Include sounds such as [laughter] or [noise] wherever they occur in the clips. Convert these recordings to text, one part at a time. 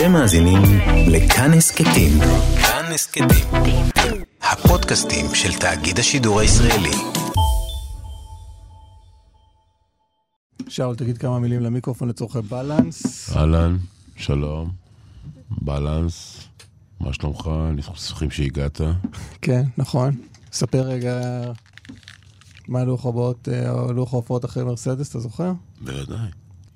אתם מאזינים לכאן הסכתים. כאן הסכתים. הפודקאסטים של תאגיד השידור הישראלי. שאול, תגיד כמה מילים למיקרופון לצורכי בלנס. אהלן, שלום, בלנס, מה שלומך? אנחנו שמחים שהגעת. כן, נכון. ספר רגע מה לוח הבאות, אה, לוח ההופעות אחרי מרסדס, אתה זוכר? בוודאי.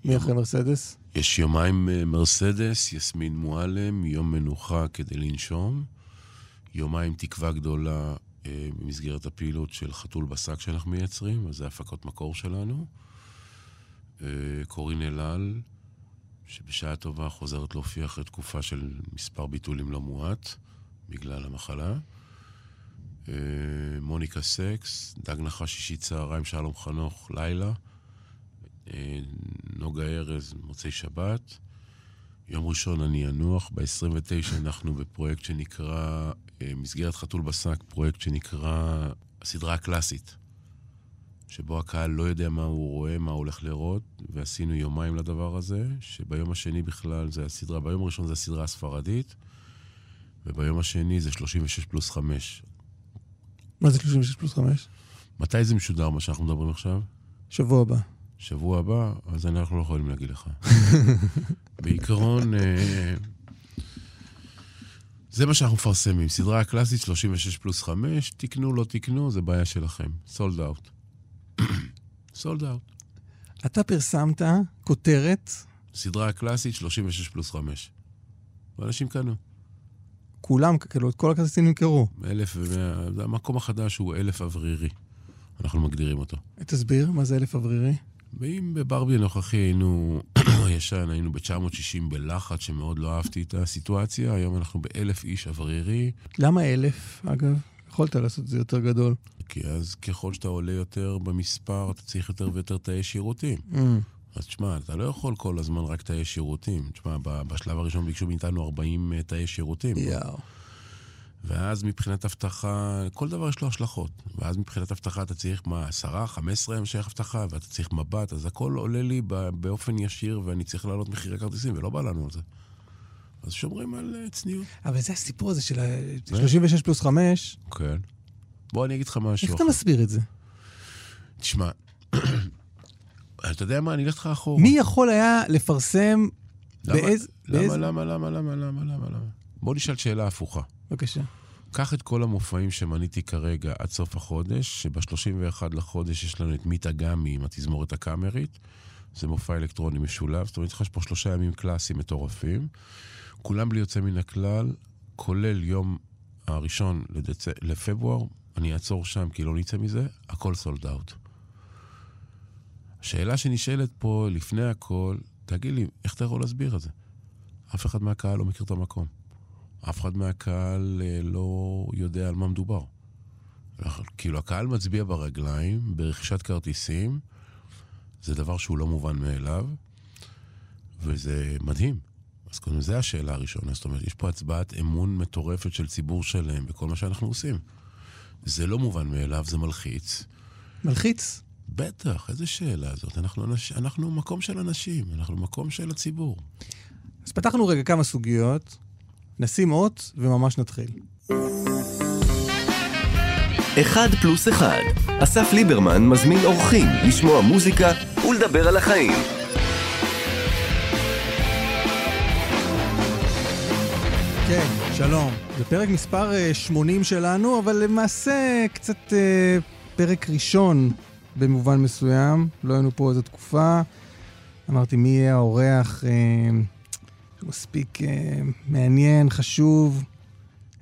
מי אחרי מרסדס? יש יומיים אה, מרסדס, יסמין מועלם, יום מנוחה כדי לנשום, יומיים תקווה גדולה אה, במסגרת הפעילות של חתול בשק שאנחנו מייצרים, אז זה הפקות מקור שלנו. אה, קורין אלעל, שבשעה טובה חוזרת להופיע אחרי תקופה של מספר ביטולים לא מועט, בגלל המחלה. מוניקה סקס, דג נחש שישי צהריים, שלום חנוך, לילה. אה, נוגה ארז, מוצאי שבת. יום ראשון אני אנוח, ב-29 אנחנו בפרויקט שנקרא, אה, מסגרת חתול בשק, פרויקט שנקרא הסדרה הקלאסית, שבו הקהל לא יודע מה הוא רואה, מה הוא הולך לראות, ועשינו יומיים לדבר הזה, שביום השני בכלל זה הסדרה, ביום הראשון זה הסדרה הספרדית, וביום השני זה 36 פלוס 5. מה זה 36 פלוס 5? מתי זה משודר, מה שאנחנו מדברים עכשיו? שבוע הבא. שבוע הבא, אז אנחנו לא יכולים להגיד לך. [laughs] בעיקרון, אה, זה מה שאנחנו מפרסמים. סדרה הקלאסית 36 פלוס 5, תקנו, לא תקנו, זה בעיה שלכם. סולד אאוט. סולד אאוט. אתה פרסמת כותרת, סדרה הקלאסית 36 פלוס 5. ואנשים קנו. כולם, כאילו, את כל הכרטיסים נמכרו. אלף ומאה, המקום החדש הוא אלף אוורירי. אנחנו מגדירים אותו. תסביר, מה זה אלף אוורירי? ואם בברבי הנוכחי היינו, [clears throat] הישן, היינו ב-960 בלחץ, שמאוד לא אהבתי את הסיטואציה, היום אנחנו באלף איש אוורירי, למה אלף, אגב? יכולת לעשות את זה יותר גדול. כי אז ככל שאתה עולה יותר במספר, אתה צריך יותר ויותר תאי שירותים. Mm. אז תשמע, אתה לא יכול כל הזמן רק תאי שירותים. תשמע, בשלב הראשון ביקשו מאיתנו 40 אה, תאי שירותים. יאו. ואז מבחינת אבטחה, כל דבר יש לו השלכות. ואז מבחינת אבטחה אתה צריך, מה, 10, 15 המשך אבטחה, ואתה צריך מבט, אז הכל עולה לי באופן ישיר, ואני צריך להעלות מחירי כרטיסים, ולא בא לנו על זה. אז שומרים על אה, צניעות. אבל זה הסיפור הזה של ה- 36 פלוס 5, כן. בוא אני אגיד לך משהו. איך אתה מסביר את זה? תשמע, [clears throat] אתה יודע מה, אני אלך לך אחורה. מי יכול היה לפרסם באיזה... למה, באיזה- למה, למה, למה, למה, למה, למה? בוא נשאל שאלה הפוכה. בבקשה. קח את כל המופעים שמניתי כרגע עד סוף החודש, שב-31 לחודש יש לנו את מיטה גמי עם התזמורת הקאמרית. זה מופע אלקטרוני משולב, זאת אומרת, יש פה שלושה ימים קלאסיים מטורפים. כולם בלי יוצא מן הכלל, כולל יום הראשון לדצ... לפברואר, אני אעצור שם כי לא נצא מזה, הכל סולד אאוט. השאלה שנשאלת פה, לפני הכל, תגיד לי, איך אתה יכול להסביר את זה? אף אחד מהקהל לא מכיר את המקום. אף אחד מהקהל אה, לא יודע על מה מדובר. כאילו, הקהל מצביע ברגליים, ברכישת כרטיסים, זה דבר שהוא לא מובן מאליו, וזה מדהים. אז קודם, זו השאלה הראשונה. זאת אומרת, יש פה הצבעת אמון מטורפת של ציבור שלם בכל מה שאנחנו עושים. זה לא מובן מאליו, זה מלחיץ. מלחיץ. בטח, איזה שאלה זאת. אנחנו, אנש... אנחנו מקום של אנשים, אנחנו מקום של הציבור. אז פתחנו רגע כמה סוגיות, נשים אות וממש נתחיל. אחד פלוס אחד. אסף ליברמן מזמין אורחים לשמוע מוזיקה ולדבר על החיים. כן, שלום. זה פרק מספר אה, 80 שלנו, אבל למעשה קצת אה, פרק ראשון במובן מסוים. לא היינו פה איזו תקופה. אמרתי, מי יהיה האורח אה, מספיק אה, מעניין, חשוב,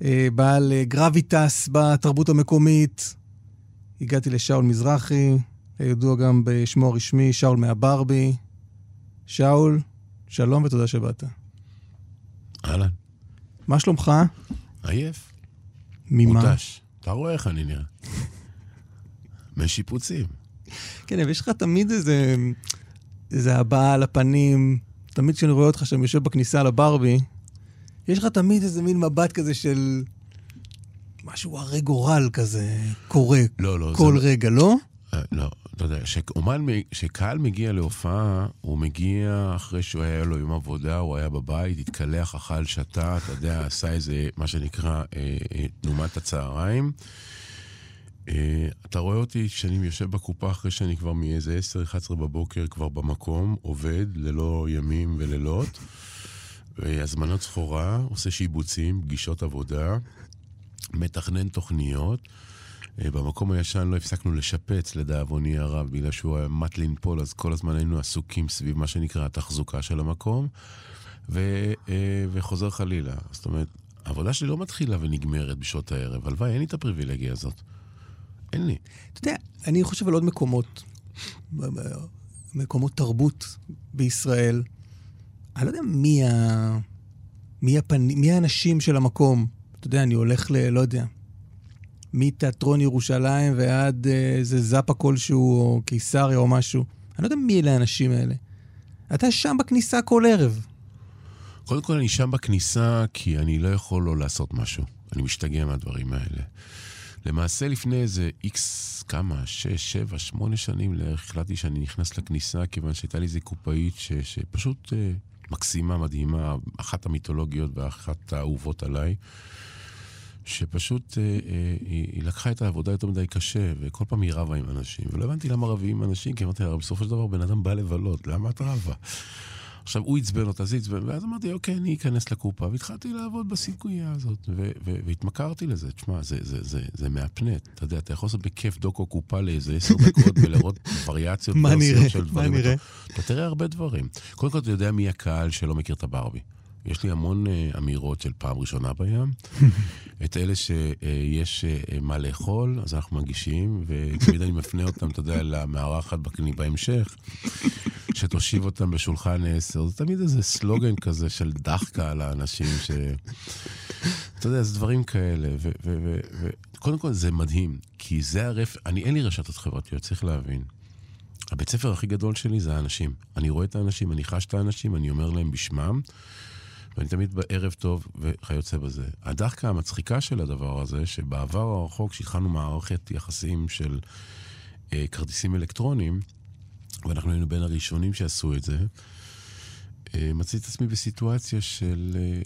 אה, בעל אה, גרביטס בתרבות המקומית. הגעתי לשאול מזרחי, הידוע גם בשמו הרשמי, שאול מהברבי. שאול, שלום ותודה שבאת. אהלן. מה שלומך? עייף. ממה? מותש. אתה רואה איך אני נראה. [laughs] משיפוצים. כן, אבל יש לך תמיד איזה, איזה הבעה על הפנים. תמיד כשאני רואה אותך שם יושב בכניסה לברבי, יש לך תמיד איזה מין מבט כזה של משהו הרי גורל כזה קורה לא, לא. כל זה... רגע, לא? אה, לא. אתה יודע, כשקהל מגיע להופעה, הוא מגיע אחרי שהוא היה לו יום עבודה, הוא היה בבית, התקלח, אכל, שתה, אתה יודע, עשה איזה, מה שנקרא, אה, אה, תנומת הצהריים. אה, אתה רואה אותי כשאני יושב בקופה אחרי שאני כבר מאיזה 10-11 בבוקר כבר במקום, עובד ללא ימים ולילות, הזמנות סחורה, עושה שיבוצים, פגישות עבודה, מתכנן תוכניות. אה, במקום הישן לא הפסקנו לשפץ, לדאבוני הרב, בגלל שהוא היה מט לנפול, אז כל הזמן היינו עסוקים סביב מה שנקרא התחזוקה של המקום, ו, אה, וחוזר חלילה. זאת אומרת, העבודה שלי לא מתחילה ונגמרת בשעות הערב. הלוואי, אין לי את הפריבילגיה הזאת. אין לי. אתה יודע, אני חושב על עוד מקומות, מקומות תרבות בישראל. אני לא יודע מי, ה... מי, הפנ... מי האנשים של המקום. אתה יודע, אני הולך ל... לא יודע, מתיאטרון ירושלים ועד אה, איזה זאפה כלשהו, או קיסריה או משהו. אני לא יודע מי אלה האנשים האלה. אתה שם בכניסה כל ערב. קודם כל, אני שם בכניסה כי אני לא יכול לא לעשות משהו. אני משתגע מהדברים האלה. למעשה, לפני איזה איקס, כמה, שש, שבע, שמונה שנים לערך, החלטתי שאני נכנס לכניסה, כיוון שהייתה לי איזה קופאית ש, שפשוט אה, מקסימה, מדהימה, אחת המיתולוגיות ואחת האהובות עליי. שפשוט אה, אה, היא, היא לקחה את העבודה יותר מדי קשה, וכל פעם היא רבה עם אנשים. ולא הבנתי למה רבים עם אנשים, כי אמרתי לה, בסופו של דבר בן אדם בא לבלות, למה את רבה? עכשיו, הוא עצבן אותה, זה עצבן, ואז אמרתי, אוקיי, אני אכנס לקופה, והתחלתי לעבוד בסיכויה הזאת, והתמכרתי לזה. תשמע, זה, זה, זה, זה מהפנט. אתה יודע, אתה יכול לעשות בכיף דוקו קופה לאיזה עשר [laughs] דקות ולראות וריאציות מה נראה? של דברים. מה נראה? אתה תראה הרבה דברים. קודם כל, אתה יודע מי הקהל שלא מכיר את הברבי. יש לי המון uh, אמירות של פעם ראשונה בים. [laughs] את אלה שיש uh, uh, מה לאכול, אז אנחנו מגישים, ותמיד אני מפנה אותם, אתה יודע, למארחת בהמשך, שתושיב אותם בשולחן עשר. זה תמיד איזה סלוגן כזה של דחקה על האנשים, ש... אתה יודע, זה דברים כאלה. וקודם כל, זה מדהים, כי זה הרף... אני, אין לי רשתות חברתיות, צריך להבין. הבית ספר הכי גדול שלי זה האנשים. אני רואה את האנשים, אני חש את האנשים, אני אומר להם בשמם. ואני תמיד בערב טוב וכיוצא בזה. הדחקה המצחיקה של הדבר הזה, שבעבר הרחוק, שהתחלנו מערכת יחסים של אה, כרטיסים אלקטרוניים, ואנחנו היינו בין הראשונים שעשו את זה, אה, מצאתי את עצמי בסיטואציה של אה,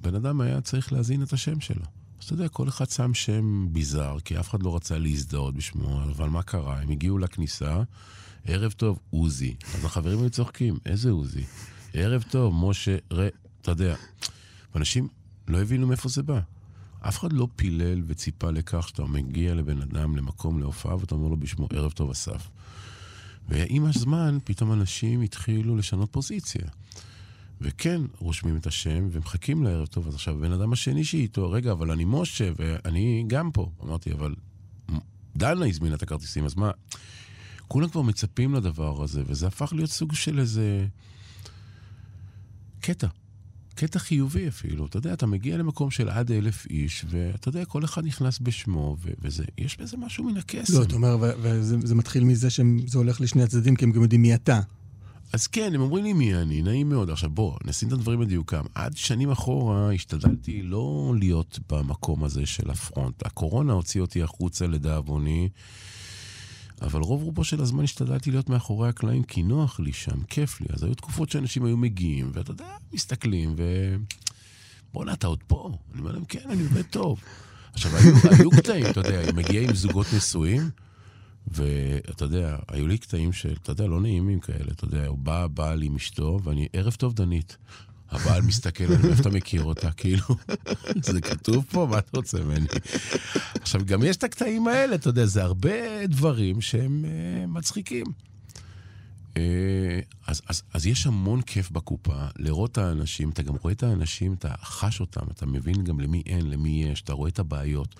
בן אדם היה צריך להזין את השם שלו. אז אתה יודע, כל אחד שם שם ביזאר, כי אף אחד לא רצה להזדהות בשמו, אבל מה קרה? הם הגיעו לכניסה, ערב טוב, עוזי. אז החברים היו צוחקים, איזה עוזי? ערב טוב, משה ר... אתה יודע, ואנשים לא הבינו מאיפה זה בא. אף אחד לא פילל וציפה לכך שאתה מגיע לבן אדם למקום להופעה ואתה אומר לו בשמו ערב טוב אסף. ועם הזמן פתאום אנשים התחילו לשנות פוזיציה. וכן, רושמים את השם ומחכים לערב טוב. אז עכשיו, הבן אדם השני שאיתו, רגע, אבל אני משה ואני גם פה. אמרתי, אבל דנה הזמינה את הכרטיסים, אז מה? כולם כבר מצפים לדבר הזה, וזה הפך להיות סוג של איזה קטע. קטע חיובי אפילו. אתה יודע, אתה מגיע למקום של עד אלף איש, ואתה יודע, כל אחד נכנס בשמו, ו- וזה, יש בזה משהו מן הקסם. לא, אתה אומר, וזה מתחיל מזה שזה הולך לשני הצדדים, כי הם גם יודעים מי אתה. אז כן, הם אומרים לי מי אני, נעים מאוד. עכשיו בוא, נשים את הדברים בדיוקם. עד שנים אחורה השתדלתי לא להיות במקום הזה של הפרונט. הקורונה הוציאה אותי החוצה לדאבוני. אבל רוב רובו של הזמן השתדלתי להיות מאחורי הקלעים, כי נוח לי שם, כיף לי. אז היו תקופות שאנשים היו מגיעים, ואתה יודע, מסתכלים, ו... בואנה, אתה עוד פה? אני אומר להם, כן, אני עובד טוב. עכשיו, היו, היו קטעים, אתה יודע, הם מגיעים עם זוגות נשואים, ואתה יודע, היו לי קטעים של, אתה יודע, לא נעימים כאלה, אתה יודע, הוא בא הבעל עם אשתו, ואני, ערב טוב, דנית. הבעל מסתכל עליהם, איפה אתה מכיר אותה? כאילו, זה כתוב פה, מה אתה רוצה ממני? עכשיו, גם יש את הקטעים האלה, אתה יודע, זה הרבה דברים שהם uh, מצחיקים. Uh, אז, אז, אז יש המון כיף בקופה, לראות את האנשים, אתה גם רואה את האנשים, אתה חש אותם, אתה מבין גם למי אין, למי יש, אתה רואה את הבעיות.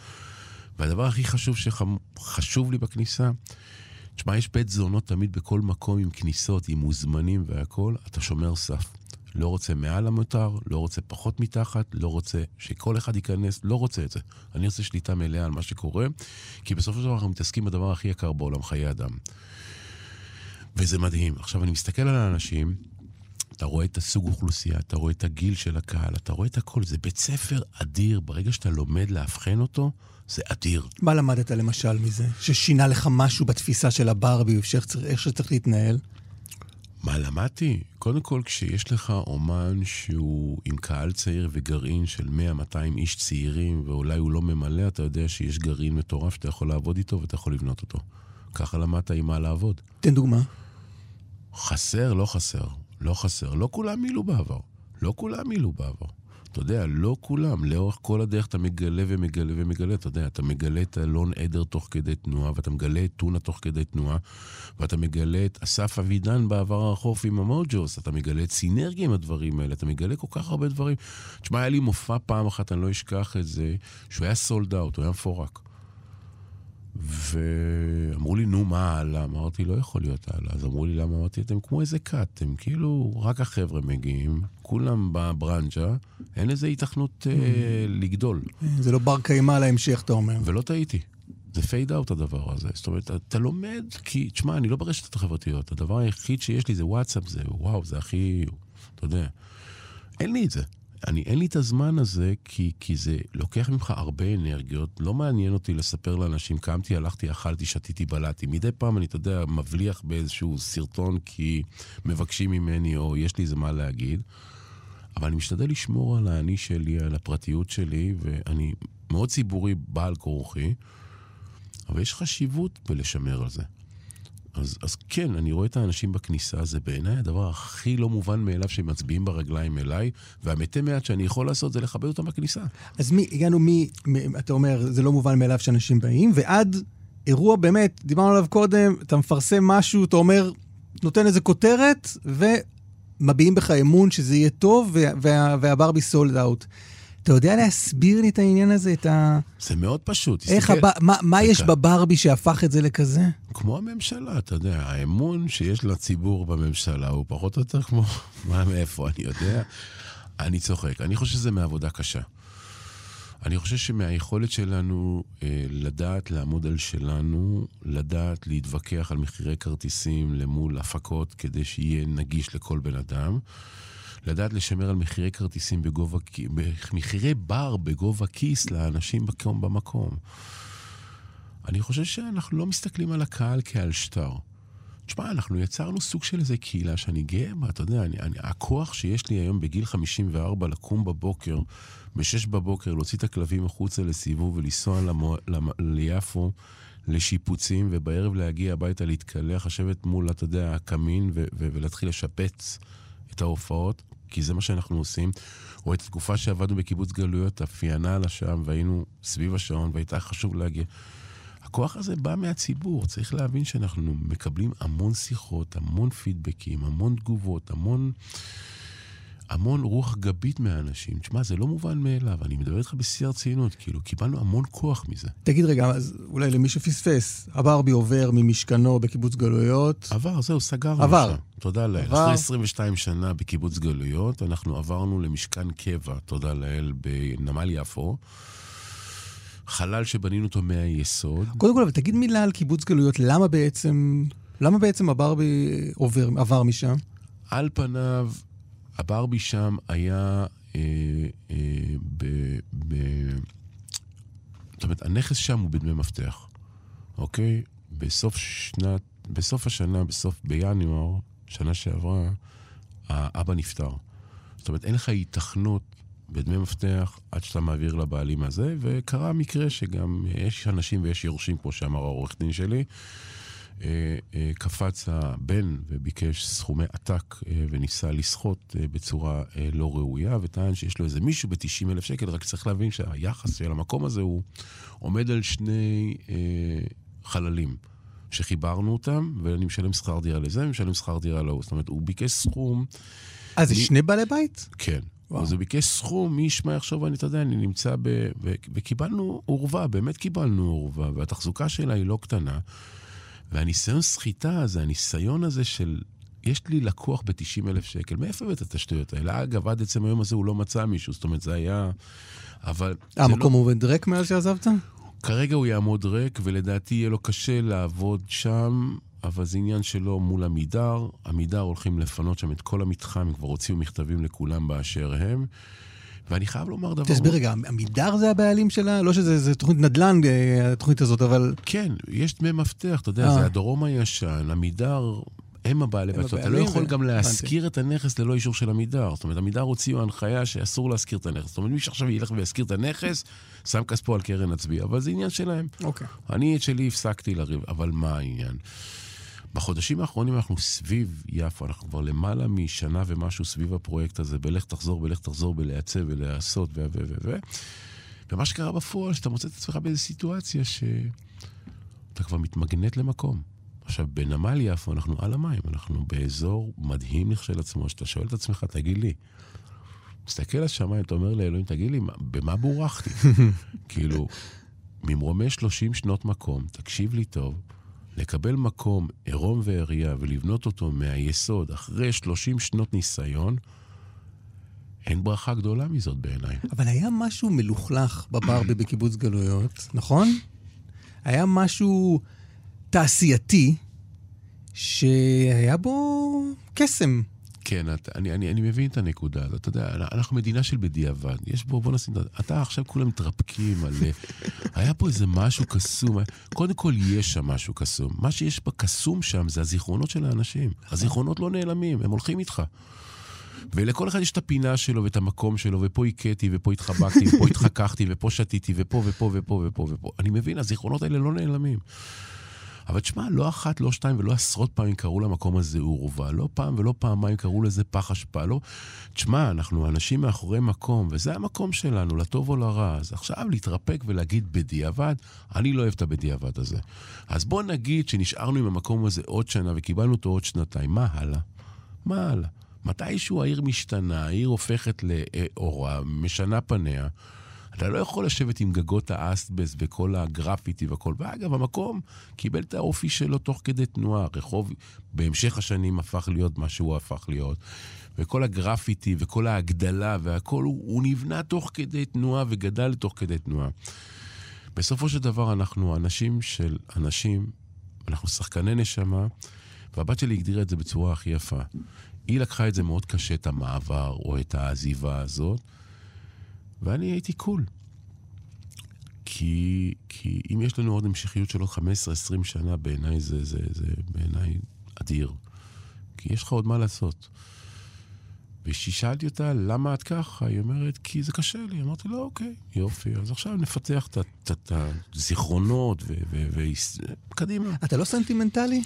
והדבר הכי חשוב שחשוב לי בכניסה, תשמע, יש בית זונות תמיד בכל מקום עם כניסות, עם מוזמנים והכול, אתה שומר סף. לא רוצה מעל המותר, לא רוצה פחות מתחת, לא רוצה שכל אחד ייכנס, לא רוצה את זה. אני רוצה שליטה מלאה על מה שקורה, כי בסופו של דבר אנחנו מתעסקים בדבר הכי יקר בעולם, חיי אדם. וזה מדהים. עכשיו, אני מסתכל על האנשים, אתה רואה את הסוג אוכלוסייה, אתה רואה את הגיל של הקהל, אתה רואה את הכל. זה בית ספר אדיר. ברגע שאתה לומד לאבחן אותו, זה אדיר. מה למדת למשל מזה? ששינה לך משהו בתפיסה של הברבי, איך שצריך להתנהל? מה למדתי? קודם כל, כשיש לך אומן שהוא עם קהל צעיר וגרעין של 100-200 איש צעירים, ואולי הוא לא ממלא, אתה יודע שיש גרעין מטורף שאתה יכול לעבוד איתו ואתה יכול לבנות אותו. ככה למדת עם מה לעבוד. תן דוגמה. חסר, לא חסר. לא חסר. לא כולם מילאו בעבר. לא כולם מילאו בעבר. אתה יודע, לא כולם, לאורך כל הדרך אתה מגלה ומגלה ומגלה, אתה יודע, אתה מגלה את אלון עדר תוך כדי תנועה, ואתה מגלה את טונה תוך כדי תנועה, ואתה מגלה את אסף אבידן בעבר הרחוף עם המוג'וס, אתה מגלה את סינרגיה עם הדברים האלה, אתה מגלה כל כך הרבה דברים. תשמע, היה לי מופע פעם אחת, אני לא אשכח את זה, שהוא היה סולד אאוט, הוא היה מפורק. ואמרו לי, נו, מה הלאה? אמרתי, לא יכול להיות הלאה. אז אמרו לי, למה? אמרתי, אתם כמו איזה כת, אתם כאילו, רק החבר'ה מגיעים, כולם בברנצ'ה, אין לזה היתכנות אה, לגדול. זה לא בר קיימא להמשך, אתה אומר. ולא טעיתי. זה פייד אאוט הדבר הזה. זאת אומרת, אתה לומד, כי, תשמע, אני לא ברשתות החברתיות. הדבר היחיד שיש לי זה וואטסאפ, זה וואו, זה הכי, אתה יודע. אין לי את זה. אני, אין לי את הזמן הזה, כי, כי זה לוקח ממך הרבה אנרגיות. לא מעניין אותי לספר לאנשים, קמתי, הלכתי, אכלתי, שתיתי, בלעתי. מדי פעם אני, אתה יודע, מבליח באיזשהו סרטון כי מבקשים ממני, או יש לי איזה מה להגיד. אבל אני משתדל לשמור על האני שלי, על הפרטיות שלי, ואני מאוד ציבורי בעל כורחי, אבל יש חשיבות בלשמר על זה. אז, אז כן, אני רואה את האנשים בכניסה, זה בעיניי הדבר הכי לא מובן מאליו שהם מצביעים ברגליים אליי, והמתי מעט שאני יכול לעשות זה לכבד אותם בכניסה. אז מי, הגענו מי, מ, אתה אומר, זה לא מובן מאליו שאנשים באים, ועד אירוע באמת, דיברנו עליו קודם, אתה מפרסם משהו, אתה אומר, נותן איזה כותרת, ומביעים בך אמון שזה יהיה טוב, וה, וה, והברבי סולד אאוט. אתה יודע להסביר לי את העניין הזה, את ה... זה מאוד פשוט. איך הב... מה, מה יש בברבי שהפך את זה לכזה? כמו הממשלה, אתה יודע, האמון שיש לציבור בממשלה הוא פחות או יותר כמו... [laughs] מה, מאיפה, אני יודע? אני צוחק. אני חושב שזה מעבודה קשה. אני חושב שמהיכולת שלנו אה, לדעת לעמוד על שלנו, לדעת להתווכח על מחירי כרטיסים למול הפקות כדי שיהיה נגיש לכל בן אדם, לדעת לשמר על מחירי כרטיסים בגובה, מחירי בר בגובה כיס לאנשים במקום. במקום. אני חושב שאנחנו לא מסתכלים על הקהל כעל שטר. תשמע, אנחנו יצרנו סוג של איזה קהילה שאני גאה בה, אתה יודע, אני, אני, הכוח שיש לי היום בגיל 54 לקום בבוקר, ב-6 בבוקר, להוציא את הכלבים החוצה לסיבוב ולנסוע ליפו לשיפוצים, ובערב להגיע הביתה להתקלח, לשבת מול, אתה יודע, הקמין ו- ו- ולהתחיל לשפץ את ההופעות, כי זה מה שאנחנו עושים. או את התקופה שעבדנו בקיבוץ גלויות, אפיינה על השם, והיינו סביב השעון, והייתה חשוב להגיע. הכוח הזה בא מהציבור, צריך להבין שאנחנו מקבלים המון שיחות, המון פידבקים, המון תגובות, המון... המון רוח גבית מהאנשים. תשמע, זה לא מובן מאליו, אני מדבר איתך בשיא הרצינות, כאילו, קיבלנו המון כוח מזה. תגיד רגע, אז אולי למי שפספס, הברבי עובר ממשכנו בקיבוץ גלויות. עבר, זהו, סגרנו. עבר. שם. תודה לאל. עבר. אחרי 22 שנה בקיבוץ גלויות, אנחנו עברנו למשכן קבע, תודה לאל, בנמל יפו. חלל שבנינו אותו מהיסוד. קודם כל, אבל תגיד מילה על קיבוץ גלויות, למה בעצם, למה בעצם הברבי עובר, עבר משם? על פניו, הברבי שם היה אה, אה. זאת אומרת, הנכס שם הוא בדמי מפתח, אוקיי? בסוף שנת, בסוף השנה, בסוף, בינואר, שנה שעברה, האבא נפטר. זאת אומרת, אין לך היתכנות בדמי מפתח עד שאתה מעביר לבעלים הזה, וקרה מקרה שגם יש אנשים ויש יורשים, כמו שאמר העורך דין שלי. אה, אה, קפץ הבן וביקש סכומי עתק אה, וניסה לסחוט בצורה לא ראויה, וטען שיש לו איזה מישהו ב-90 אלף שקל, רק צריך להבין שהיחס של המקום הזה הוא עומד על שני חללים. שחיברנו אותם, ואני משלם שכר דירה לזה, ואני משלם שכר דירה להוא. זאת אומרת, הוא ביקש סכום... אה, זה מ... שני בעלי בית? כן. וואו. אז הוא ביקש סכום, מי ישמע עכשיו, אני, אתה יודע, אני נמצא ב... ו... וקיבלנו עורבה, באמת קיבלנו עורבה, והתחזוקה שלה היא לא קטנה. והניסיון סחיטה הזה, הניסיון הזה של... יש לי לקוח ב-90 אלף שקל, מאיפה הבאת את השטויות האלה? אגב, עד עצם היום הזה הוא לא מצא מישהו, זאת אומרת, זה היה... אבל... המקום לא... עובד ריק מאז שעזבת? כרגע הוא יעמוד ריק, ולדעתי יהיה לו קשה לעבוד שם אבל זה עניין שלו מול עמידר. עמידר הולכים לפנות שם את כל המתחם, הם כבר הוציאו מכתבים לכולם באשר הם. ואני חייב לומר דבר... תסביר רגע, עמידר זה הבעלים שלה? לא שזה תוכנית נדל"ן, אה, התוכנית הזאת, אבל... כן, יש דמי מפתח, אתה יודע, אה. זה הדרום הישן, עמידר... הם הבעלים, אתה לא יכול גם להשכיר את הנכס ללא אישור של עמידר. זאת אומרת, עמידר הוציאו הנחיה שאסור להשכיר את הנכס. זאת אומרת, מי שעכשיו ילך וישכיר את הנכס, שם כספו על קרן הצבי, אבל זה עניין שלהם. אוקיי. אני את שלי הפסקתי לריב, אבל מה העניין? בחודשים האחרונים אנחנו סביב יפו, אנחנו כבר למעלה משנה ומשהו סביב הפרויקט הזה, בלך תחזור, בלך תחזור, בלעצב ולהעשות ו... ו... ו... ו... ומה שקרה בפועל, שאתה מוצא את עצמך באיזו סיטואציה שאתה כבר מתמגנט למקום. עכשיו, בנמל יפו אנחנו על המים, אנחנו באזור מדהים לכשלעצמו, שאתה שואל את עצמך, תגיד לי, מסתכל על השמיים, אתה אומר לאלוהים, תגיד לי, במה בורחתי? [laughs] כאילו, ממרומי 30 שנות מקום, תקשיב לי טוב, לקבל מקום עירום ועריה ולבנות אותו מהיסוד אחרי 30 שנות ניסיון, אין ברכה גדולה מזאת בעיניי. אבל היה משהו מלוכלך בברבי בקיבוץ גלויות, נכון? היה משהו תעשייתי שהיה בו קסם. כן, את, אני, אני, אני מבין את הנקודה הזאת. אתה יודע, אנחנו מדינה של בדיעבד. יש בו, בוא נשים, אתה עכשיו כולם מתרפקים על... היה פה איזה משהו קסום. קודם כל, יש שם משהו קסום. מה שיש בקסום שם זה הזיכרונות של האנשים. הזיכרונות לא נעלמים, הם הולכים איתך. ולכל אחד יש את הפינה שלו ואת המקום שלו, ופה הכיתי, ופה התחבקתי, ופה התחככתי, ופה שתיתי, ופה ופה ופה ופה ופה. אני מבין, הזיכרונות האלה לא נעלמים. אבל תשמע, לא אחת, לא שתיים ולא עשרות פעמים קראו למקום הזה עורבה. לא פעם ולא פעמיים קראו לזה פח אשפה. לא... תשמע, אנחנו אנשים מאחורי מקום, וזה המקום שלנו, לטוב או לרע. אז עכשיו להתרפק ולהגיד בדיעבד, אני לא אוהב את הבדיעבד הזה. אז בוא נגיד שנשארנו עם המקום הזה עוד שנה וקיבלנו אותו עוד שנתיים. מה הלאה? מה הלאה? מתישהו העיר משתנה, העיר הופכת לאורה, משנה פניה. אתה לא יכול לשבת עם גגות האסטבס וכל הגרפיטי והכל. ואגב, המקום קיבל את האופי שלו תוך כדי תנועה. רחוב בהמשך השנים הפך להיות מה שהוא הפך להיות. וכל הגרפיטי וכל ההגדלה והכל, הוא, הוא נבנה תוך כדי תנועה וגדל תוך כדי תנועה. בסופו של דבר אנחנו אנשים של אנשים, אנחנו שחקני נשמה, והבת שלי הגדירה את זה בצורה הכי יפה. היא לקחה את זה מאוד קשה, את המעבר או את העזיבה הזאת, ואני הייתי קול. כי, כי אם יש לנו עוד המשכיות של עוד 15-20 שנה, בעיניי זה, זה, זה בעיניי אדיר. כי יש לך עוד מה לעשות. וכששאלתי אותה, למה את ככה? היא אומרת, כי זה קשה לי. אמרתי לה, אוקיי, יופי, אז עכשיו נפתח את הזיכרונות וקדימה. אתה לא סנטימנטלי?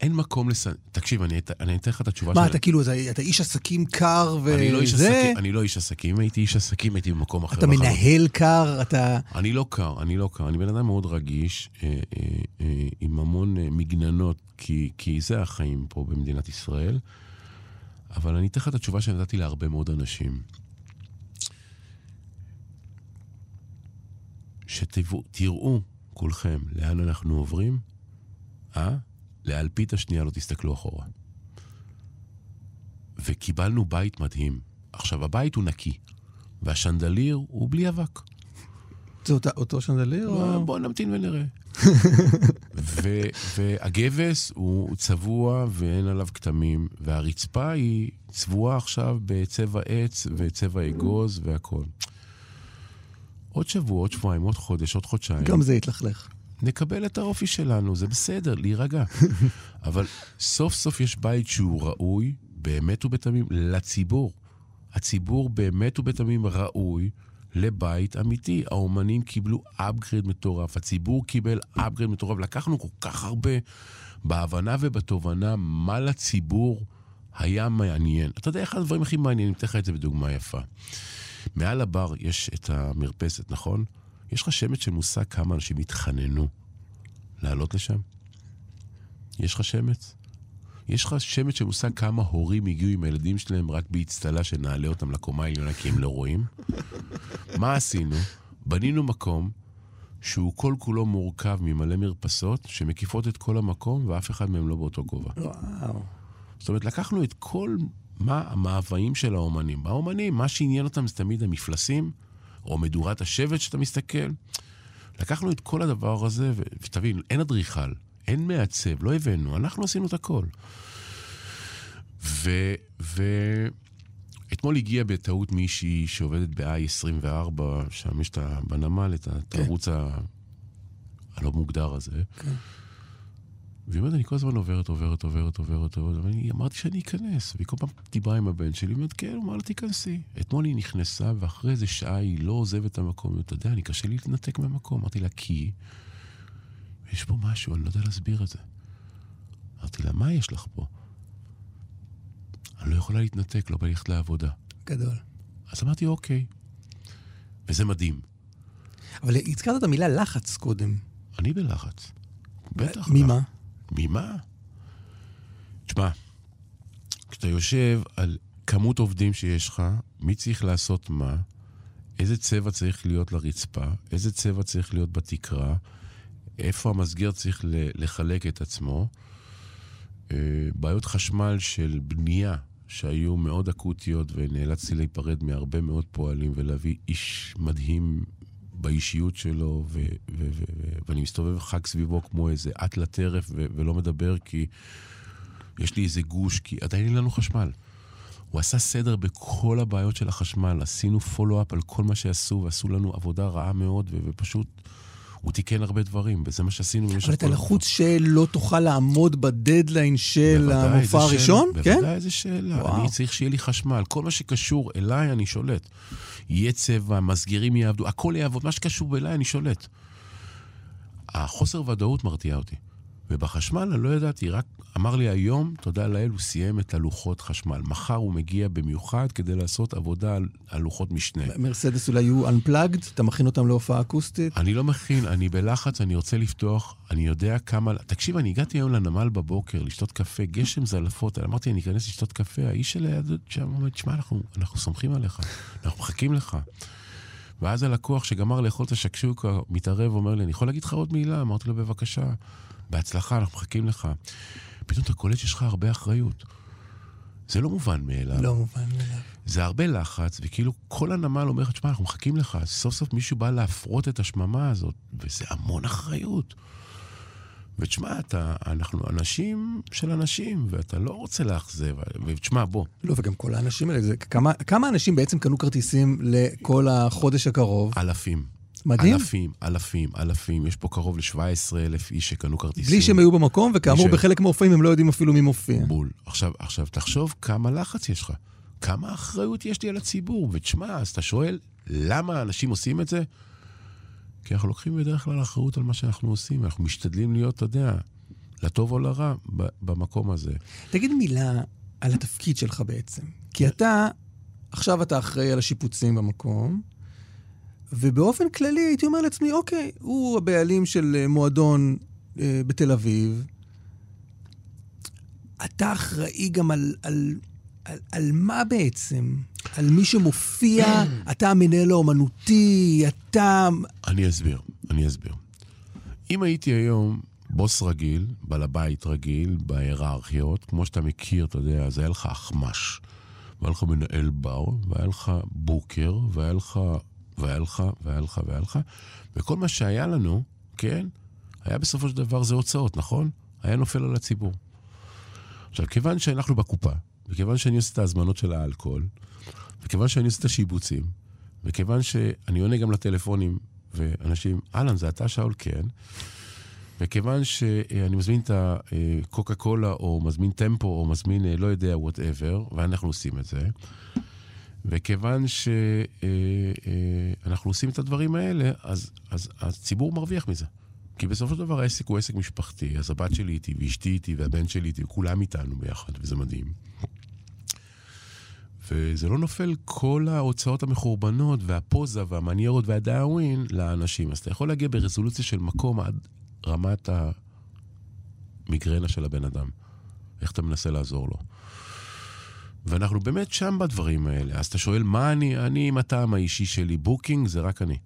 אין מקום לס... תקשיב, אני, אני אתן לך את התשובה מה, אתה כאילו, אתה איש עסקים קר וזה? אני לא איש עסקים, אני לא איש עסקים. הייתי איש עסקים, הייתי במקום אחר. אתה מנהל קר? אתה... אני לא קר, אני לא קר. אני בן אדם מאוד רגיש, אה, אה, אה, עם המון אה, מגננות, כי, כי זה החיים פה במדינת ישראל. אבל אני אתן לך את התשובה שנתתי להרבה מאוד אנשים. שתראו כולכם לאן אנחנו עוברים, אה? לאלפית השנייה לא תסתכלו אחורה. וקיבלנו בית מדהים. עכשיו, הבית הוא נקי, והשנדליר הוא בלי אבק. זה אותו, אותו שנדליר? או... בוא נמתין ונראה. [laughs] ו, והגבס הוא צבוע ואין עליו כתמים, והרצפה היא צבועה עכשיו בצבע עץ וצבע אגוז והכול. עוד שבוע, עוד שבועיים, עוד חודש, עוד חודשיים. גם זה יתלכלך. נקבל את האופי שלנו, זה בסדר, להירגע. [laughs] אבל סוף סוף יש בית שהוא ראוי, באמת ובתמים, לציבור. הציבור באמת ובתמים ראוי לבית אמיתי. האומנים קיבלו upgrade מטורף, הציבור קיבל upgrade מטורף. לקחנו כל כך הרבה בהבנה ובתובנה מה לציבור היה מעניין. אתה יודע, אחד הדברים הכי מעניינים, אתן לך את זה בדוגמה יפה. מעל הבר יש את המרפסת, נכון? יש לך שמץ של מושג כמה אנשים התחננו לעלות לשם? יש לך שמץ? יש לך שמץ של מושג כמה הורים הגיעו עם הילדים שלהם רק באצטלה שנעלה אותם לקומה העליונה כי הם לא רואים? מה עשינו? בנינו מקום שהוא כל כולו מורכב ממלא מרפסות שמקיפות את כל המקום ואף אחד מהם לא באותו גובה. וואו. זאת אומרת, לקחנו את כל מה המאוויים של האומנים. האומנים, מה שעניין אותם זה תמיד המפלסים, או מדורת השבט שאתה מסתכל. לקחנו את כל הדבר הזה, ותבין, אין אדריכל, אין מעצב, לא הבאנו, אנחנו עשינו את הכל. ו... ו... אתמול הגיע בטעות מישהי שעובדת ב-i24, שם יש את בנמל את התרוץ ה... הלא מוגדר הזה. כן. והיא אומרת, אני כל הזמן עוברת, עוברת, עוברת, עוברת, עוברת, ואני אמרתי שאני אכנס. והיא כל פעם דיברה עם הבן שלי, היא אומרת, כן, הוא אמר לה, תיכנסי. אתמול היא נכנסה, ואחרי איזה שעה היא לא עוזבת את המקום. אתה יודע, אני קשה לי להתנתק מהמקום. אמרתי לה, כי יש פה משהו, אני לא יודע להסביר את זה. אמרתי לה, מה יש לך פה? אני לא יכולה להתנתק, לא בא ללכת לעבודה. גדול. אז אמרתי, אוקיי. וזה מדהים. אבל הזכרת את המילה לחץ קודם. אני בלחץ. בטח. ממה? ממה? תשמע, כשאתה יושב על כמות עובדים שיש לך, מי צריך לעשות מה, איזה צבע צריך להיות לרצפה, איזה צבע צריך להיות בתקרה, איפה המסגר צריך לחלק את עצמו, אה, בעיות חשמל של בנייה שהיו מאוד אקוטיות ונאלצתי להיפרד מהרבה מאוד פועלים ולהביא איש מדהים באישיות שלו, ו- ו- ו- ו- ואני מסתובב חג סביבו כמו איזה אט לטרף ו- ולא מדבר כי יש לי איזה גוש, כי עדיין אין לנו חשמל. הוא עשה סדר בכל הבעיות של החשמל, עשינו פולו-אפ על כל מה שעשו, ועשו לנו עבודה רעה מאוד, ו- ופשוט הוא תיקן הרבה דברים, וזה מה שעשינו במשך אבל אתה כל לחוץ שלא תוכל לעמוד בדדליין של המופע הראשון? שאלה, כן? בוודאי, איזה שאלה. וואו. אני צריך שיהיה לי חשמל. כל מה שקשור אליי, אני שולט. יהיה צבע, מסגרים יעבדו, הכל יעבוד, מה שקשור אליי, אני שולט. החוסר ודאות מרתיע אותי. ובחשמל אני לא ידעתי, רק אמר לי היום, תודה לאל, הוא סיים את הלוחות חשמל. מחר הוא מגיע במיוחד כדי לעשות עבודה על, על לוחות משנה. מרסדס אולי יהיו Unplugged? אתה מכין אותם להופעה אקוסטית? אני לא מכין, אני בלחץ, אני רוצה לפתוח, אני יודע כמה... תקשיב, אני הגעתי היום לנמל בבוקר לשתות קפה, גשם זלעפות, אמרתי, אני אכנס לשתות קפה, האיש שליד שם אומר, תשמע, אנחנו, אנחנו סומכים עליך, אנחנו מחכים לך. ואז הלקוח שגמר לאכול את השקשוקה, מתערב, אומר לי, אני יכול להגיד לך עוד מילה? אמרתי לו, בבקשה, בהצלחה, אנחנו מחכים לך. פתאום אתה קולט שיש לך הרבה אחריות. זה לא מובן מאליו. לא מובן מאליו. זה הרבה לחץ, וכאילו כל הנמל אומר לך, תשמע, אנחנו מחכים לך. סוף סוף מישהו בא להפרות את השממה הזאת, וזה המון אחריות. ותשמע, אתה, אנחנו אנשים של אנשים, ואתה לא רוצה לאכזב. ותשמע, בוא, לא, וגם כל האנשים האלה, זה, כמה, כמה אנשים בעצם קנו כרטיסים לכל החודש הקרוב? אלפים. מדהים. אלפים, אלפים, אלפים. יש פה קרוב ל-17 אלף איש שקנו כרטיסים. בלי שהם היו במקום, וכאמור, ש- בחלק מהמופעים הם לא יודעים אפילו מי מופיע. בול. עכשיו, עכשיו, תחשוב כמה לחץ יש לך. כמה אחריות יש לי על הציבור. ותשמע, אז אתה שואל, למה אנשים עושים את זה? כי אנחנו לוקחים בדרך כלל אחריות על מה שאנחנו עושים. אנחנו משתדלים להיות, אתה יודע, לטוב או לרע במקום הזה. תגיד מילה על התפקיד שלך בעצם. כי אתה, עכשיו אתה אחראי על השיפוצים במקום, ובאופן כללי הייתי אומר לעצמי, אוקיי, הוא הבעלים של אה, מועדון אה, בתל אביב, אתה אחראי גם על, על, על, על מה בעצם? על מי שמופיע, [clears throat] אתה המנהל האומנותי, אתה... אני אסביר, אני אסביר. אם הייתי היום בוס רגיל, בעל הבית רגיל, בהיררכיות, כמו שאתה מכיר, אתה יודע, אז היה לך אחמ"ש, והיה לך מנהל בר, והיה לך בוקר, והיה לך, והיה לך, והיה לך, והיה לך, וכל מה שהיה לנו, כן, היה בסופו של דבר זה הוצאות, נכון? היה נופל על הציבור. עכשיו, כיוון שאנחנו בקופה, וכיוון שאני עושה את ההזמנות של האלכוהול, וכיוון שאני עושה את השיבוצים, וכיוון שאני עונה גם לטלפונים, ואנשים, אהלן, זה אתה שאול? כן. וכיוון שאני מזמין את הקוקה קולה, או מזמין טמפו, או מזמין, אה, לא יודע, וואטאבר, ואנחנו עושים את זה, וכיוון שאנחנו עושים את הדברים האלה, אז, אז הציבור מרוויח מזה. כי בסופו של דבר העסק הוא עסק משפחתי, אז הבת שלי איתי, ואשתי איתי, והבן שלי איתי, וכולם איתנו ביחד, וזה מדהים. וזה לא נופל כל ההוצאות המחורבנות, והפוזה, והמניירות, והדאווין לאנשים. אז אתה יכול להגיע ברזולוציה של מקום עד רמת המיגרנה של הבן אדם. איך אתה מנסה לעזור לו. ואנחנו באמת שם בדברים האלה. אז אתה שואל, מה אני, אני עם הטעם האישי שלי, booking זה רק אני.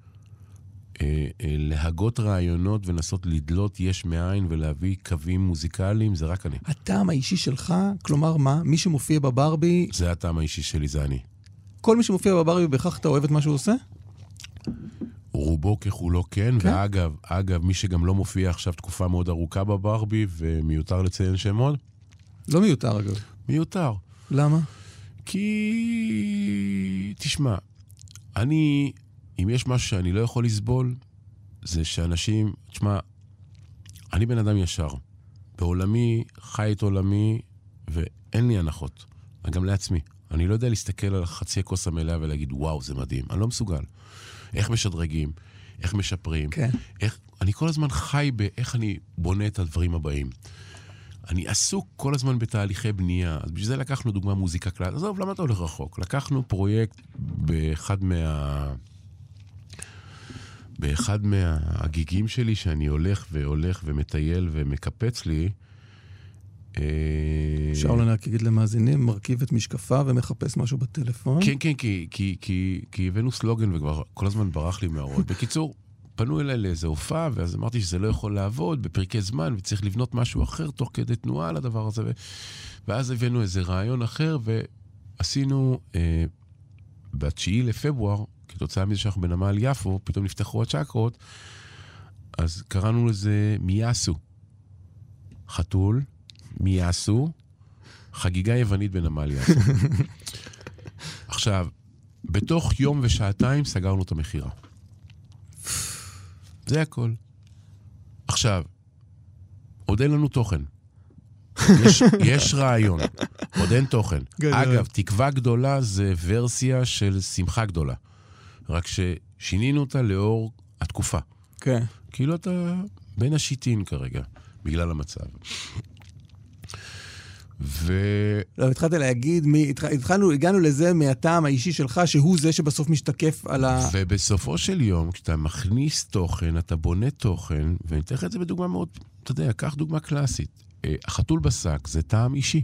אה, אה, להגות רעיונות ולנסות לדלות יש מאין ולהביא קווים מוזיקליים, זה רק אני. הטעם האישי שלך, כלומר מה? מי שמופיע בברבי, זה הטעם האישי שלי, זה אני. כל מי שמופיע בברבי, בהכרח אתה אוהב את מה שהוא עושה? רוב, רובו ככולו כן, כן. ואגב, אגב, מי שגם לא מופיע עכשיו תקופה מאוד ארוכה בברבי, ומיותר לציין שמות, לא מיותר אגב. מיותר. למה? כי... תשמע, אני, אם יש משהו שאני לא יכול לסבול, זה שאנשים, תשמע, אני בן אדם ישר. בעולמי, חי את עולמי, ואין לי הנחות. גם לעצמי. אני לא יודע להסתכל על חצי הכוס המלאה ולהגיד, וואו, זה מדהים. אני לא מסוגל. איך משדרגים, איך משפרים, כן. איך... אני כל הזמן חי באיך אני בונה את הדברים הבאים. אני עסוק כל הזמן בתהליכי בנייה, אז בשביל זה לקחנו דוגמה מוזיקה קלאסית. עזוב, למה אתה הולך רחוק? לקחנו פרויקט באחד מה... באחד מהגיגים שלי, שאני הולך והולך ומטייל ומקפץ לי, אה, שאול אני רק אגיד למאזינים, מרכיב את משקפיו ומחפש משהו בטלפון. כן, כן, כי, כי, כי, כי הבאנו סלוגן וכבר כל הזמן ברח לי מהראש. [laughs] בקיצור, פנו אליי לאיזה הופעה, ואז אמרתי שזה לא יכול לעבוד בפרקי זמן, וצריך לבנות משהו אחר תוך כדי תנועה על הדבר הזה. ואז הבאנו איזה רעיון אחר, ועשינו אה, ב-9 לפברואר, כתוצאה מזה שאנחנו בנמל יפו, פתאום נפתחו הצ'קרות, אז קראנו לזה מיאסו. חתול, מיאסו, חגיגה יוונית בנמל יפו. [laughs] עכשיו, בתוך יום ושעתיים סגרנו את המכירה. זה הכל. עכשיו, עוד אין לנו תוכן. יש, [laughs] יש רעיון, עוד אין תוכן. גדול. אגב, תקווה גדולה זה ורסיה של שמחה גדולה. רק ששינינו אותה לאור התקופה. כן. כאילו אתה בין השיטין כרגע, בגלל המצב. ו... לא, התחלת להגיד, מ... התח... התחלנו, הגענו לזה מהטעם האישי שלך, שהוא זה שבסוף משתקף על ה... ובסופו של יום, כשאתה מכניס תוכן, אתה בונה תוכן, ואני אתן לך את זה בדוגמה מאוד, אתה יודע, קח דוגמה קלאסית. אה, החתול בשק זה טעם אישי.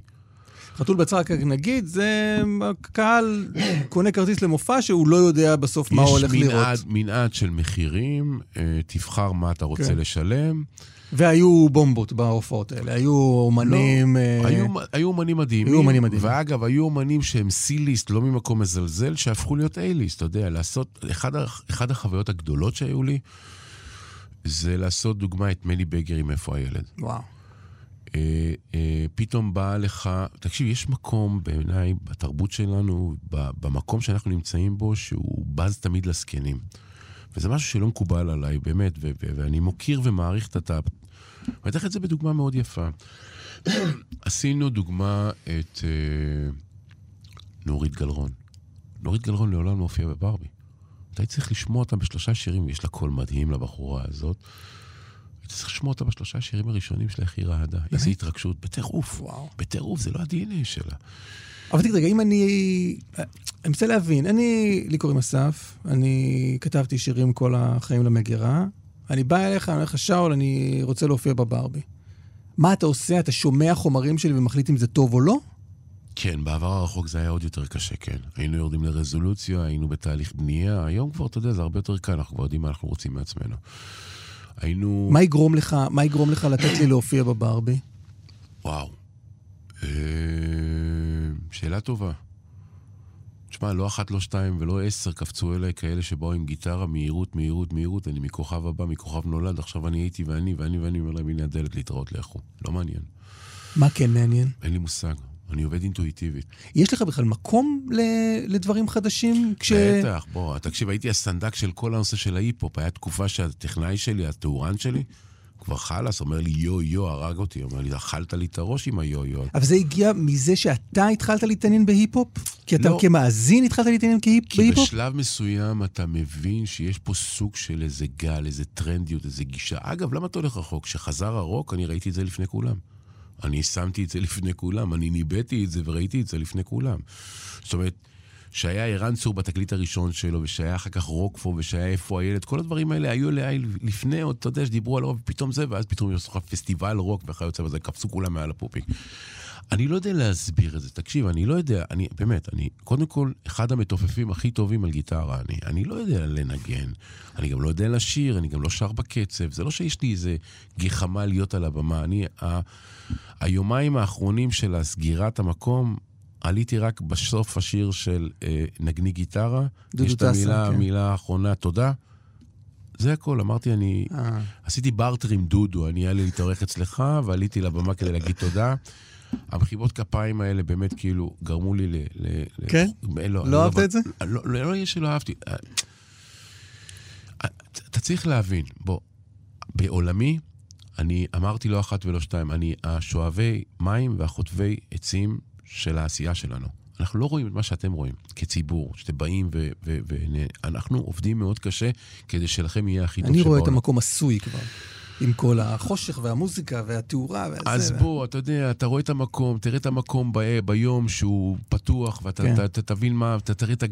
חתול בצק, נגיד, זה קהל קונה כרטיס למופע שהוא לא יודע בסוף מה הוא הולך יש לראות. מנעד, מנעד של מחירים, אה, תבחר מה אתה רוצה כן. לשלם. והיו בומבות בהופעות האלה, היו אומנים... אה, היו, היו אומנים מדהימים. היו אומנים מדהימים. ואגב, היו אומנים שהם C-ליסט, לא ממקום מזלזל, שהפכו להיות A-ליסט, אתה יודע, לעשות... אחד, אחד החוויות הגדולות שהיו לי, זה לעשות דוגמה את מני בגר עם איפה הילד. וואו. אה, אה, פתאום בא לך, תקשיב, יש מקום בעיניי בתרבות שלנו, במקום שאנחנו נמצאים בו, שהוא בז תמיד לזקנים. וזה משהו שלא מקובל עליי, באמת, ו- ו- ואני מוקיר ומעריך את ה... ואני אתן לך את זה בדוגמה מאוד יפה. [clears throat] עשינו דוגמה את אה, נורית גלרון. נורית גלרון לעולם לא הופיעה בברבי. אתה צריך לשמוע אותה בשלושה שירים, יש לה קול מדהים לבחורה הזאת. היית צריך לשמוע אותה בשלושה שירים הראשונים שלה, איך היא רעדה. איזו התרגשות, בטירוף. וואו. בטירוף, זה לא ה-DNA שלה. אבל תגיד, רגע, אם אני... אני מנסה להבין, אני, לי קוראים אסף, אני כתבתי שירים כל החיים למגירה, אני בא אליך, אני אומר לך, שאול, אני רוצה להופיע בברבי. מה אתה עושה? אתה שומע חומרים שלי ומחליט אם זה טוב או לא? כן, בעבר הרחוק זה היה עוד יותר קשה, כן. היינו יורדים לרזולוציה, היינו בתהליך בנייה, היום כבר, אתה יודע, זה הרבה יותר קל, אנחנו כבר יודעים מה אנחנו רוצים מעצמנו. היינו... מה יגרום לך, מה יגרום לך לתת לי להופיע בברבי? וואו. אה, שאלה טובה. תשמע, לא אחת, לא שתיים ולא עשר קפצו אליי כאלה שבאו עם גיטרה, מהירות, מהירות, מהירות, אני מכוכב הבא, מכוכב נולד, עכשיו אני הייתי ואני, ואני ואני אומר להם, הנה הדלת להתראות לכו. לא מעניין. מה כן מעניין? אין לי מושג. אני עובד אינטואיטיבית. יש לך בכלל מקום ל- לדברים חדשים? כש... בטח, בוא, תקשיב, הייתי הסנדק של כל הנושא של ההיפ-הופ. היה תקופה שהטכנאי שלי, הטהורן שלי, כבר חלאס, אומר לי, יו, יו, הרג אותי. אומר לי, אכלת לי את הראש עם היו, יו. אבל זה הגיע מזה שאתה התחלת להתעניין בהיפ-הופ? כי אתה לא. כמאזין התחלת להתעניין כהיפ- כי בהיפ-הופ? בשלב מסוים אתה מבין שיש פה סוג של איזה גל, איזה טרנדיות, איזה גישה. אגב, למה אתה הולך רחוק? כשחזר הרוק, אני ראיתי את זה לפני כולם. אני שמתי את זה לפני כולם, אני ניבאתי את זה וראיתי את זה לפני כולם. זאת אומרת, שהיה ערן צור בתקליט הראשון שלו, ושהיה אחר כך רוקפו, ושהיה איפה הילד, כל הדברים האלה היו אליי לפני, אתה יודע, שדיברו על רוק, ופתאום זה, ואז פתאום יש לך פסטיבל רוק וכיוצא בזה, קפצו כולם מעל הפופיק. אני לא יודע להסביר את זה. תקשיב, אני לא יודע, אני, באמת, אני, קודם כל, אחד המתופפים הכי טובים על גיטרה, אני, אני לא יודע לנגן, אני גם לא יודע לשיר, אני גם לא שר בקצב, זה לא שיש לי איזה גחמה להיות על הבמה. אני, ה, היומיים האחרונים של הסגירת המקום, עליתי רק בסוף השיר של אה, נגני גיטרה. דודו יש את טסה, המילה, כן. המילה האחרונה, תודה. זה הכל. אמרתי, אני... אה. עשיתי בארטר עם דודו, אני היה לי להתארח אצלך, ועליתי לבמה כדי להגיד תודה. המחיבות כפיים האלה באמת כאילו גרמו לי ל... ל- ל- כן? לא, לא אהבת את זה? לא, לא, לא יהיה שלא אהבתי. אה, אתה צריך להבין, בוא, בעולמי, אני אמרתי לא אחת ולא שתיים, אני השואבי מים והחוטבי עצים של העשייה שלנו. אנחנו לא רואים את מה שאתם רואים כציבור, שאתם באים ואנחנו עובדים מאוד קשה כדי שלכם יהיה הכי טוב אני שבעולם. רואה את המקום עשוי כבר. עם כל החושך והמוזיקה והתאורה והזה. אז בוא, אתה יודע, אתה רואה את המקום, תראה את המקום ב, ביום שהוא פתוח, ואתה כן. ת, ת, תבין מה, אתה תראה את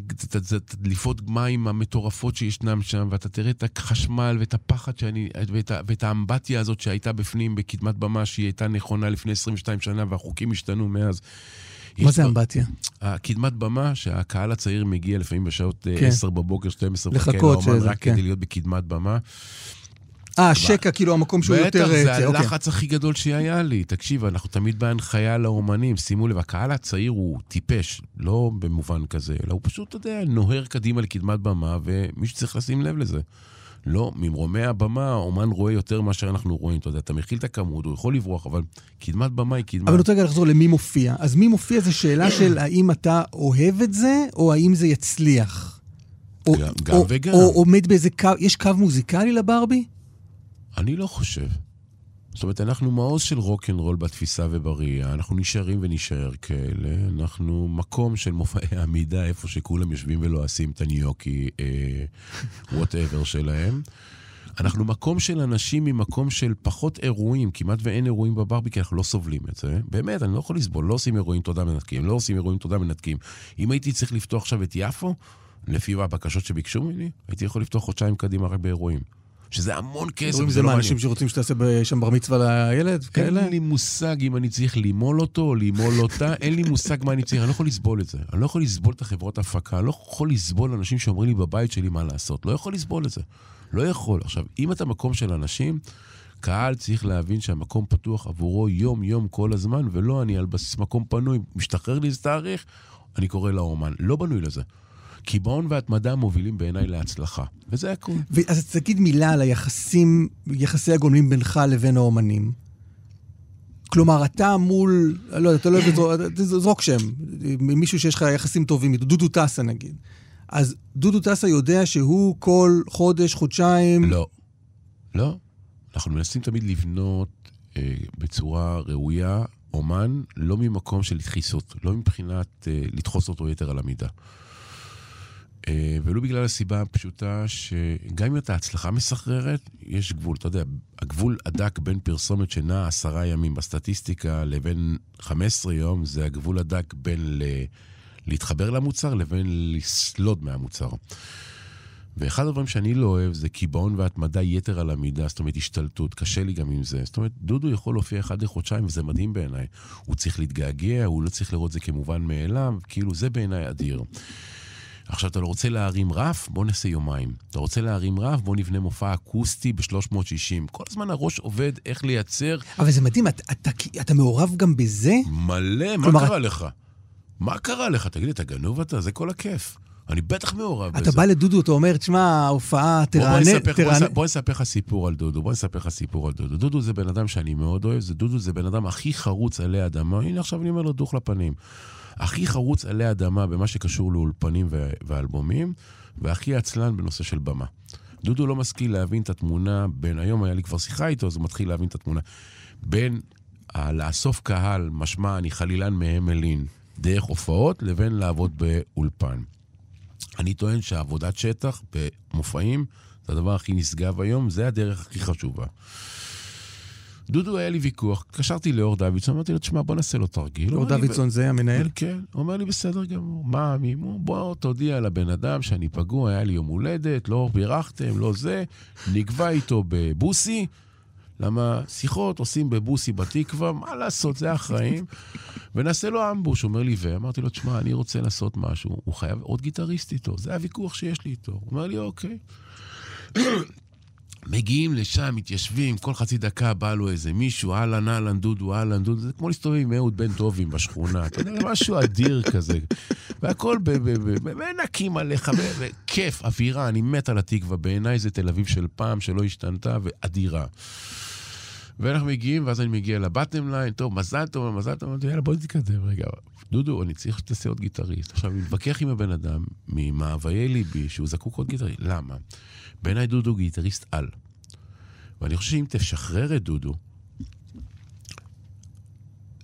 הדליפות מים המטורפות שישנם שם, ואתה תראה את החשמל ואת הפחד שאני, ואת, ה- ואת האמבטיה הזאת שהייתה בפנים בקדמת במה, שהיא הייתה נכונה לפני 22 שנה, והחוקים השתנו מאז. מה זה אמבטיה? הקדמת במה, שהקהל הצעיר מגיע לפעמים בשעות אה, כן. 10 בבוקר, 12, מחכה לחכות שזה, רק כן. כדי להיות בקדמת במה. אה, שקע, כאילו המקום שהוא יותר... בטח, אה, זה אוקיי. הלחץ הכי גדול שהיה לי. תקשיב, אנחנו תמיד בהנחיה לאומנים, שימו לב, הקהל הצעיר הוא טיפש, לא במובן כזה, אלא הוא פשוט, אתה יודע, נוהר קדימה לקדמת במה, ומישהו צריך לשים לב לזה. לא, ממרומי הבמה, האומן רואה יותר מאשר אנחנו רואים. אתה יודע, אתה מכיל את הכמות, הוא יכול לברוח, אבל קדמת במה היא קדמה. אבל אני רוצה רגע לחזור למי מופיע. אז מי מופיע זה שאלה של [coughs] האם אתה אוהב את זה, או האם זה יצליח. או, גם- גם או, וגם. או עומד באיזה קו, יש קו מוזיקלי לברבי? אני לא חושב. זאת אומרת, אנחנו מעוז של רוקנרול בתפיסה ובראייה, אנחנו נשארים ונשאר כאלה, אנחנו מקום של מופעי עמידה, איפה שכולם יושבים ולועסים את הניוקי, whatever שלהם. אנחנו מקום של אנשים ממקום של פחות אירועים, כמעט ואין אירועים בברבי, כי אנחנו לא סובלים את זה. באמת, אני לא יכול לסבול, לא עושים אירועים תודה מנתקים, לא עושים אירועים תודה מנתקים. אם הייתי צריך לפתוח עכשיו את יפו, לפי הבקשות שביקשו ממני, הייתי יכול לפתוח חודשיים קדימה רק באירועים. שזה המון כסף, זה לא מעניין. אנשים שרוצים שתעשה שם בר מצווה לילד? כאלה? אין לי מושג אם אני צריך לימול אותו או לימול אותה, אין לי מושג מה אני צריך, אני לא יכול לסבול את זה. אני לא יכול לסבול את החברות הפקה, אני לא יכול לסבול אנשים שאומרים לי בבית שלי מה לעשות. לא יכול לסבול את זה. לא יכול. עכשיו, אם אתה מקום של אנשים, קהל צריך להבין שהמקום פתוח עבורו יום-יום כל הזמן, ולא אני על בסיס מקום פנוי, משתחרר לי איזה תאריך, אני קורא לאומן. לא בנוי לזה. קיבעון והתמדה מובילים בעיניי להצלחה. וזה הכול. אז תגיד מילה על היחסים, יחסי הגומלין בינך לבין האומנים. כלומר, אתה מול, לא יודע, אתה לא אוהב לזרוק, שם, מישהו שיש לך יחסים טובים איתו, דודו טסה נגיד. אז דודו טסה יודע שהוא כל חודש, חודשיים... לא. לא. אנחנו מנסים תמיד לבנות אה, בצורה ראויה אומן, לא ממקום של דחיסות, לא מבחינת אה, לדחוס אותו יתר על המידה. אה, ולו בגלל הסיבה הפשוטה שגם אם אתה הצלחה מסחררת, יש גבול. אתה יודע, הגבול הדק בין פרסומת שנעה עשרה ימים בסטטיסטיקה לבין 15 יום, זה הגבול הדק בין ל... להתחבר למוצר לבין לסלוד מהמוצר. ואחד הדברים שאני לא אוהב זה קיבעון והתמדה יתר על המידה, זאת אומרת השתלטות, קשה לי גם עם זה. זאת אומרת, דודו יכול להופיע אחד לחודשיים וזה מדהים בעיניי. הוא צריך להתגעגע, הוא לא צריך לראות זה כמובן מאליו, כאילו זה בעיניי אדיר. עכשיו, אתה לא רוצה להרים רף? בוא נעשה יומיים. אתה רוצה להרים רף? בוא נבנה מופע אקוסטי ב-360. כל הזמן הראש עובד איך לייצר אבל זה מדהים, אתה, אתה, אתה מעורב גם בזה? מלא, מה כלומר, קרה לך? מה קרה לך? תגיד לי, אתה גנוב אתה? זה כל הכיף. אני בטח מעורב בזה. אתה בא לדודו, אתה אומר, תשמע, ההופעה, תרענן, בוא, בוא נספר לך סיפור על דודו, בוא נספר לך סיפור על דודו. דודו זה בן אדם שאני מאוד אוהב, זה דודו זה בן אדם הכי חרוץ עלי אדמה. הנה עכשיו אני אומר לו דוך לפנים. הכי חרוץ עלי אדמה במה שקשור לאולפנים ואלבומים, והכי עצלן בנושא של במה. דודו לא משכיל להבין את התמונה בין, היום היה לי כבר שיחה איתו, אז הוא מתחיל להבין את התמונה. בין ה- לאסוף קהל, משמע אני חלילן מהמלין, דרך הופעות, לבין לעבוד באולפן. אני טוען שעבודת שטח במופעים זה הדבר הכי נשגב היום, זה הדרך הכי חשובה. דודו, היה לי ויכוח, התקשרתי לאור דוידסון, אמרתי לו, תשמע, בוא נעשה לו תרגיל. אור דוידסון זה המנהל? כן, הוא אומר לי, בסדר גמור. מה, מי, בוא תודיע לבן אדם שאני פגוע, היה לי יום הולדת, לא בירכתם, לא זה, נקבע איתו בבוסי, למה שיחות עושים בבוסי בתקווה, מה לעשות, זה החיים. ונעשה לו אמבוש, אומר לי, ואמרתי לו, תשמע, אני רוצה לעשות משהו, הוא חייב עוד גיטריסט איתו, זה הוויכוח שיש לי איתו. הוא אומר לי, אוקיי. מגיעים לשם, מתיישבים, כל חצי דקה בא לו איזה מישהו, אהלן, אהלן, דודו, אהלן, דודו, זה כמו להסתובב עם אהוד בן טובים בשכונה, אתה יודע, משהו אדיר כזה. והכל מנקים עליך, וכיף, אווירה, אני מת על התקווה, בעיניי זה תל אביב של פעם, שלא השתנתה, ואדירה. ואנחנו מגיעים, ואז אני מגיע ל bottom line, טוב, מזל טוב, מזל טוב, יאללה, בוא נתקדם רגע. דודו, אני צריך שתעשה עוד גיטריסט. עכשיו, אני מתווכח עם הבן אדם ממאוויי ליבי שהוא זקוק עוד גיטריסט. למה? בעיניי דודו גיטריסט על. ואני חושב שאם תשחרר את דודו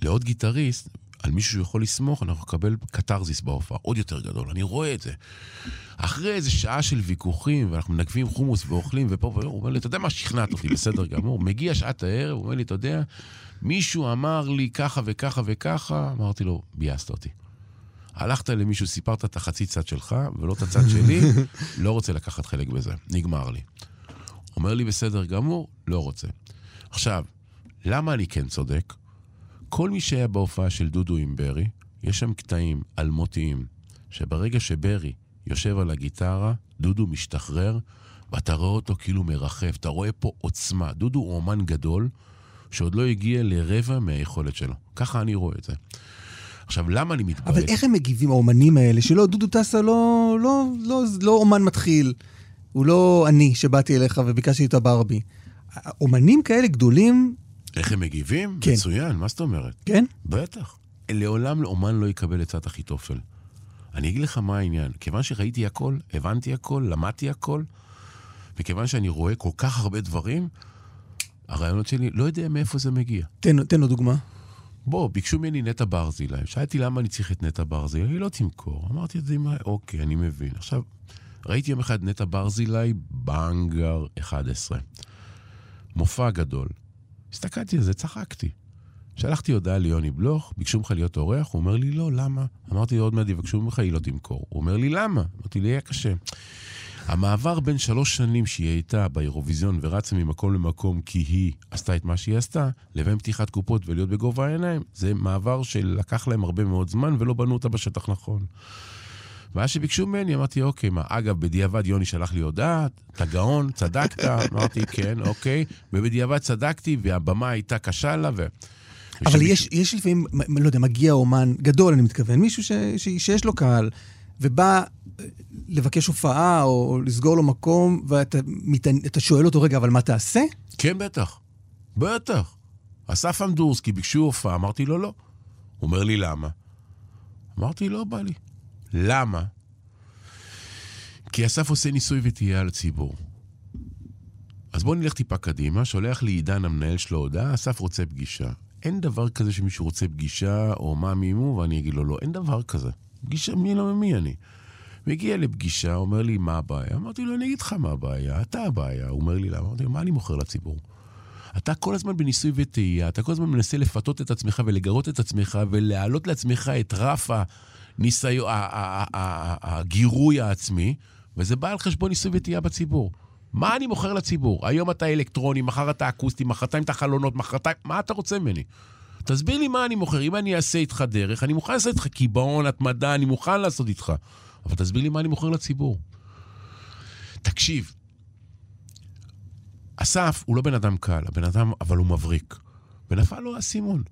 לעוד גיטריסט, על מישהו שיכול לסמוך, אנחנו נקבל קתרזיס בהופעה, עוד יותר גדול, אני רואה את זה. אחרי איזה שעה של ויכוחים, ואנחנו מנגבים חומוס ואוכלים, ופה והוא אומר לי, אתה יודע מה, שכנעת אותי, [laughs] בסדר גמור. מגיע שעת הערב, הוא אומר לי, אתה יודע, מישהו אמר לי ככה וככה וככה, אמרתי לו, ביאסת אותי. הלכת למישהו, סיפרת את החצי צד שלך, ולא את הצד שלי, [laughs] לא רוצה לקחת חלק בזה. נגמר לי. אומר לי, בסדר גמור, לא רוצה. עכשיו, למה אני כן צודק? כל מי שהיה בהופעה של דודו עם ברי, יש שם קטעים אלמותיים, שברגע שברי יושב על הגיטרה, דודו משתחרר, ואתה רואה אותו כאילו מרחף, אתה רואה פה עוצמה. דודו הוא אומן גדול, שעוד לא הגיע לרבע מהיכולת שלו. ככה אני רואה את זה. עכשיו, למה אני מתבאס? אבל איך הם מגיבים, האומנים האלה, שלא, דודו טסה לא, לא, לא, לא אומן מתחיל, הוא לא אני שבאתי אליך וביקשתי את הברבי. אומנים כאלה גדולים... איך הם מגיבים? כן. מצוין, מה זאת אומרת? כן? בטח. לעולם אומן לא יקבל עצת אחיתופל. אני אגיד לך מה העניין. כיוון שראיתי הכל, הבנתי הכל, למדתי הכל, וכיוון שאני רואה כל כך הרבה דברים, הרעיונות שלי, לא יודע מאיפה זה מגיע. תן, תן לו דוגמה. בוא, ביקשו ממני נטע ברזילי. שאלתי למה אני צריך את נטע ברזילי, היא לא תמכור. אמרתי את זה, אוקיי, אני מבין. עכשיו, ראיתי יום אחד נטע ברזילי, באנגר 11. מופע גדול. הסתכלתי על זה, צחקתי. שלחתי הודעה ליוני בלוך, ביקשו ממך להיות אורח, הוא אומר לי, לא, למה? אמרתי, עוד מעט יבקשו ממך, היא לא תמכור. הוא אומר לי, למה? אמרתי לי, יהיה קשה. המעבר בין שלוש שנים שהיא הייתה באירוויזיון ורצה ממקום למקום כי היא עשתה את מה שהיא עשתה, לבין פתיחת קופות ולהיות בגובה העיניים, זה מעבר שלקח להם הרבה מאוד זמן ולא בנו אותה בשטח נכון. ואז שביקשו ממני, אמרתי, אוקיי, מה, אגב, בדיעבד יוני שלח לי הודעה, אתה גאון, צדקת, [laughs] אמרתי, כן, אוקיי, ובדיעבד צדקתי, והבמה הייתה קשה לה, ו... אבל יש, יש לפעמים, לא יודע, מגיע אומן גדול, אני מתכוון, מישהו ש, ש, שיש לו קהל, ובא לבקש הופעה או לסגור לו מקום, ואתה מת, שואל אותו, רגע, אבל מה תעשה? כן, בטח. בטח. אסף אמדורסקי ביקשו הופעה, אמרתי לו לא. הוא אומר לי, למה? אמרתי, לא בא לי. למה? כי אסף עושה ניסוי וטעייה על הציבור. אז בואו נלך טיפה קדימה, שולח לי עידן המנהל שלו הודעה, אסף רוצה פגישה. אין דבר כזה שמישהו רוצה פגישה, או מה מימו, ואני אגיד לו לא. אין דבר כזה. פגישה, מי לא מי אני? מגיע לפגישה, אומר לי, מה הבעיה? אמרתי לו, אני אגיד לך מה הבעיה, אתה הבעיה. הוא אומר לי, למה? אמרתי לו, מה אני מוכר לציבור? אתה כל הזמן בניסוי וטעייה, אתה כל הזמן מנסה לפתות את עצמך ולגרות את עצמך ולהעלות לעצמך את רף הניסיון, הגירוי העצמי, וזה בא על חשבון ניסוי וטעייה בציבור. מה אני מוכר לציבור? היום אתה אלקטרוני, מחר אתה אקוסטי, מחרתיים אתה חלונות, מחרתיים... מה אתה רוצה ממני? תסביר לי מה אני מוכר. אם אני אעשה איתך דרך, אני מוכן לעשות איתך קיבעון, התמדה, אני מוכן לעשות איתך. אבל תסביר לי מה אני מוכר לציבור. תקשיב, אסף הוא לא בן אדם קל, הבן אדם, אבל הוא מבריק. ונפל לו האסימון.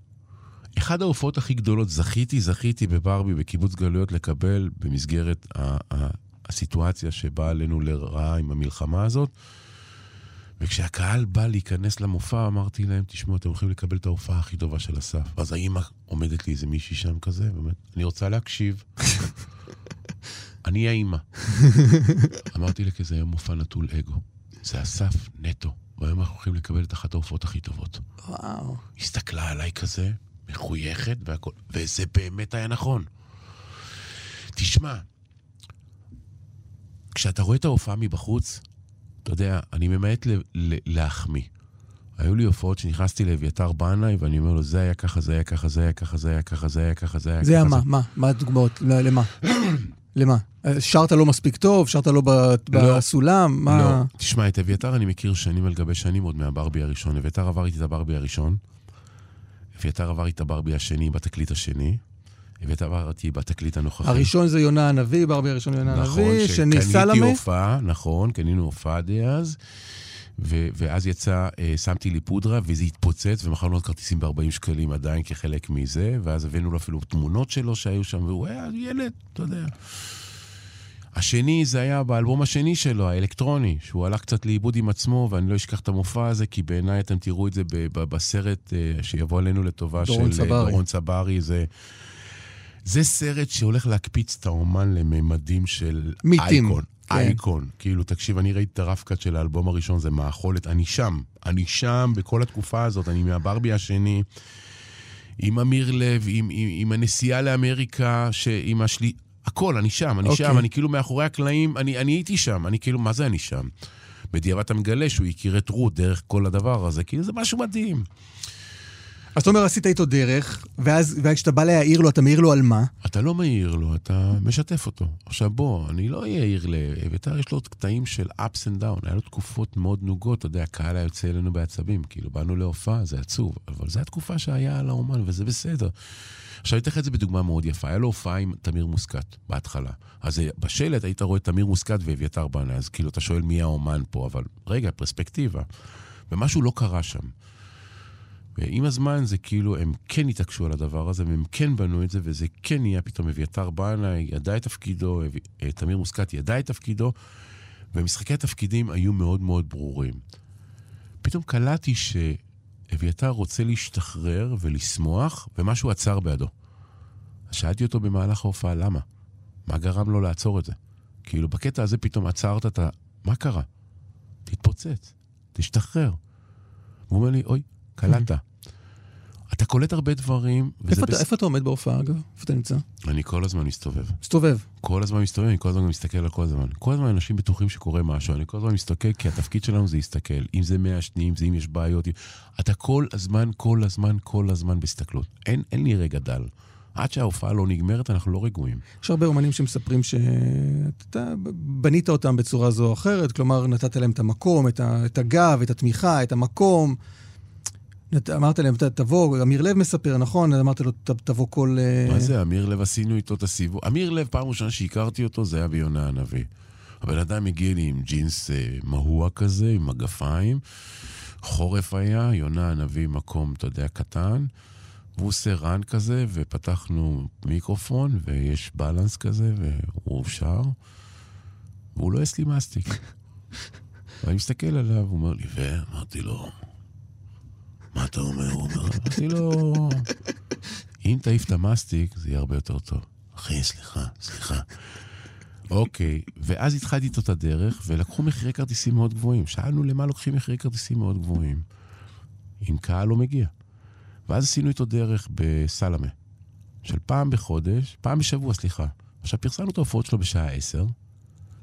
אחת ההופעות הכי גדולות, זכיתי, זכיתי בברבי, בקיבוץ גלויות, לקבל במסגרת הסיטואציה שבאה עלינו לרעה עם המלחמה הזאת. וכשהקהל בא להיכנס למופע, אמרתי להם, תשמעו, אתם הולכים לקבל את ההופעה הכי טובה של אסף. אז האמא עומדת לי איזה מישהי שם כזה, באמת, אני רוצה להקשיב. [laughs] אני האמא. [laughs] אמרתי לה, כזה היום מופע נטול אגו. זה אסף נטו, והיום אנחנו הולכים לקבל את אחת ההופעות הכי טובות. וואו. הסתכלה עליי כזה, מחויכת והכל, וזה באמת היה נכון. תשמע, כשאתה רואה את ההופעה מבחוץ, אתה יודע, אני ממעט להחמיא. היו לי הופעות שנכנסתי לאביתר בנאי, ואני אומר לו, זה היה ככה, זה היה ככה, זה היה ככה, זה היה ככה, זה היה ככה, זה היה ככה. זה היה מה? מה? מה הדוגמאות? למה? [clears throat] למה? שרת לא מספיק טוב? שרת לא, לא בסולם? מה... לא. תשמע, את אביתר אני מכיר שנים על גבי שנים עוד מהברבי הראשון. אביתר עבר איתי את הברבי הראשון. אביתר עבר איתי את הברבי השני בתקליט השני. הבאת עברתי בתקליט הנוכחי. הראשון זה יונה הנביא, ברבי הראשון יונה נכון, הנביא, שני סלמה. נכון, שקניתי הופעה, נכון, קנינו הופעה די אז. ו- ואז יצא, אה, שמתי לי פודרה, וזה התפוצץ, ומכרנו עוד כרטיסים ב-40 שקלים עדיין כחלק מזה, ואז הבאנו לו אפילו תמונות שלו שהיו שם, והוא היה ילד, אתה יודע. השני, זה היה באלבום השני שלו, האלקטרוני, שהוא הלך קצת לאיבוד עם עצמו, ואני לא אשכח את המופע הזה, כי בעיניי אתם תראו את זה ב- ב- בסרט אה, שיבוא עלינו לטובה דורון של אה, צברי. דורון צברי. זה, זה סרט שהולך להקפיץ את האומן לממדים של מיתים. אייקון. כן. אייקון. כאילו, תקשיב, אני ראיתי את הרב-קאט של האלבום הראשון, זה מאכולת. אני שם. אני שם בכל התקופה הזאת. אני מהברבי השני, עם אמיר לב, עם, עם, עם הנסיעה לאמריקה, ש- עם השלי... הכל, אני שם, אני אוקיי. שם, אני כאילו מאחורי הקלעים, אני, אני הייתי שם, אני כאילו, מה זה אני שם? בדיעבד אתה מגלה שהוא הכיר את רות דרך כל הדבר הזה, כאילו זה משהו מדהים. אז אתה אומר, עשית איתו דרך, ואז כשאתה בא להעיר לו, אתה מעיר לו על מה? אתה לא מעיר לו, אתה משתף אותו. עכשיו בוא, אני לא אעיר לאביתר, יש לו קטעים של ups and down, היה לו תקופות מאוד נוגות, אתה יודע, הקהל היה יוצא אלינו בעצבים, כאילו, באנו להופעה, זה עצוב, אבל זו התקופה שהיה על האומן, וזה בסדר. עכשיו, אני אתן לך את זה בדוגמה מאוד יפה. היה לו הופעה עם תמיר מוסקת, בהתחלה. אז אה, בשלט היית רואה תמיר מוסקת ואביתר בנה, אז כאילו, אתה שואל מי האומן פה, אבל רגע, פרספקטיבה. ומשהו לא קרה שם. ועם הזמן זה כאילו, הם כן התעקשו על הדבר הזה, והם כן בנו את זה, וזה כן נהיה פתאום אביתר בנה, ידע את תפקידו, אה, תמיר מוסקת ידע את תפקידו, ומשחקי התפקידים היו מאוד מאוד ברורים. פתאום קלטתי שאביתר רוצה להשתחרר ולשמוח, ומשהו עצר בעדו. אז שאלתי אותו במהלך ההופעה, למה? מה גרם לו לעצור את זה? כאילו, בקטע הזה פתאום עצרת את ה... מה קרה? תתפוצץ, תשתחרר. והוא אומר לי, אוי, קלטת. אתה קולט הרבה דברים, איפה אתה- בס... איפה אתה עומד בהופעה, אגב? איפה אתה נמצא? אני כל הזמן מסתובב. מסתובב. כל הזמן מסתובב, אני כל הזמן מסתכל על כל הזמן. כל הזמן אנשים בטוחים שקורה משהו, אני כל הזמן מסתכל, כי התפקיד שלנו זה להסתכל. אם זה מעשנים, זה אם יש בעיות. אם- אתה כל הזמן, כל הזמן, כל הזמן בהסתכלות. אין, אין לי רגע דל. עד שההופעה לא נגמרת, אנחנו לא רגועים. יש הרבה אומנים שמספרים שאתה בנית אותם בצורה זו או אחרת, כלומר, נתת להם את המקום, את הגב, את התמיכה, את המקום. אמרת להם, "ת- תבוא, אמיר לב מספר, נכון? אמרת לו, "ת- תבוא כל... אה, מה זה, אמיר לב עשינו איתו את הסיבוב. אמיר לב, פעם ראשונה שהכרתי אותו, זה היה ביונה הנביא. הבן אדם הגיע לי עם ג'ינס אה, מהוע כזה, עם מגפיים. חורף היה, יונה הנביא מקום, אתה יודע, קטן. והוא עושה רן כזה, ופתחנו מיקרופון, ויש בלנס כזה, והוא שר, והוא לא לי מסטיק. ואני [laughs] מסתכל עליו, הוא אומר לי, ואמרתי לו, מה אתה אומר? הוא אומר, אמרתי לו, אם תעיף את המסטיק, זה יהיה הרבה יותר טוב. אחי, סליחה, סליחה. אוקיי, ואז התחלתי איתו את הדרך, ולקחו מחירי כרטיסים מאוד גבוהים. שאלנו למה לוקחים מחירי כרטיסים מאוד גבוהים. אם קהל לא מגיע. ואז עשינו איתו דרך בסלמה, של פעם בחודש, פעם בשבוע, סליחה. עכשיו, פרסמנו את ההופעות שלו בשעה 10.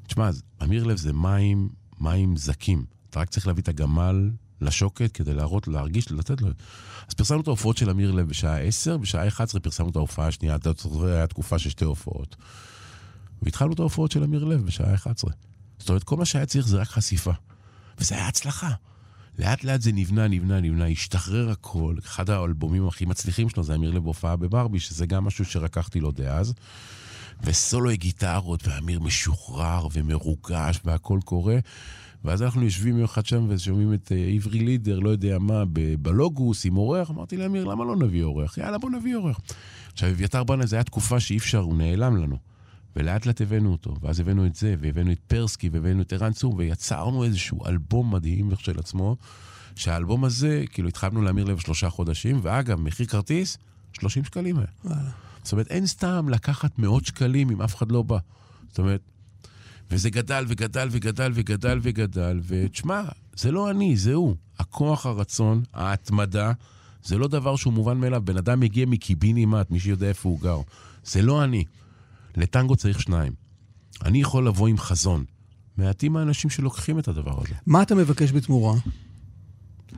תשמע, אמיר לב זה מים, מים זכים. אתה רק צריך להביא את הגמל לשוקת כדי להראות, להרגיש, לתת לו. אז פרסמנו את ההופעות של אמיר לב בשעה 10, בשעה 11 פרסמנו את ההופעה השנייה, אתה היה תקופה של שתי הופעות. והתחלנו את ההופעות של אמיר לב בשעה 11. זאת אומרת, כל מה שהיה צריך זה רק חשיפה. וזה היה הצלחה. לאט לאט זה נבנה, נבנה, נבנה, השתחרר הכל. אחד האלבומים הכי מצליחים שלו זה אמיר לב בהופעה בברבי, שזה גם משהו שרקחתי לו דאז. וסולו גיטרות, ואמיר משוחרר ומרוגש, והכל קורה. ואז אנחנו יושבים יום אחד שם ושומעים את אה, עברי לידר, לא יודע מה, בלוגוס עם אורח. אמרתי לאמיר, למה לא נביא אורח? יאללה, בוא נביא אורח. עכשיו, אביתר בנה, זו הייתה תקופה שאי אפשר, הוא נעלם לנו. ולאט לאט הבאנו אותו, ואז הבאנו את זה, והבאנו את פרסקי, והבאנו את ערן צור, ויצרנו איזשהו אלבום מדהים של עצמו, שהאלבום הזה, כאילו התחלנו להמיר לב שלושה חודשים, ואגב, מחיר כרטיס, 30 שקלים היה. זאת אומרת, אין סתם לקחת מאות שקלים אם אף אחד לא בא. זאת אומרת, וזה גדל וגדל וגדל וגדל וגדל, ותשמע, זה לא אני, זה הוא. הכוח הרצון, ההתמדה, זה לא דבר שהוא מובן מאליו. בן אדם מגיע מקיבינימט, מי שיודע איפה הוא גר. זה לא אני. לטנגו צריך שניים. אני יכול לבוא עם חזון. מעטים האנשים שלוקחים את הדבר הזה. מה אתה מבקש בתמורה?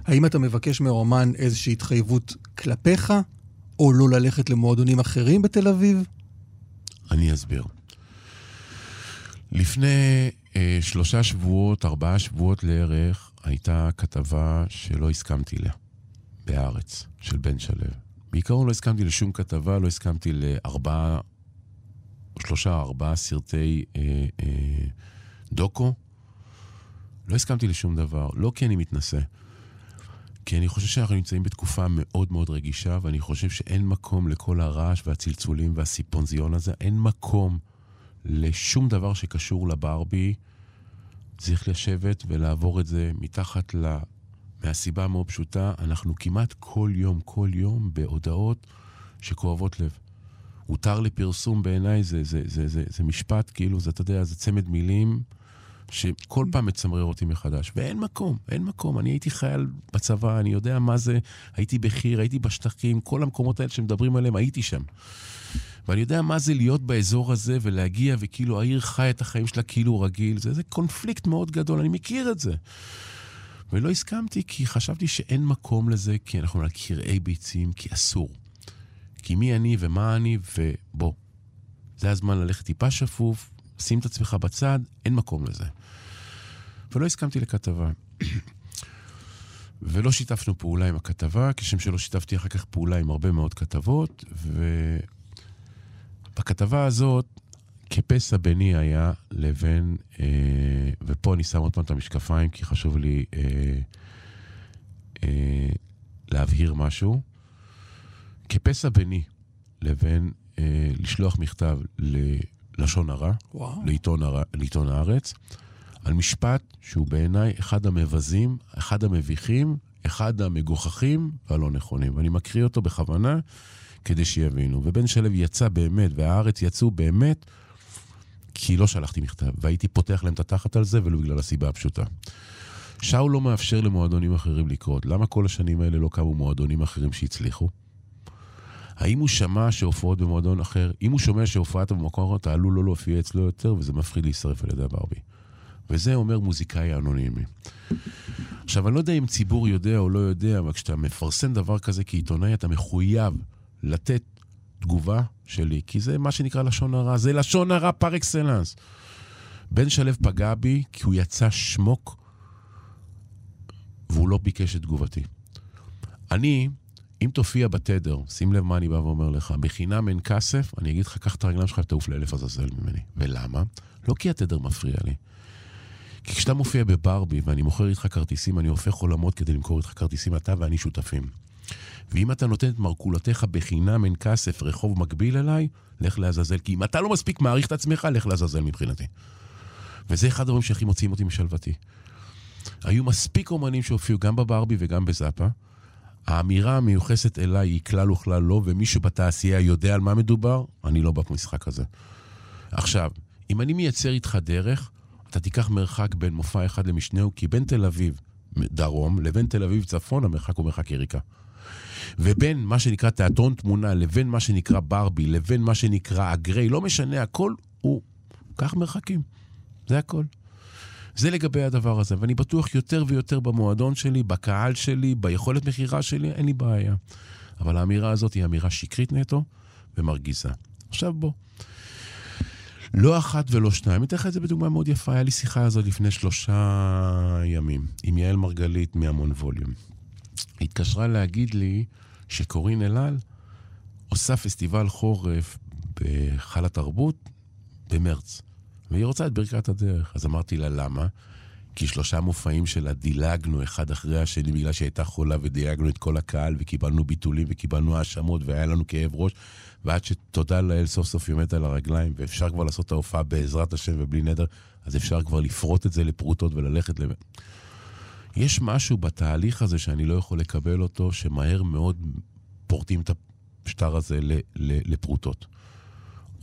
האם אתה מבקש מהאומן איזושהי התחייבות כלפיך, או לא ללכת למועדונים אחרים בתל אביב? אני אסביר. לפני אה, שלושה שבועות, ארבעה שבועות לערך, הייתה כתבה שלא הסכמתי לה, בהארץ, של בן שלו. בעיקרון לא הסכמתי לשום כתבה, לא הסכמתי לארבעה, שלושה, ארבעה סרטי אה, אה, דוקו. לא הסכמתי לשום דבר. לא כי אני מתנשא. כי אני חושב שאנחנו נמצאים בתקופה מאוד מאוד רגישה, ואני חושב שאין מקום לכל הרעש והצלצולים והסיפונזיון הזה. אין מקום לשום דבר שקשור לברבי. צריך לשבת ולעבור את זה מתחת ל... מהסיבה המאוד פשוטה, אנחנו כמעט כל יום, כל יום, בהודעות שכואבות לב. הותר לפרסום בעיניי זה, זה, זה, זה, זה משפט, כאילו, זה, אתה יודע, זה צמד מילים שכל פעם מצמרר אותי מחדש. ואין מקום, אין מקום. אני הייתי חייל בצבא, אני יודע מה זה, הייתי בחי"ר, הייתי בשטחים, כל המקומות האלה שמדברים עליהם, הייתי שם. ואני יודע מה זה להיות באזור הזה ולהגיע וכאילו העיר חי את החיים שלה כאילו רגיל. זה, זה קונפליקט מאוד גדול, אני מכיר את זה. ולא הסכמתי כי חשבתי שאין מקום לזה, כי אנחנו על קרעי ביצים, כי אסור. כי מי אני ומה אני, ובוא. זה הזמן ללכת טיפה שפוף, שים את עצמך בצד, אין מקום לזה. ולא הסכמתי לכתבה. [clears throat] ולא שיתפנו פעולה עם הכתבה, כשם שלא שיתפתי אחר כך פעולה עם הרבה מאוד כתבות, ובכתבה הזאת, כפסע ביני היה לבין, אה, ופה אני שם עוד פעם את המשקפיים, כי חשוב לי אה, אה, להבהיר משהו. כפסע ביני לבין אה, לשלוח מכתב ללשון הרע, לעיתון, הר... לעיתון הארץ, על משפט שהוא בעיניי אחד המבזים, אחד המביכים, אחד המגוחכים והלא נכונים. ואני מקריא אותו בכוונה כדי שיבינו. ובן שלו יצא באמת, והארץ יצאו באמת, כי לא שלחתי מכתב, והייתי פותח להם את התחת על זה, ולא בגלל הסיבה הפשוטה. שאול לא מאפשר למועדונים אחרים לקרות. למה כל השנים האלה לא קמו מועדונים אחרים שהצליחו? האם הוא שמע שהופעות במועדון אחר, אם הוא שומע שהופעת במקום אחר, אתה עלול לא להופיע אצלו יותר, וזה מפחיד להישרף על ידי הברבי. וזה אומר מוזיקאי אנונימי. עכשיו, אני לא יודע אם ציבור יודע או לא יודע, אבל כשאתה מפרסם דבר כזה כעיתונאי, אתה מחויב לתת תגובה שלי, כי זה מה שנקרא לשון הרע, זה לשון הרע פר אקסלנס. בן שלו פגע בי כי הוא יצא שמוק והוא לא ביקש את תגובתי. אני, אם תופיע בתדר, שים לב מה אני בא ואומר לך, בחינם אין כסף, אני אגיד לך, קח את הרגליים שלך ותעוף לאלף עזאזל ממני. ולמה? לא כי התדר מפריע לי. כי כשאתה מופיע בברבי ואני מוכר איתך כרטיסים, אני הופך עולמות כדי למכור איתך כרטיסים, אתה ואני שותפים. ואם אתה נותן את מרכולתך בחינם אין כסף, רחוב מקביל אליי, לך לעזאזל. כי אם אתה לא מספיק מעריך את עצמך, לך לעזאזל מבחינתי. וזה אחד הדברים שהכי מוציאים אותי משלוותי. היו מספיק אומנים שהופיעו גם בברבי וגם בזאפה. האמירה המיוחסת אליי היא כלל וכלל לא, ומי שבתעשייה יודע על מה מדובר, אני לא במשחק הזה. עכשיו, אם אני מייצר איתך דרך, אתה תיקח מרחק בין מופע אחד למשנהו, כי בין תל אביב דרום לבין תל אביב צפון, המרחק הוא מרחק יריקה. ובין מה שנקרא תיאטרון תמונה לבין מה שנקרא ברבי, לבין מה שנקרא הגריי, לא משנה, הכל הוא... קח מרחקים. זה הכל. זה לגבי הדבר הזה, ואני בטוח יותר ויותר במועדון שלי, בקהל שלי, ביכולת מכירה שלי, אין לי בעיה. אבל האמירה הזאת היא אמירה שקרית נטו ומרגיזה. עכשיו בוא. לא אחת ולא שניים, אני אתן לך את זה בדוגמה מאוד יפה. היה לי שיחה הזאת לפני שלושה ימים עם יעל מרגלית מהמון ווליום. היא התקשרה להגיד לי שקורין אלעל עושה פסטיבל חורף בהיכל התרבות במרץ. והיא רוצה את ברכת הדרך. אז אמרתי לה, למה? כי שלושה מופעים שלה דילגנו אחד אחרי השני בגלל שהיא הייתה חולה ודילגנו את כל הקהל וקיבלנו ביטולים וקיבלנו האשמות והיה לנו כאב ראש ועד שתודה לאל סוף סוף היא עומדת על הרגליים ואפשר כבר לעשות את ההופעה בעזרת השם ובלי נדר, אז אפשר כבר לפרוט את זה לפרוטות וללכת ל... יש משהו בתהליך הזה שאני לא יכול לקבל אותו, שמהר מאוד פורטים את השטר הזה לפרוטות.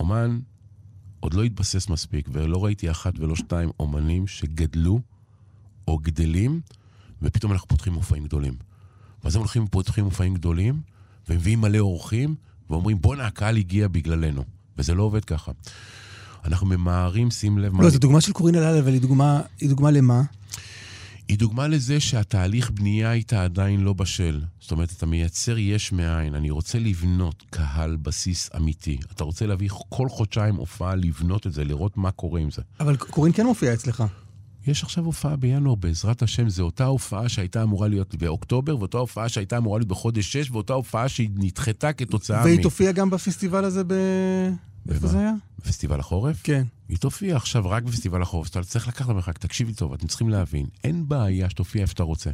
אומן עוד לא התבסס מספיק, ולא ראיתי אחת ולא שתיים אומנים שגדלו או גדלים, ופתאום אנחנו פותחים מופעים גדולים. ואז הם הולכים ופותחים מופעים גדולים, ומביאים מלא אורחים, ואומרים, בואנה, הקהל הגיע בגללנו. וזה לא עובד ככה. אנחנו ממהרים, שים לב... לא. זו דוגמה של קורין אלאל, אבל היא דוגמה, היא דוגמה למה? היא דוגמה לזה שהתהליך בנייה איתה עדיין לא בשל. זאת אומרת, אתה מייצר יש מאין. אני רוצה לבנות קהל בסיס אמיתי. אתה רוצה להביא כל חודשיים הופעה, לבנות את זה, לראות מה קורה עם זה. אבל קורין כן מופיעה אצלך. יש עכשיו הופעה בינואר, בעזרת השם, זו אותה הופעה שהייתה אמורה להיות באוקטובר, ואותה הופעה שהייתה אמורה להיות בחודש 6, ואותה הופעה שהיא נדחתה כתוצאה והיא מ... והיא תופיע גם בפסטיבל הזה ב... איפה? זה היה? בפסטיבל החורף? כן. היא תופיע עכשיו רק בפסטיבל החורף, אתה צריך לקחת למרחק, תקשיבי טוב, אתם צריכים להבין, אין בעיה שתופיע איפה שאתה רוצה.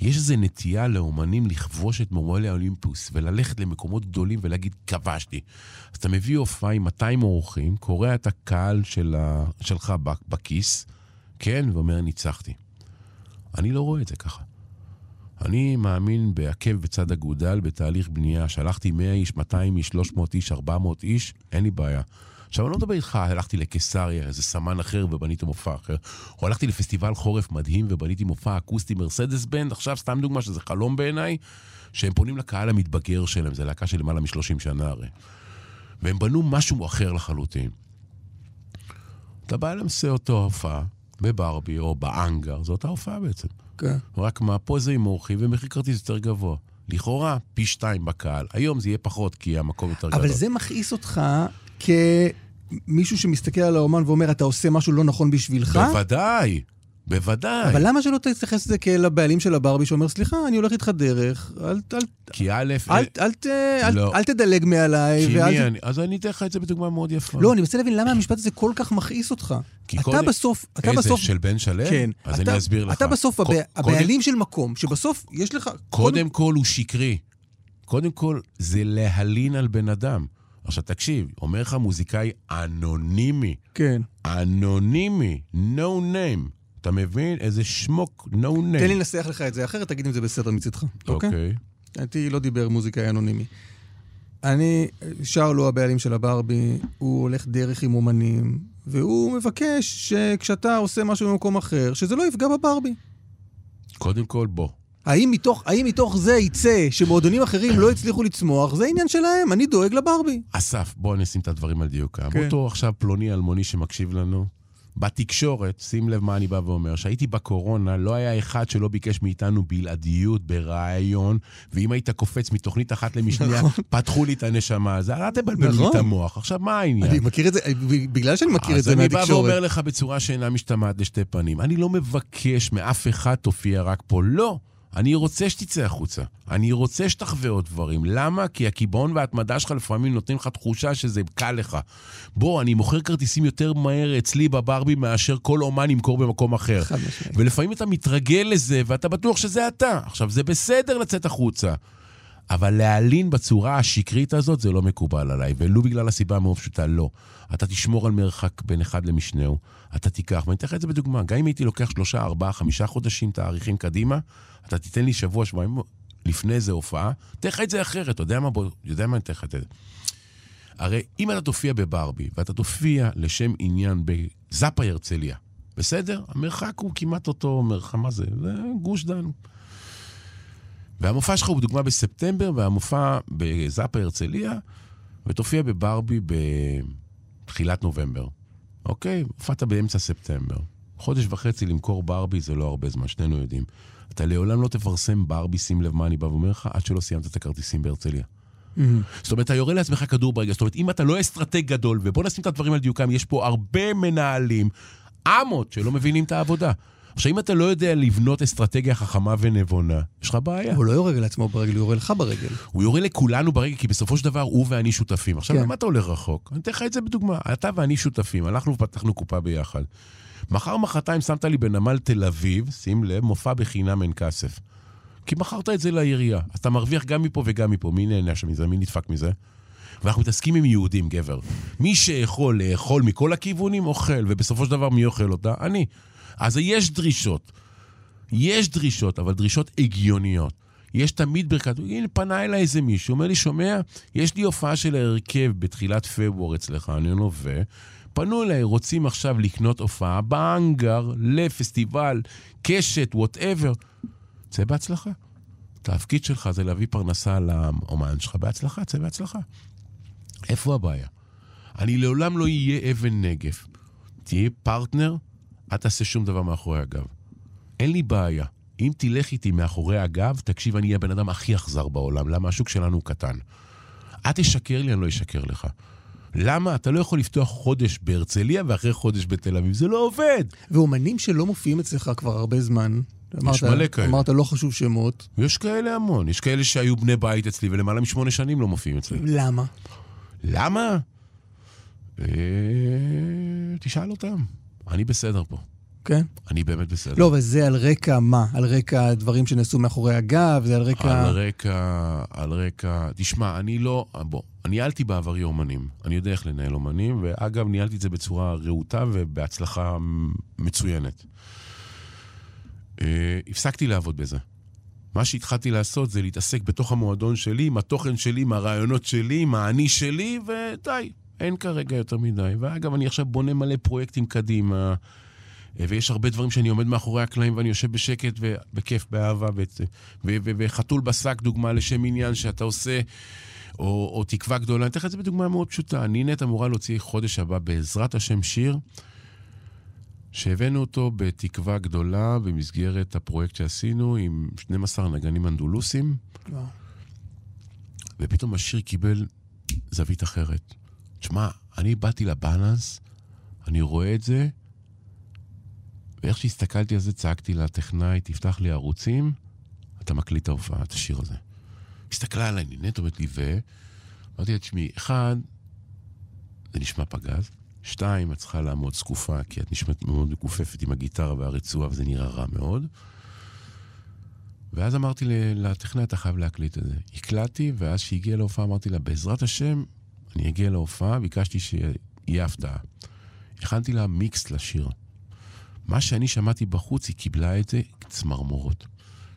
יש איזו נטייה לאומנים לכבוש את מורמולי האולימפוס וללכת למקומות גדולים ולהגיד, כבשתי. אז אתה מביא הופעה עם 200 אורחים, קורע את הקהל של ה... שלך בכיס, כן, ואומר, ניצחתי. אני לא רואה את זה ככה. אני מאמין בעקב בצד אגודל, בתהליך בנייה. שלחתי 100 איש, 200 איש, 300 איש, 400 איש, אין לי בעיה. עכשיו, אני לא מדבר איתך, הלכתי לקיסריה, איזה סמן אחר ובניתי מופע אחר. או הלכתי לפסטיבל חורף מדהים ובניתי מופע אקוסטי מרסדס בנד, עכשיו סתם דוגמה שזה חלום בעיניי, שהם פונים לקהל המתבגר שלהם, זו להקה של למעלה מ-30 שנה הרי. והם בנו משהו אחר לחלוטין. אתה בא למסה אותו הופעה, בברבי או באנגר, זו אותה הופעה בעצם. כן. רק מה, פה זה עם אורחים ומחיר כרטיס יותר גבוה. לכאורה, פי שתיים בקהל. היום זה יהיה פחות, כי המקום יותר גדול. אבל זה מכעיס אותך כמישהו שמסתכל על האומן ואומר, אתה עושה משהו לא נכון בשבילך? בוודאי, בוודאי. אבל למה שלא תתייחס לזה כאל הבעלים של הברבי שאומר, סליחה, אני הולך איתך דרך, אל, אל, כי א', אל, אל, ת- אל, לא. אל תדלג מעליי. כי ואל מי אני? אז אני אתן לך את זה בדוגמה מאוד יפה. לא, אני מנסה להבין למה המשפט הזה כל כך מכעיס אותך. כי אתה קודם- בסוף, אתה איזה, בסוף... של בן שלם? כן. אז אתה, אני אסביר לך. אתה בסוף קו- הבע- קודם- הבעלים של מקום, שבסוף יש לך... קודם כל הוא שקרי. קודם כל, זה להלין על בן אדם. עכשיו תקשיב, אומר לך מוזיקאי אנונימי, כן. אנונימי, no name. אתה מבין? איזה שמוק, no name. תן לי לנסח לך את זה, אחרת תגיד אם זה בסדר מצידך, אוקיי? אוקיי. איתי לא דיבר מוזיקאי אנונימי. אני, שאול הוא הבעלים של הברבי, הוא הולך דרך עם אומנים, והוא מבקש שכשאתה עושה משהו במקום אחר, שזה לא יפגע בברבי. קודם כל, בוא. האם מתוך, האם מתוך זה יצא שמועדונים אחרים לא הצליחו לצמוח? זה עניין שלהם, אני דואג לברבי. אסף, בוא נשים את הדברים על דיוקם. כן. אותו עכשיו פלוני אלמוני שמקשיב לנו, בתקשורת, שים לב מה אני בא ואומר, שהייתי בקורונה, לא היה אחד שלא ביקש מאיתנו בלעדיות ברעיון, ואם היית קופץ מתוכנית אחת למשניה, פתחו לי את הנשמה, אז אל תבלבל לי נכון. את המוח. עכשיו, מה העניין? אני מכיר את זה, בגלל שאני מכיר את זה אז אני בא מהתקשורת. ואומר לך בצורה שאינה משתמעת לשתי פנים, אני לא מבקש מאף אחד תופיע רק פה, לא. אני רוצה שתצא החוצה. אני רוצה שתחווה עוד דברים. למה? כי הקיבעון וההתמדה שלך לפעמים נותנים לך תחושה שזה קל לך. בוא, אני מוכר כרטיסים יותר מהר אצלי בברבי מאשר כל אומן ימכור במקום אחר. ולפעמים אתה מתרגל לזה, ואתה בטוח שזה אתה. עכשיו, זה בסדר לצאת החוצה. אבל להלין בצורה השקרית הזאת זה לא מקובל עליי, ולו בגלל הסיבה המאוד פשוטה, לא. אתה תשמור על מרחק בין אחד למשנהו, אתה תיקח, ואני אתן לך את זה בדוגמה, גם אם הייתי לוקח שלושה, ארבעה, חמישה חודשים תאריכים קדימה, אתה תיתן לי שבוע, שבועיים לפני איזה הופעה, אתן לך את זה אחרת, אתה יודע מה, בוא, יודע מה אני אתן לך את זה. הרי אם אתה תופיע בברבי, ואתה תופיע לשם עניין בזאפה הרצליה, בסדר? המרחק הוא כמעט אותו מרחק, מה זה? זה גוש דן. והמופע שלך הוא בדוגמה בספטמבר, והמופע בזאפה הרצליה, ותופיע בברבי בתחילת נובמבר. אוקיי? הופעת באמצע ספטמבר. חודש וחצי למכור ברבי זה לא הרבה זמן, שנינו יודעים. אתה לעולם לא תפרסם ברבי, שים לב מה אני בא ואומר לך, עד שלא סיימת את הכרטיסים בהרצליה. זאת אומרת, אתה יורה לעצמך כדור ברגע. זאת אומרת, אם אתה לא אסטרטג גדול, ובוא נשים את הדברים על דיוקם, יש פה הרבה מנהלים, אמות, שלא מבינים את העבודה. עכשיו, אם אתה לא יודע לבנות אסטרטגיה חכמה ונבונה, יש לך בעיה. הוא לא יורה לעצמו ברגל, הוא יורה לך ברגל. הוא יורה לכולנו ברגע, כי בסופו של דבר הוא ואני שותפים. עכשיו, כן. למה אתה הולך רחוק? אני אתן לך את זה בדוגמה. אתה ואני שותפים, הלכנו ופתחנו קופה ביחד. מחר, מחרתיים שמת לי בנמל תל אביב, שים לב, מופע בחינם אין כסף. כי מכרת את זה לעירייה. אז אתה מרוויח גם מפה וגם מפה. מי נהנה שם מזה? מי נדפק מזה? ואנחנו מתעסקים עם יהודים, גבר. מי שיכול לאכול מכל הכיוונים, אוכל, ובסופו של דבר מי אוכל אותה? אני. אז יש דרישות. יש דרישות, אבל דרישות הגיוניות. יש תמיד ברכת... הנה, פנה אליי איזה מישהו, אומר לי, שומע, יש לי הופעה של ההרכב בתחילת פברואר אצלך, אני אומר לו, ו... פנו אליי, רוצים עכשיו לקנות הופעה בהאנגר, לפסטיבל, קשת, whatever. צא בהצלחה. התפקיד שלך זה להביא פרנסה לאומן שלך, בהצלחה, צא בהצלחה. איפה הבעיה? אני לעולם לא אהיה אבן נגף. תהיה פרטנר, אל תעשה שום דבר מאחורי הגב. אין לי בעיה. אם תלך איתי מאחורי הגב, תקשיב, אני אהיה הבן אדם הכי אכזר בעולם. למה? השוק שלנו הוא קטן. אל תשקר לי, אני לא אשקר לך. למה? אתה לא יכול לפתוח חודש בהרצליה ואחרי חודש בתל אביב. זה לא עובד. ואומנים שלא מופיעים אצלך כבר הרבה זמן. אמרת, מלא כאלה. אמרת, לא חשוב שמות. יש כאלה המון. יש כאלה שהיו בני בית אצלי ולמעלה משמונה שנים לא מופיעים אצלי. למה? למה? תשאל אותם, אני בסדר פה. כן? אני באמת בסדר. לא, וזה על רקע מה? על רקע דברים שנעשו מאחורי הגב? זה על רקע... על רקע, על רקע... תשמע, אני לא... בוא, ניהלתי בעברי אומנים. אני יודע איך לנהל אומנים, ואגב, ניהלתי את זה בצורה רהוטה ובהצלחה מצוינת. אה, הפסקתי לעבוד בזה. מה שהתחלתי לעשות זה להתעסק בתוך המועדון שלי, עם התוכן שלי, עם הרעיונות שלי, עם האני שלי, ודי, אין כרגע יותר מדי. ואגב, אני עכשיו בונה מלא פרויקטים קדימה. ויש הרבה דברים שאני עומד מאחורי הקלעים ואני יושב בשקט ובכיף, באהבה. וחתול בשק, דוגמה לשם עניין שאתה עושה, או, או תקווה גדולה. אני אתן לך את זה בדוגמה מאוד פשוטה. נינט אמורה להוציא חודש הבא, בעזרת השם, שיר, שהבאנו אותו בתקווה גדולה במסגרת הפרויקט שעשינו עם 12 נגנים אנדולוסים. ופתאום השיר קיבל זווית אחרת. תשמע, אני באתי לבאלנס, אני רואה את זה, ואיך שהסתכלתי על זה, צעקתי לטכנאי, תפתח לי ערוצים, אתה מקליט את ההופעה, את השיר הזה. הסתכלה עליי, נינת אומרת לי, ו... אמרתי לה, תשמעי, אחד, זה נשמע פגז, שתיים, את צריכה לעמוד זקופה, כי את נשמעת מאוד מכופפת עם הגיטרה והרצועה, וזה נראה רע מאוד. ואז אמרתי לטכנאי, אתה חייב להקליט את זה. הקלטתי, ואז כשהגיע להופעה, אמרתי לה, בעזרת השם, אני אגיע להופעה, ביקשתי שיהיה הפתעה. הכנתי לה מיקס לשיר. מה שאני שמעתי בחוץ, היא קיבלה את זה צמרמורות.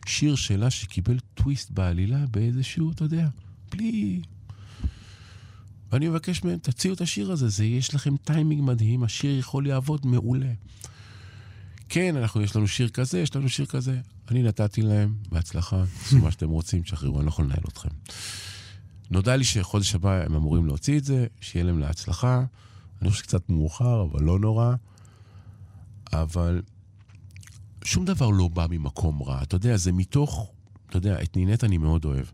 שיר שלה שקיבל טוויסט בעלילה באיזשהו, אתה יודע, בלי... ואני מבקש מהם, תציעו את השיר הזה, זה, יש לכם טיימינג מדהים, השיר יכול לעבוד מעולה. כן, אנחנו, יש לנו שיר כזה, יש לנו שיר כזה. אני נתתי להם, בהצלחה, תעשו מה שאתם רוצים, תשחררו, אני לא יכול לנהל אתכם. נודע לי שחודש הבא הם אמורים להוציא את זה, שיהיה להם להצלחה. אני חושב שקצת מאוחר, אבל לא נורא. אבל שום דבר לא בא ממקום רע. אתה יודע, זה מתוך, אתה יודע, את נינט אני מאוד אוהב.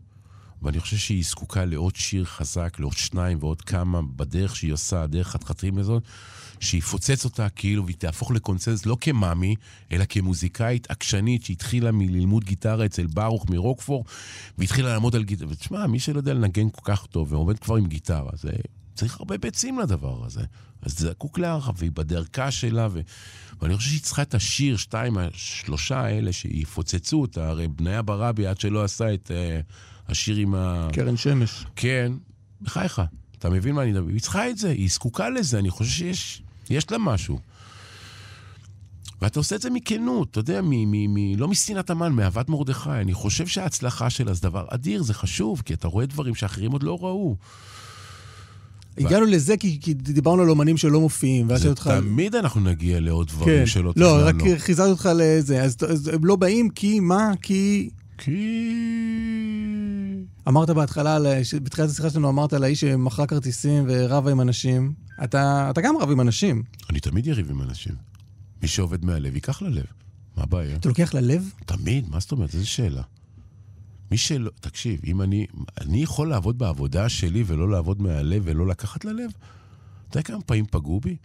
ואני חושב שהיא זקוקה לעוד שיר חזק, לעוד שניים ועוד כמה בדרך שהיא עושה, דרך חתחתים לזאת, שיפוצץ אותה כאילו והיא תהפוך לקונצנז לא כמאמי, אלא כמוזיקאית עקשנית שהתחילה מללמוד גיטרה אצל ברוך מרוקפור, והתחילה לעמוד על גיטרה. ותשמע, מי שלא יודע לנגן כל כך טוב ועומד כבר עם גיטרה, זה צריך הרבה ביצים לדבר הזה. אז זה זקוק להערכה, והיא בדרכה שלה, ו... ואני חושב שהיא צריכה את השיר, שתיים, השלושה האלה שיפוצצו אותה, הרי בניה ברבי, עד שלא עשה את uh, השיר עם ה... קרן שמש. כן, בחייך, אתה מבין מה אני מדבר? היא צריכה את זה, היא זקוקה לזה, אני חושב שיש יש לה משהו. ואתה עושה את זה מכנות, אתה יודע, מ, מ, מ, לא משנאת המן, מאהבת מרדכי. אני חושב שההצלחה שלה זה דבר אדיר, זה חשוב, כי אתה רואה דברים שאחרים עוד לא ראו. הגענו לזה כי, כי דיברנו על אומנים שלא מופיעים, ואז אותך... תמיד אנחנו נגיע לעוד דברים כן. שלא תכננו. לא, רק חיזרתי אותך לזה. אז, אז הם לא באים כי מה? כי... כי... אמרת בהתחלה, בתחילת השיחה שלנו אמרת על האיש שמכרה כרטיסים ורבה עם אנשים. אתה, אתה גם רב עם אנשים. אני תמיד יריב עם אנשים. מי שעובד מהלב, ייקח ללב. מה הבעיה? אתה לוקח ללב? תמיד, מה זאת אומרת? איזו שאלה. מי שלא, תקשיב, אם אני, אני יכול לעבוד בעבודה שלי ולא לעבוד מהלב ולא לקחת ללב? אתה יודע כמה פעמים פגעו בי?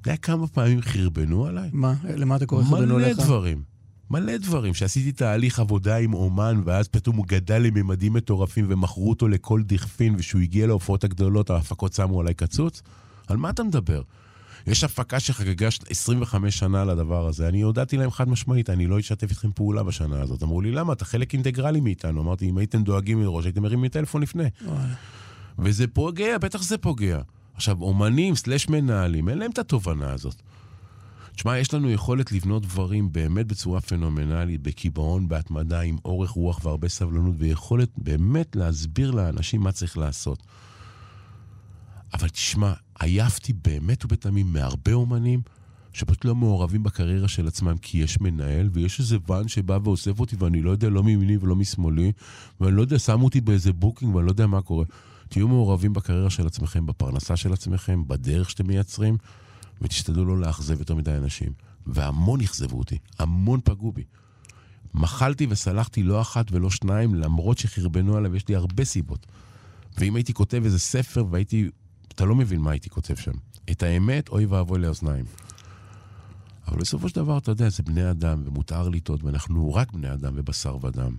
אתה יודע כמה פעמים חרבנו עליי? מה? למה אתה קורא חרבנו עליך? מלא דברים. מלא דברים. שעשיתי תהליך עבודה עם אומן, ואז פתאום הוא גדל לממדים מטורפים ומכרו אותו לכל דכפין, וכשהוא הגיע להופעות הגדולות, ההפקות שמו עליי קצוץ? על מה אתה מדבר? יש הפקה שחגגה 25 שנה לדבר הזה. אני הודעתי להם חד משמעית, אני לא אשתף איתכם פעולה בשנה הזאת. אמרו לי, למה? אתה חלק אינטגרלי מאיתנו. אמרתי, אם הייתם דואגים מראש, הייתם מרימים טלפון לפני. וזה פוגע, בטח זה פוגע. עכשיו, אומנים סלש מנהלים, אין להם את התובנה הזאת. תשמע, יש לנו יכולת לבנות דברים באמת בצורה פנומנלית, בקיבעון, בהתמדה, עם אורך רוח והרבה סבלנות, ויכולת באמת להסביר לאנשים מה צריך לעשות. אבל תשמע, עייפתי באמת ובתמים מהרבה אומנים שפשוט לא מעורבים בקריירה של עצמם, כי יש מנהל ויש איזה ואן שבא ואוסף אותי ואני לא יודע לא מימיני ולא משמאלי, ואני לא יודע, שמו אותי באיזה booking ואני לא יודע מה קורה. תהיו מעורבים בקריירה של עצמכם, בפרנסה של עצמכם, בדרך שאתם מייצרים, ותשתדלו לא לאכזב יותר מדי אנשים. והמון אכזבו אותי, המון פגעו בי. מחלתי וסלחתי לא אחת ולא שניים, למרות שחרבנו עליי, יש לי הרבה סיבות. ואם הייתי כותב איזה ספר והייתי אתה לא מבין מה הייתי כותב שם. את האמת, אוי ואבוי לאוזניים. אבל בסופו של דבר, אתה יודע, זה בני אדם, ומותר לטעות, ואנחנו רק בני אדם ובשר ודם.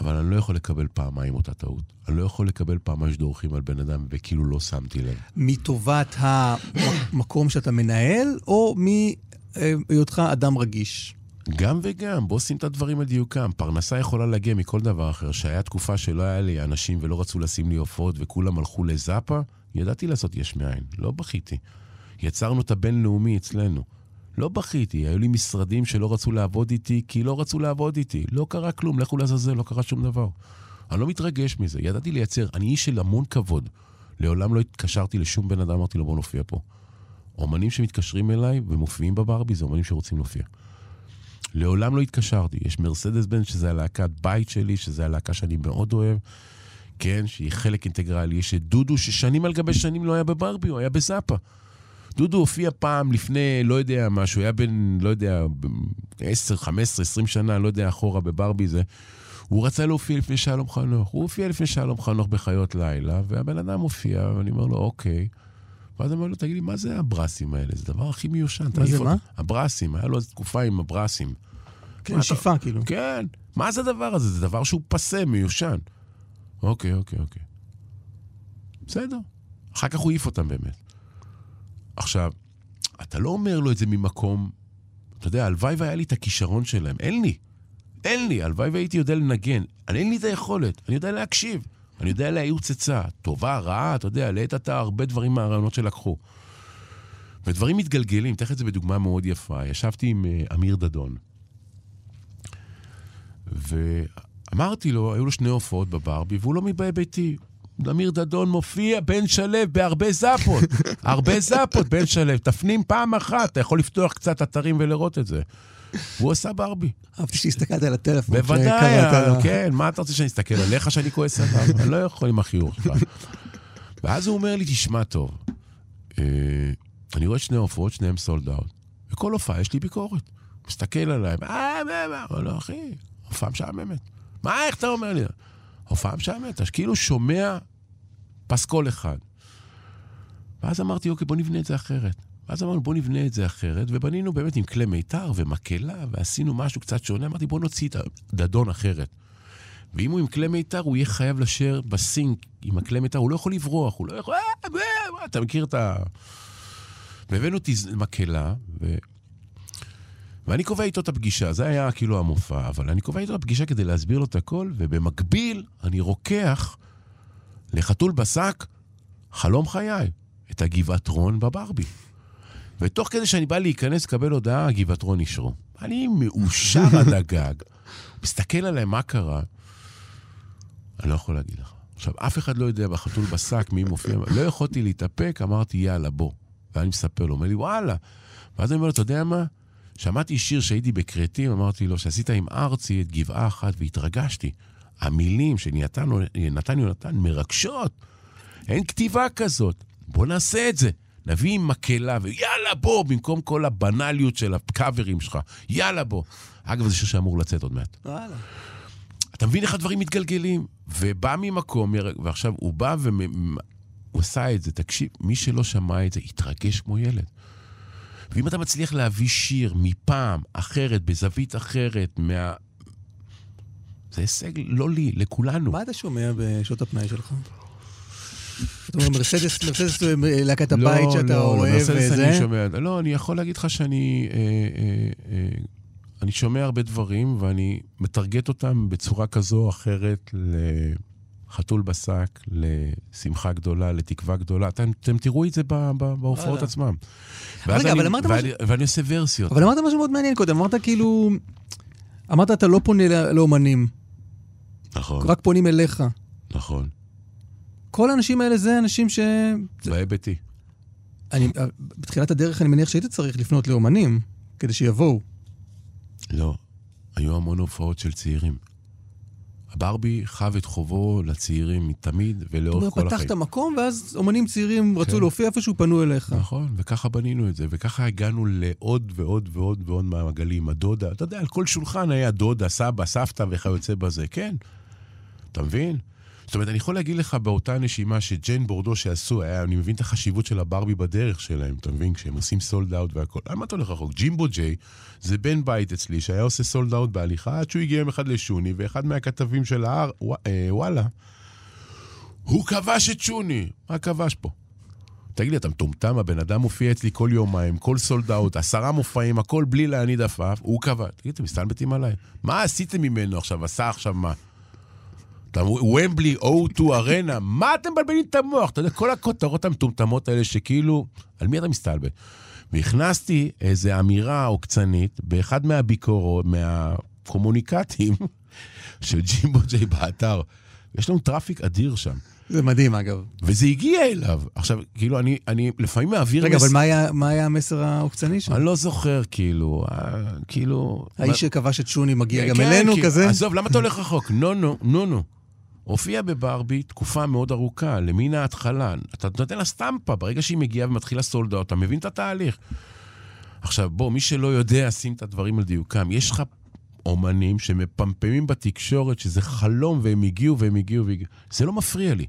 אבל אני לא יכול לקבל פעמיים אותה טעות. אני לא יכול לקבל פעמיים שדורכים על בן אדם וכאילו לא שמתי לב. מטובת המקום שאתה מנהל, או מהיותך אדם רגיש? גם וגם, בוא שים את הדברים על דיוקם. פרנסה יכולה להגיע מכל דבר אחר. שהיה תקופה שלא היה לי אנשים ולא רצו לשים לי עופות וכולם הלכו לזאפה, ידעתי לעשות יש מאין, לא בכיתי. יצרנו את הבינלאומי אצלנו. לא בכיתי, היו לי משרדים שלא רצו לעבוד איתי כי לא רצו לעבוד איתי. לא קרה כלום, לכו לעזאזל, לא קרה שום דבר. אני לא מתרגש מזה, ידעתי לייצר. אני איש של המון כבוד. לעולם לא התקשרתי לשום בן אדם, אמרתי לו בוא נופיע פה. אומנים שמתקשרים אליי ומופיעים בברבי זה אומנים שרוצים להופיע. לעולם לא התקשרתי. יש מרסדס בן, שזה הלהקת בית שלי, שזה הלהקה שאני מאוד אוהב, כן, שהיא חלק אינטגרלי. יש את דודו, ששנים על גבי שנים לא היה בברבי, הוא היה בזאפה. דודו הופיע פעם לפני, לא יודע, משהו, היה בן, לא יודע, 10, 15, 20 שנה, לא יודע, אחורה בברבי זה. הוא רצה להופיע לפני שלום חנוך. הוא הופיע לפני שלום חנוך בחיות לילה, והבן אדם הופיע, ואני אומר לו, אוקיי. ואז אומר לו, תגיד לי, מה זה הברסים האלה? זה הדבר הכי מיושן. מה זה, מה? הברסים, היה לו איזו תקופה עם הברסים. כן, שיפה אתה... כאילו. כן, מה זה הדבר הזה? זה דבר שהוא פסה, מיושן. אוקיי, אוקיי, אוקיי. בסדר. אחר כך הוא העיף אותם באמת. עכשיו, אתה לא אומר לו את זה ממקום, אתה יודע, הלוואי והיה לי את הכישרון שלהם. אין לי. אין לי. הלוואי והייתי יודע לנגן. אני אין לי את היכולת. אני יודע להקשיב. אני יודע להעיר צצה. טובה, רעה, אתה יודע, לעת עתה הרבה דברים מהרעיונות שלקחו. ודברים מתגלגלים, אתן את זה בדוגמה מאוד יפה. ישבתי עם uh, אמיר דדון, ואמרתי לו, היו לו שני הופעות בברבי, והוא לא מבאי ביתי. אמיר דדון מופיע, בן שלו, בהרבה זאפות. [laughs] הרבה זאפות, בן שלו. תפנים פעם אחת, אתה יכול לפתוח קצת אתרים ולראות את זה. והוא עשה ברבי. אהבתי שהסתכלת על הטלפון. בוודאי, כן, מה אתה רוצה שאני אסתכל עליך שאני כועס עליו? [laughs] אני לא יכול עם החיוך שלך. ואז הוא אומר לי, תשמע טוב, אה, אני רואה שני הופעות, שניהם סולד אאוט. וכל הופעה יש לי ביקורת. מסתכל עליי, אה, מה, מה, מה, לא, אחי, הופעה משעממת. מה, איך אתה אומר לי? הופעה משעממת, אתה כאילו שומע פסקול אחד. ואז אמרתי, אוקיי, בוא נבנה את זה אחרת. ואז אמרנו, בוא נבנה את זה אחרת, ובנינו באמת עם כלי מיתר ומקהלה, ועשינו משהו קצת שונה. אמרתי, בוא נוציא את הדדון אחרת. ואם הוא עם כלי מיתר, הוא יהיה חייב לשיר בסינק עם הכלי מיתר, הוא לא יכול לברוח, הוא לא יכול... אה, אה, אתה מכיר את ה... והבאנו מקהלה, ו... ואני קובע איתו את הפגישה, זה היה כאילו המופע, אבל אני קובע איתו את הפגישה כדי להסביר לו את הכל, ובמקביל אני רוקח לחתול בשק חלום חיי, את הגבעת רון בברבי. ותוך כדי שאני בא להיכנס לקבל הודעה, הגבעת רון אישרו. אני מאושר עד הגג. [laughs] מסתכל עליי, מה קרה? אני לא יכול להגיד לך. עכשיו, אף אחד לא יודע בחתול בשק מי מופיע, לא יכולתי להתאפק, אמרתי, יאללה, בוא. ואני מספר לו, אומר לי, וואלה. ואז אני אומר לו, אתה יודע מה? שמעתי שיר שהייתי בכרתים, אמרתי לו, שעשית עם ארצי את גבעה אחת, והתרגשתי. המילים שנתן יונתן מרגשות. אין כתיבה כזאת. בוא נעשה את זה. נביא עם מקהלה, ויאללה בוא, במקום כל הבנאליות של הקאברים שלך. יאללה בוא. אגב, זה שיר שאמור לצאת עוד מעט. וואלה. אתה מבין איך הדברים מתגלגלים? ובא ממקום, ועכשיו הוא בא והוא עשה את זה. תקשיב, מי שלא שמע את זה, התרגש כמו ילד. ואם אתה מצליח להביא שיר מפעם אחרת, בזווית אחרת, מה... זה הישג לא לי, לכולנו. מה אתה שומע בשעות הפנאי שלך? אתה אומר, מרסדס, מרסדס זה להקת הבית לא, שאתה לא, אוהב וזה? לא, מרסדס אני שומע. לא, אני יכול להגיד לך שאני... אה, אה, אה, אני שומע הרבה דברים, ואני מטרגט אותם בצורה כזו או אחרת לחתול בשק, לשמחה גדולה, לתקווה גדולה. אתם, אתם תראו את זה בהופעות עצמם. רגע, אבל אמרת משהו... ואני עושה ורסיות. אבל אמרת משהו מאוד מעניין קודם, אמרת כאילו... אמרת, אתה לא פונה לאומנים. נכון. רק פונים אליך. נכון. כל האנשים האלה זה אנשים ש... בהיבטי. אני, בתחילת הדרך אני מניח שהיית צריך לפנות לאומנים, כדי שיבואו. לא, היו המון הופעות של צעירים. ברבי חב את חובו לצעירים מתמיד ולאורך כל החיים. פתחת מקום, ואז אומנים צעירים כן. רצו להופיע איפשהו, פנו אליך. נכון, וככה בנינו את זה, וככה הגענו לעוד ועוד ועוד ועוד מעגלים. הדודה, אתה יודע, על כל שולחן היה דודה, סבא, סבתא וכיוצא בזה, כן. אתה מבין? זאת אומרת, אני יכול להגיד לך באותה נשימה שג'יין בורדו שעשו, היה, אני מבין את החשיבות של הברבי בדרך שלהם, אתה מבין? כשהם עושים סולד אאוט והכל. למה אתה הולך רחוק? ג'ימבו ג'יי זה בן בית אצלי שהיה עושה סולד אאוט בהליכה, עד שהוא הגיע יום אחד לשוני, ואחד מהכתבים של ההר, אה, וואלה, הוא כבש את שוני. מה כבש פה? תגיד לי, אתה מטומטם? הבן אדם מופיע אצלי כל יומיים, כל סולד אאוט, עשרה מופעים, הכל בלי להניד עפעף, הוא קבע. תגיד, אתם מסתלבטים עליי? מה עשיתם ממנו עכשיו? עשה עכשיו מה? ומבלי, O2 ארנה, מה אתם מבלבלים את המוח? אתה יודע, כל הכותרות המטומטמות האלה שכאילו, על מי אתה מסתלבט? והכנסתי איזו אמירה עוקצנית באחד מהביקורות, מהקומוניקטים [laughs] של ג'ימבו ג'יי באתר. יש לנו טראפיק אדיר שם. זה מדהים, אגב. וזה הגיע אליו. עכשיו, כאילו, אני, אני לפעמים מעביר... רגע, מס... אבל מה היה, מה היה המסר העוקצני שם? אני לא זוכר, כאילו, אה, כאילו... האיש מה... שכבש את שוני מגיע כן, גם אלינו, כי... כזה? עזוב, למה אתה הולך רחוק? נו, נו, נו, נו. הופיע בברבי תקופה מאוד ארוכה, למין ההתחלה. אתה נותן לה סטמפה, ברגע שהיא מגיעה ומתחילה סולדה, אתה מבין את התהליך. עכשיו, בוא, מי שלא יודע, שים את הדברים על דיוקם. יש לך אומנים שמפמפמים בתקשורת שזה חלום והם הגיעו והם הגיעו והגיעו. זה לא מפריע לי.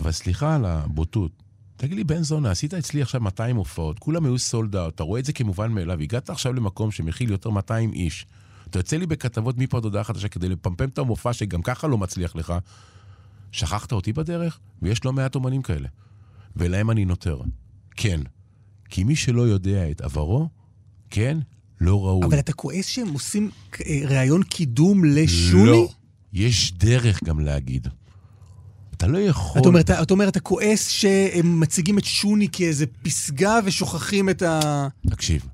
אבל סליחה על הבוטות. תגיד לי, בן זונה, עשית אצלי עכשיו 200 הופעות, כולם היו סולד אאוט, אתה רואה את זה כמובן מאליו, הגעת עכשיו למקום שמכיל יותר 200 איש. אתה יוצא לי בכתבות מפה עד הודעה חדשה כדי לפמפם את המופע שגם ככה לא מצליח לך. שכחת אותי בדרך? ויש לא מעט אומנים כאלה. ולהם אני נותר. כן. כי מי שלא יודע את עברו, כן, לא ראוי. אבל אתה כועס שהם עושים אה, ראיון קידום לשוני? לא. יש דרך גם להגיד. אתה לא יכול... אתה אומר, אתה, אתה אומר, אתה כועס שהם מציגים את שוני כאיזה פסגה ושוכחים את ה... תקשיב,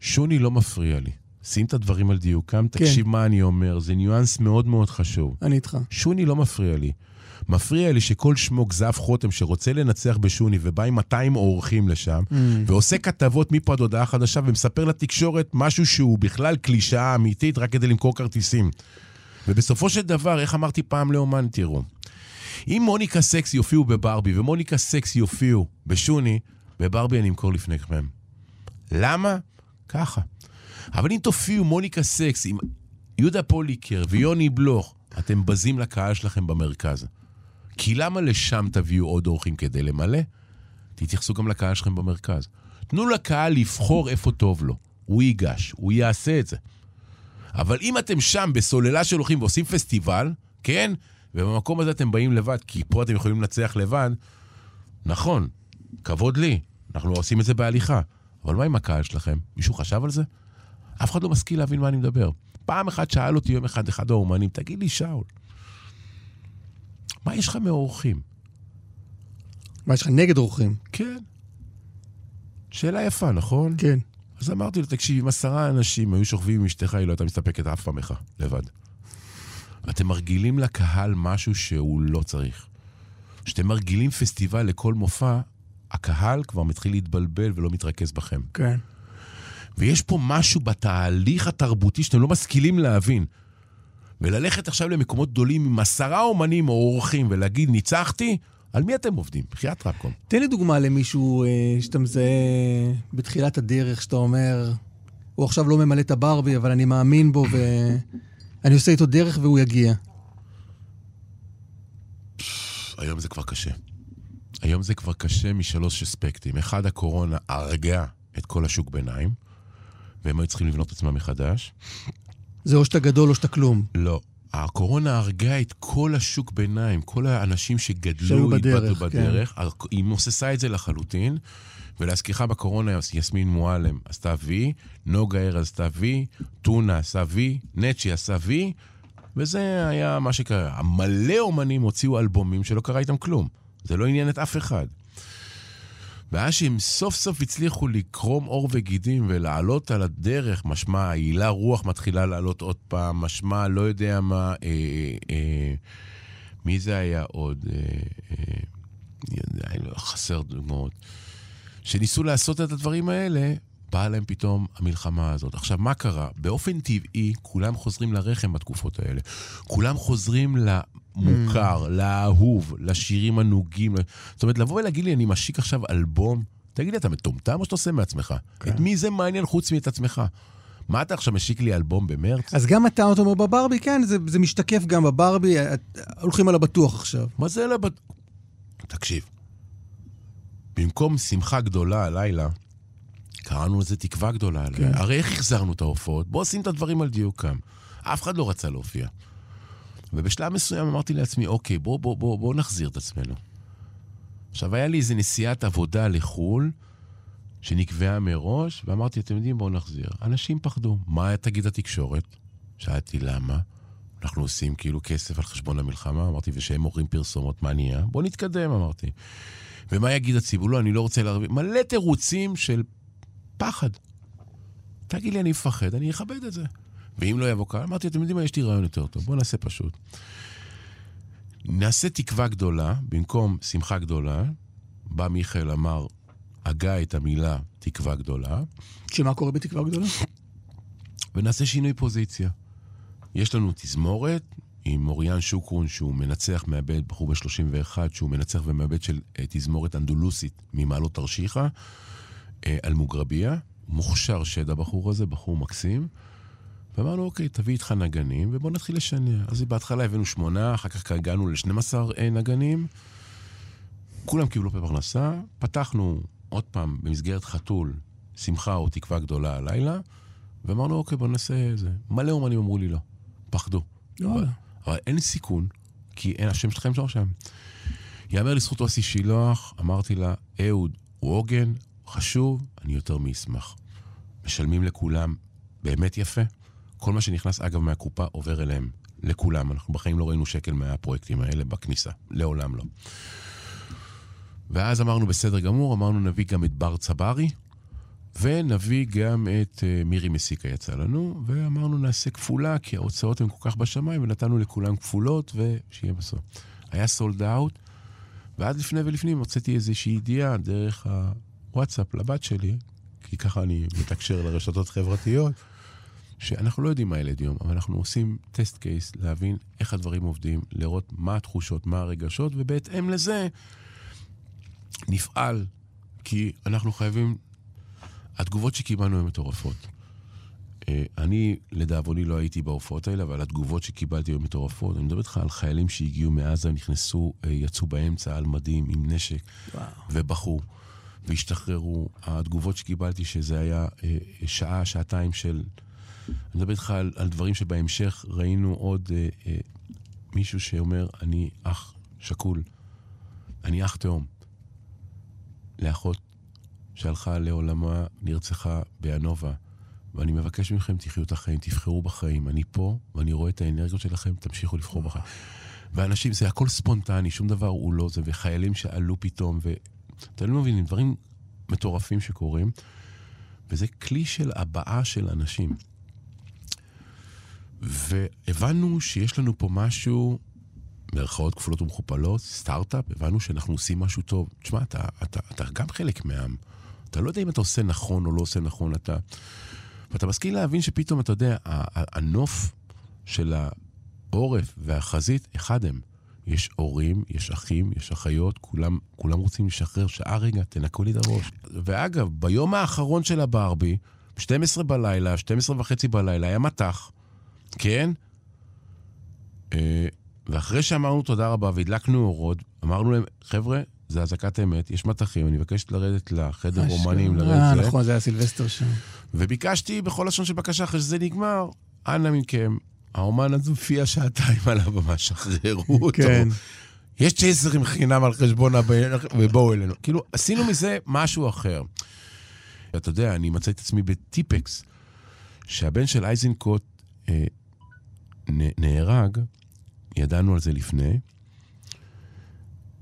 שוני לא מפריע לי. שים את הדברים על דיוקם, כן. תקשיב מה אני אומר, זה ניואנס מאוד מאוד חשוב. אני איתך. שוני לא מפריע לי. מפריע לי שכל שמו גזב חותם שרוצה לנצח בשוני ובא עם 200 אורחים לשם, mm. ועושה כתבות מפה עד הודעה חדשה ומספר לתקשורת משהו שהוא בכלל קלישאה אמיתית רק כדי למכור כרטיסים. ובסופו של דבר, איך אמרתי פעם לאומן, תראו, אם מוניקה סקס יופיעו בברבי ומוניקה סקס יופיעו בשוני, בברבי אני אמכור לפניכם. למה? ככה. אבל אם תופיעו מוניקה סקס עם יהודה פוליקר ויוני בלוך, אתם בזים לקהל שלכם במרכז. כי למה לשם תביאו עוד אורחים כדי למלא? תתייחסו גם לקהל שלכם במרכז. תנו לקהל לבחור איפה טוב לו. הוא ייגש, הוא יעשה את זה. אבל אם אתם שם בסוללה של אורחים ועושים פסטיבל, כן? ובמקום הזה אתם באים לבד, כי פה אתם יכולים לנצח לבד, נכון, כבוד לי, אנחנו לא עושים את זה בהליכה. אבל מה עם הקהל שלכם? מישהו חשב על זה? אף אחד לא משכיל להבין מה אני מדבר. פעם אחת שאל אותי יום אחד אחד האומנים, תגיד לי, שאול, מה יש לך מאורחים? מה יש לך נגד אורחים? כן. שאלה יפה, נכון? כן. אז אמרתי לו, תקשיב, אם עשרה אנשים היו שוכבים עם אשתך, היא לא הייתה מסתפקת אף פעם לך, לבד. אתם מרגילים לקהל משהו שהוא לא צריך. כשאתם מרגילים פסטיבל לכל מופע, הקהל כבר מתחיל להתבלבל ולא מתרכז בכם. כן. ויש פה משהו בתהליך התרבותי שאתם לא משכילים להבין. וללכת עכשיו למקומות גדולים עם עשרה אומנים או אורחים ולהגיד, ניצחתי, על מי אתם עובדים? בחייאת רבקום. תן לי דוגמה למישהו אה, שאתה מזהה בתחילת הדרך, שאתה אומר, הוא עכשיו לא ממלא את הברבי, אבל אני מאמין בו ואני [clears throat] עושה איתו דרך והוא יגיע. היום זה כבר קשה. היום זה כבר קשה משלוש אספקטים. אחד, הקורונה הרגה את כל השוק ביניים, והם היו צריכים לבנות את עצמם מחדש. זה או שאתה גדול או שאתה כלום. לא. הקורונה הרגה את כל השוק ביניים, כל האנשים שגדלו, התבדלו בדרך, כן. היא מוססה את זה לחלוטין. ולהזכירך בקורונה, יסמין מועלם עשתה וי, נוגה ארז עשתה וי, טונה עשה וי, נצ'י עשה וי, וזה היה מה שקרה. המלא אומנים הוציאו אלבומים שלא קרה איתם כלום. זה לא עניין את אף אחד. ואז שהם סוף סוף הצליחו לקרום עור וגידים ולעלות על הדרך, משמע העילה רוח מתחילה לעלות עוד פעם, משמע לא יודע מה, אה, אה, מי זה היה עוד? אה, אה, לא, חסר דוגמאות. שניסו לעשות את הדברים האלה, באה להם פתאום המלחמה הזאת. עכשיו, מה קרה? באופן טבעי, כולם חוזרים לרחם בתקופות האלה. כולם חוזרים למוכר, mm. לאהוב, לשירים הנוגים. זאת אומרת, לבוא ולהגיד לי, אני משיק עכשיו אלבום, תגיד לי, אתה מטומטם או שאתה עושה מעצמך? כן. את מי זה מעניין חוץ מאת עצמך? מה אתה עכשיו משיק לי אלבום במרץ? אז גם אתה, אתה אומר בברבי, כן, זה, זה משתקף גם בברבי, את- הולכים על הבטוח עכשיו. מה זה לא... בט- תקשיב, במקום שמחה גדולה הלילה, קראנו לזה תקווה גדולה הלילה. כן. הרי איך החזרנו את ההופעות? בואו שים את הדברים על דיוקם. אף אחד לא רצה להופיע. ובשלב מסוים אמרתי לעצמי, אוקיי, בואו בוא, בוא, בוא נחזיר את עצמנו. עכשיו, היה לי איזה נסיעת עבודה לחו"ל, שנקבעה מראש, ואמרתי, אתם יודעים, בואו נחזיר. אנשים פחדו. מה תגיד התקשורת? שאלתי, למה? אנחנו עושים כאילו כסף על חשבון המלחמה? אמרתי, ושהם מוכרים פרסומות, מה נהיה? בואו נתקדם, אמרתי. ומה יגיד הציבור? לא, אני לא רוצה להרוויח. מלא תירוצים של פחד. תגיד לי, אני מפחד, אני אכבד את זה. ואם לא יבוא קהל, אמרתי, אתם יודעים מה, יש לי רעיון יותר טוב, בואו נעשה פשוט. נעשה תקווה גדולה, במקום שמחה גדולה. בא מיכאל, אמר, הגה את המילה תקווה גדולה, שמה קורה בתקווה גדולה? ונעשה שינוי פוזיציה. יש לנו תזמורת עם אוריאן שוקרון, שהוא מנצח, מאבד, בחור בן 31, שהוא מנצח ומאבד של אה, תזמורת אנדולוסית ממעלות תרשיחא, אה, אלמוגרביה. מוכשר שד הבחור הזה, בחור מקסים. ואמרנו, אוקיי, תביא איתך נגנים, ובוא נתחיל לשנע. אז בהתחלה הבאנו שמונה, אחר כך הגענו ל-12 אה, נגנים. כולם קיבלו פרנסה. פתחנו עוד פעם במסגרת חתול, שמחה או תקווה גדולה הלילה, ואמרנו, אוקיי, בוא נעשה את זה. מלא אומנים אמרו לי לא, פחדו. וואלה. אבל אין סיכון, כי אין, השם שלכם לא שם. יאמר לזכותו אסי שילוח, אמרתי לה, אהוד, הוא עוגן, חשוב, אני יותר מאשמח. משלמים לכולם באמת יפה. כל מה שנכנס, אגב, מהקופה עובר אליהם. לכולם. אנחנו בחיים לא ראינו שקל מהפרויקטים האלה בכניסה. לעולם לא. ואז אמרנו, בסדר גמור, אמרנו, נביא גם את בר צברי, ונביא גם את uh, מירי מסיקה יצא לנו, ואמרנו, נעשה כפולה, כי ההוצאות הן כל כך בשמיים, ונתנו לכולם כפולות, ושיהיה בסוף. היה סולד אאוט, ועד לפני ולפנים הוצאתי איזושהי ידיעה דרך הוואטסאפ לבת שלי, כי ככה אני מתקשר לרשתות חברתיות, שאנחנו לא יודעים מה ילד יום, אבל אנחנו עושים טסט קייס, להבין איך הדברים עובדים, לראות מה התחושות, מה הרגשות, ובהתאם לזה נפעל, כי אנחנו חייבים... התגובות שקיבלנו הן מטורפות. אה, אני, לדאבוני, לא הייתי בהופעות האלה, אבל התגובות שקיבלתי היו מטורפות. אני מדבר איתך על חיילים שהגיעו מעזה, נכנסו, אה, יצאו באמצע על מדים עם נשק, וואו. ובכו, והשתחררו. התגובות שקיבלתי, שזה היה אה, שעה, שעתיים של... אני מדבר איתך על, על דברים שבהמשך ראינו עוד אה, אה, מישהו שאומר, אני אח שכול, אני אח תאום. לאחות שהלכה לעולמה, נרצחה באנובה. ואני מבקש מכם, תחיו את החיים, תבחרו בחיים. אני פה, ואני רואה את האנרגיות שלכם, תמשיכו לבחור בחיים. ואנשים, זה הכל ספונטני, שום דבר הוא לא זה, וחיילים שעלו פתאום, ואתם לא מבינים, דברים מטורפים שקורים, וזה כלי של הבעה של אנשים. והבנו שיש לנו פה משהו, מירכאות כפולות ומכופלות, סטארט-אפ, הבנו שאנחנו עושים משהו טוב. תשמע, אתה, אתה, אתה גם חלק מהעם. אתה לא יודע אם אתה עושה נכון או לא עושה נכון, אתה... ואתה משכיל להבין שפתאום, אתה יודע, הנוף של העורף והחזית, אחד הם. יש הורים, יש אחים, יש אחיות, כולם, כולם רוצים לשחרר שעה רגע, תנקו לי את הראש. ואגב, ביום האחרון של הברבי, 12 בלילה, 12 וחצי בלילה, היה מטח, כן? אה, ואחרי שאמרנו תודה רבה והדלקנו אורות, אמרנו להם, חבר'ה, זה אזעקת אמת, יש מטחים, אני מבקש לרדת לחדר אומנים, אה, לרדת זה. נכון, זה היה סילבסטר שם. וביקשתי בכל לשון של בקשה, אחרי שזה נגמר, אנא מכם, האומן הזה הופיע שעתיים על הבמה, שחררו אותו. כן. יש צ'ייסרים חינם על חשבון הבאים, ובואו אלינו. כאילו, עשינו מזה משהו אחר. אתה יודע, אני מצאתי את עצמי בטיפקס, שהבן של אייזנקוט אה, נהרג, ידענו על זה לפני,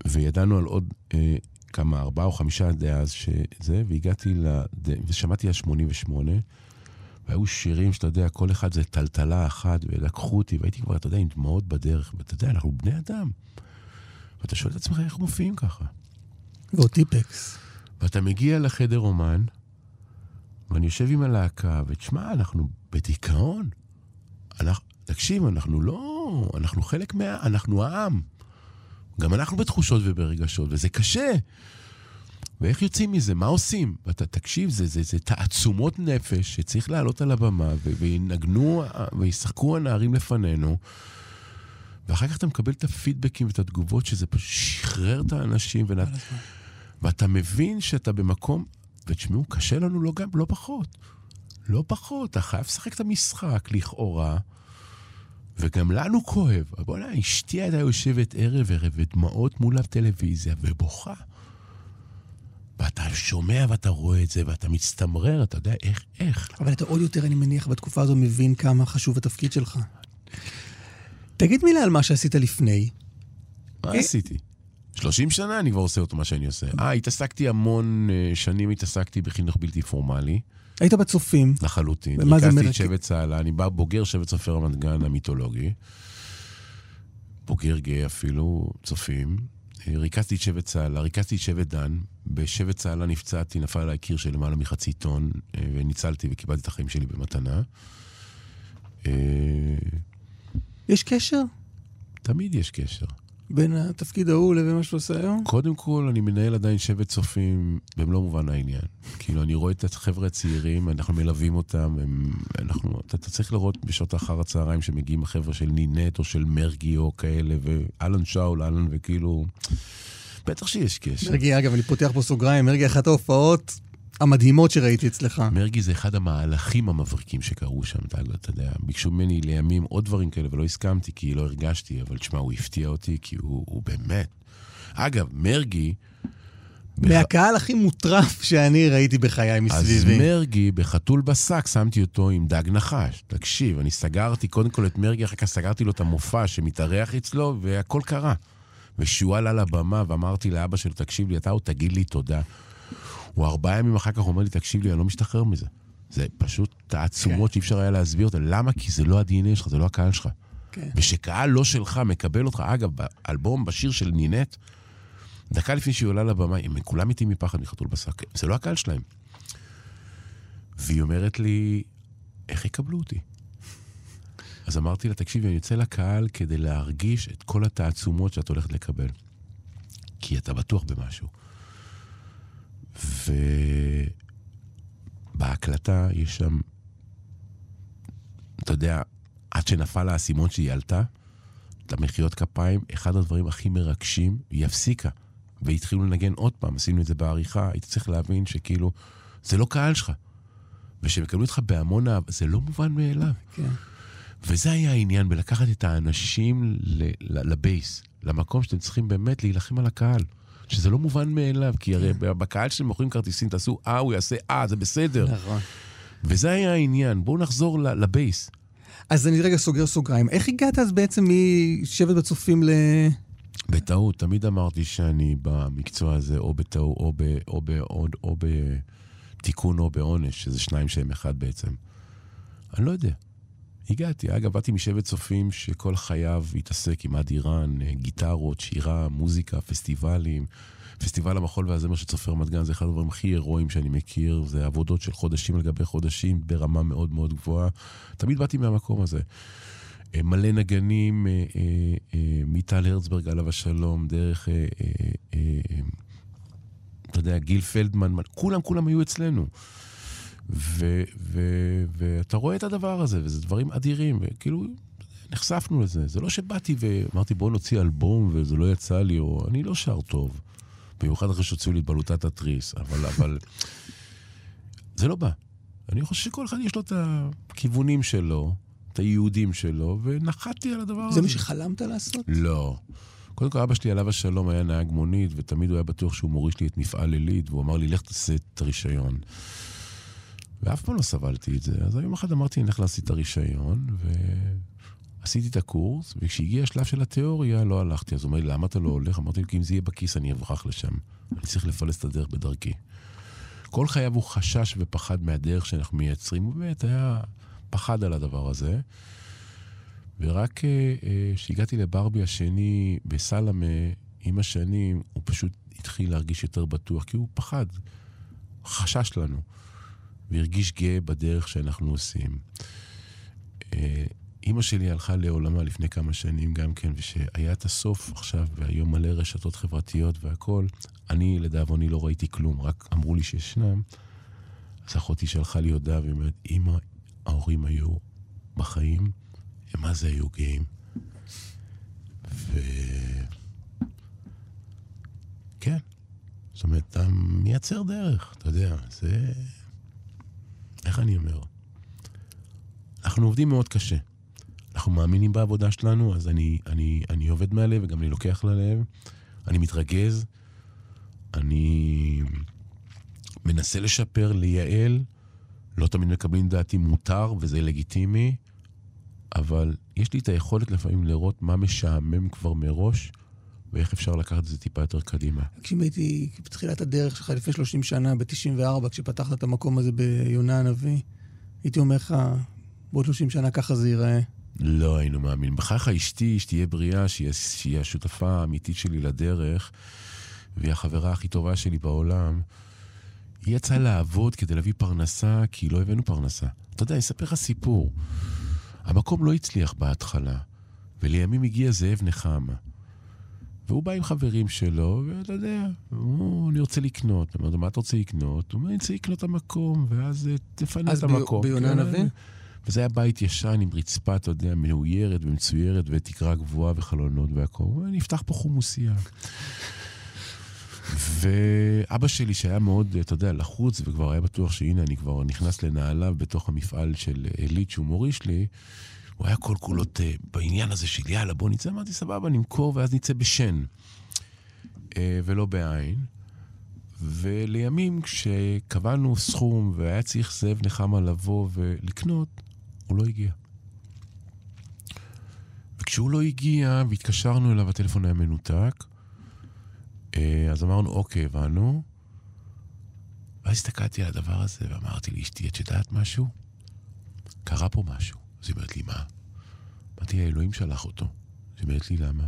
וידענו על עוד אה, כמה, ארבעה או חמישה דאז שזה, והגעתי ל... ושמעתי על 88, והיו שירים שאתה יודע, כל אחד זה טלטלה אחת, ולקחו אותי, והייתי כבר, אתה יודע, עם דמעות בדרך, ואתה יודע, אנחנו בני אדם. ואתה שואל את עצמך, איך מופיעים ככה? ועוד טיפקס. ואתה מגיע לחדר אומן, ואני יושב עם הלהקה, ותשמע, אנחנו בדיכאון. אנחנו, תקשיב, אנחנו לא... אנחנו חלק מה... אנחנו העם. גם אנחנו בתחושות וברגשות, וזה קשה. ואיך יוצאים מזה? מה עושים? ואתה, תקשיב, זה, זה, זה תעצומות נפש שצריך לעלות על הבמה, ו- וינגנו, וישחקו הנערים לפנינו, ואחר כך אתה מקבל את הפידבקים ואת התגובות, שזה פשוט שחרר את האנשים, ונ... ואתה מבין שאתה במקום, ותשמעו, קשה לנו לא, גם, לא פחות. לא פחות, אתה חייב לשחק את המשחק, לכאורה. וגם לנו כואב. בוא'נה, אשתי הייתה יושבת ערב ערב ודמעות מול הטלוויזיה ובוכה. ואתה שומע ואתה רואה את זה ואתה מצטמרר, אתה יודע איך, איך. אבל אתה עוד יותר, אני מניח, בתקופה הזו מבין כמה חשוב התפקיד שלך. תגיד מילה על מה שעשית לפני. מה עשיתי? 30 שנה אני כבר עושה אותו מה שאני עושה. אה, התעסקתי המון אה, שנים, התעסקתי בחינוך בלתי פורמלי. היית בצופים. לחלוטין. ומה זה ריכזתי מרק- את שבט צהלה, אני בא בוגר שבט צופי רמת גן המיתולוגי. בוגר גאה אפילו, צופים. אה, ריכזתי את שבט צהלה, ריכזתי את שבט דן. בשבט צהלה נפצעתי, נפל עליי קיר של למעלה מחצי טון, אה, וניצלתי וקיבלתי את החיים שלי במתנה. אה, יש קשר תמיד יש קשר. בין התפקיד ההוא לבין מה שאתה עושה היום? קודם כל, אני מנהל עדיין שבט צופים במלוא מובן העניין. כאילו, אני רואה את החבר'ה הצעירים, אנחנו מלווים אותם, הם, אנחנו, אתה, אתה צריך לראות בשעות אחר הצהריים שמגיעים החבר'ה של נינט או של מרגי או כאלה, ואלן שאול, אלן, וכאילו... בטח שיש קשר. מרגי, אגב, אני פותח פה סוגריים, מרגי, אחת ההופעות המדהימות שראיתי אצלך. מרגי זה אחד המהלכים המבריקים שקרו שם, אתה, אתה יודע, ביקשו ממני לימים עוד דברים כאלה ולא הסכמתי כי לא הרגשתי, אבל תשמע, הוא הפתיע אותי כי הוא, הוא באמת... אגב, מרגי... מהקהל הכי מוטרף שאני ראיתי בחיי אז מסביבי. מרגי, בחתול בשק, שמתי אותו עם דג נחש. תקשיב, אני סגרתי קודם כל את מרגי, אחר כך סגרתי לו את המופע שמתארח אצלו, והכל קרה. ושהוא עלה לבמה, ואמרתי לאבא שלו, תקשיב לי, אתה עוד תגיד לי תודה. הוא ארבעה ימים אחר כך אומר לי, תקשיב לי, אני לא משתחרר מזה. זה פשוט תעצומות כן. שאי אפשר היה להסביר אותן. למה? כי זה לא ה-DNA שלך, זה לא הקהל שלך. כן. ושקהל לא שלך מקבל אותך, אגב, באלבום, בשיר של נינט, דקה לפני שהיא עולה לבמה, הם כולם מתים מפחד מחתול בשק. זה לא הקהל שלהם. והיא אומרת לי, איך יקבלו אותי? אז אמרתי לה, תקשיבי, אני יוצא לקהל כדי להרגיש את כל התעצומות שאת הולכת לקבל. כי אתה בטוח במשהו. ובהקלטה יש שם, אתה יודע, עד שנפל האסימון שהיא עלתה, את המחיאות כפיים, אחד הדברים הכי מרגשים, היא הפסיקה. והתחילו לנגן עוד פעם, עשינו את זה בעריכה, היית צריך להבין שכאילו, זה לא קהל שלך. ושהם יקבלו אותך בהמון אהבה, זה לא מובן מאליו. כן. וזה היה העניין, בלקחת את האנשים לבייס, למקום שאתם צריכים באמת להילחם על הקהל. שזה לא מובן מאליו, כי הרי בקהל שאתם מוכרים כרטיסים, תעשו אה, הוא יעשה אה, זה בסדר. נכון. וזה היה העניין, בואו נחזור לבייס. אז אני רגע סוגר סוגריים. איך הגעת אז בעצם משבט בצופים ל... בטעות, תמיד אמרתי שאני במקצוע הזה או בטעות, או, ב, או, בעוד, או בתיקון או בעונש, שזה שניים שהם אחד בעצם. אני לא יודע. הגעתי. אגב, באתי משבט צופים שכל חייו התעסק עם עד איראן, גיטרות, שירה, מוזיקה, פסטיבלים. פסטיבל המחול והזמר של צופי רמת גן זה אחד הדברים הכי הירואיים שאני מכיר. זה עבודות של חודשים על גבי חודשים ברמה מאוד מאוד גבוהה. תמיד באתי מהמקום הזה. אה, מלא נגנים, אה, אה, אה, מטל הרצברג עליו השלום, דרך, אה, אה, אה, אתה יודע, גיל פלדמן, כולם כולם היו אצלנו. ו- ו- ואתה רואה את הדבר הזה, וזה דברים אדירים, וכאילו, נחשפנו לזה. זה לא שבאתי ואמרתי, בוא נוציא אלבום וזה לא יצא לי, או אני לא שר טוב. במיוחד אחרי שהוציאו לי את בלוטת התריס, אבל, אבל [laughs] זה לא בא. אני חושב שכל אחד יש לו את הכיוונים שלו, את היהודים שלו, ונחתתי על הדבר הזה. זה מה שחלמת לעשות? לא. קודם כל, אבא שלי, עליו השלום, היה נהג מונית, ותמיד הוא היה בטוח שהוא מוריש לי את מפעל עילית, והוא אמר לי, לך תעשה את הרישיון. ואף פעם לא סבלתי את זה. אז יום אחד אמרתי, אני אלך לעשות את הרישיון, ועשיתי את הקורס, וכשהגיע השלב של התיאוריה, לא הלכתי. אז הוא אומר לי, למה אתה לא הולך? אמרתי לו, כי אם זה יהיה בכיס, אני אברח לשם. אני צריך לפלס את הדרך בדרכי. כל חייו הוא חשש ופחד מהדרך שאנחנו מייצרים, באמת היה פחד על הדבר הזה. ורק כשהגעתי לברבי השני בסלמה, עם השנים, הוא פשוט התחיל להרגיש יותר בטוח, כי הוא פחד, חשש לנו, והרגיש גאה בדרך שאנחנו עושים. אה, אימא שלי הלכה לעולמה לפני כמה שנים גם כן, ושהיה את הסוף עכשיו, והיום מלא רשתות חברתיות והכול, אני לדאבוני לא ראיתי כלום, רק אמרו לי שישנם. אז אחותי שלחה לי הודעה והיא אומרת, אם ההורים היו בחיים, הם מה זה היו גאים. ו... כן. זאת אומרת, אתה מייצר דרך, אתה יודע, זה... איך אני אומר? אנחנו עובדים מאוד קשה. אנחנו מאמינים בעבודה שלנו, אז אני, אני, אני עובד מהלב וגם אני לוקח ללב. אני מתרגז, אני מנסה לשפר, לייעל. לא תמיד מקבלים דעתי מותר וזה לגיטימי, אבל יש לי את היכולת לפעמים לראות מה משעמם כבר מראש, ואיך אפשר לקחת את זה טיפה יותר קדימה. כשאם הייתי בתחילת הדרך שלך לפני 30 שנה, ב-94, כשפתחת את המקום הזה ביונה הנביא, הייתי אומר לך, בעוד 30 שנה ככה זה ייראה. לא היינו מאמינים. בכך אשתי, שתהיה בריאה, שהיא, שהיא השותפה האמיתית שלי לדרך, והיא החברה הכי טובה שלי בעולם, היא יצאה לעבוד כדי להביא פרנסה, כי לא הבאנו פרנסה. אתה יודע, אני אספר לך סיפור. המקום לא הצליח בהתחלה, ולימים הגיע זאב נחמה. והוא בא עם חברים שלו, ואתה יודע, הוא, אני רוצה לקנות. אני אומר, מה אתה רוצה לקנות? הוא אומר, אני רוצה לקנות את המקום, ואז אה, תפנה את המקום. אז ביונה כן. נביא? וזה היה בית ישן עם רצפה, אתה יודע, מאוירת ומצוירת, ותקרה גבוהה וחלונות והכל. נפתח פה חומוסייה. ואבא שלי, שהיה מאוד, אתה יודע, לחוץ, וכבר היה בטוח שהנה, אני כבר נכנס לנעליו בתוך המפעל של עילית שהוא מוריש לי, הוא היה כל כולות uh, בעניין הזה של יאללה, בוא נצא. אמרתי, סבבה, נמכור ואז נצא בשן, uh, ולא בעין. ולימים, כשקבענו סכום והיה צריך זאב נחמה לבוא ולקנות, הוא לא הגיע. וכשהוא לא הגיע והתקשרנו אליו, הטלפון היה מנותק, אז אמרנו, אוקיי, הבנו. ואז הסתכלתי על הדבר הזה ואמרתי לאשתי, את יודעת משהו? קרה פה משהו. אז היא אומרת לי, מה? אמרתי, האלוהים שלח אותו. אז היא אומרת לי, למה?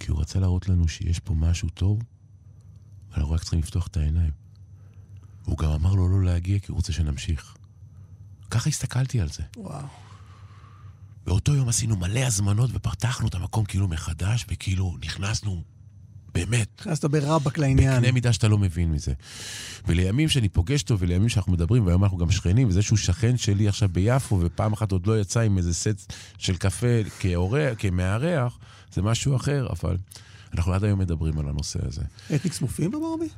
כי הוא רצה להראות לנו שיש פה משהו טוב, ואנחנו רק צריכים לפתוח את העיניים. והוא גם אמר לו לא להגיע כי הוא רוצה שנמשיך. ככה הסתכלתי על זה. וואו. באותו יום עשינו מלא הזמנות ופתחנו את המקום כאילו מחדש, וכאילו נכנסנו באמת. נכנסת ברבק לעניין. בקנה מידה שאתה לא מבין מזה. ולימים שאני פוגש אותו, ולימים שאנחנו מדברים, והיום אנחנו גם שכנים, וזה שהוא שכן שלי עכשיו ביפו, ופעם אחת עוד לא יצא עם איזה סט של קפה כאורח, כמארח, זה משהו אחר, אבל אנחנו עד היום מדברים על הנושא הזה. אתניקס מופיעים בברבי?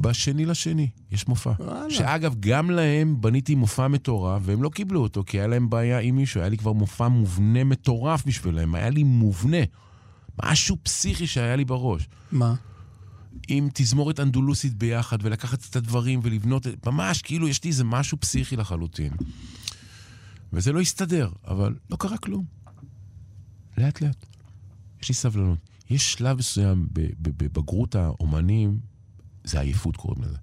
בשני לשני, יש מופע. וואלה. שאגב, גם להם בניתי מופע מטורף, והם לא קיבלו אותו, כי היה להם בעיה עם מישהו, היה לי כבר מופע מובנה מטורף בשבילם, היה לי מובנה. משהו פסיכי שהיה לי בראש. מה? עם תזמורת אנדולוסית ביחד, ולקחת את הדברים ולבנות, ממש, כאילו יש לי איזה משהו פסיכי לחלוטין. וזה לא הסתדר, אבל לא קרה כלום. לאט לאט. יש לי סבלנות. יש שלב מסוים בבגרות האומנים, זה עייפות קוראים לזה.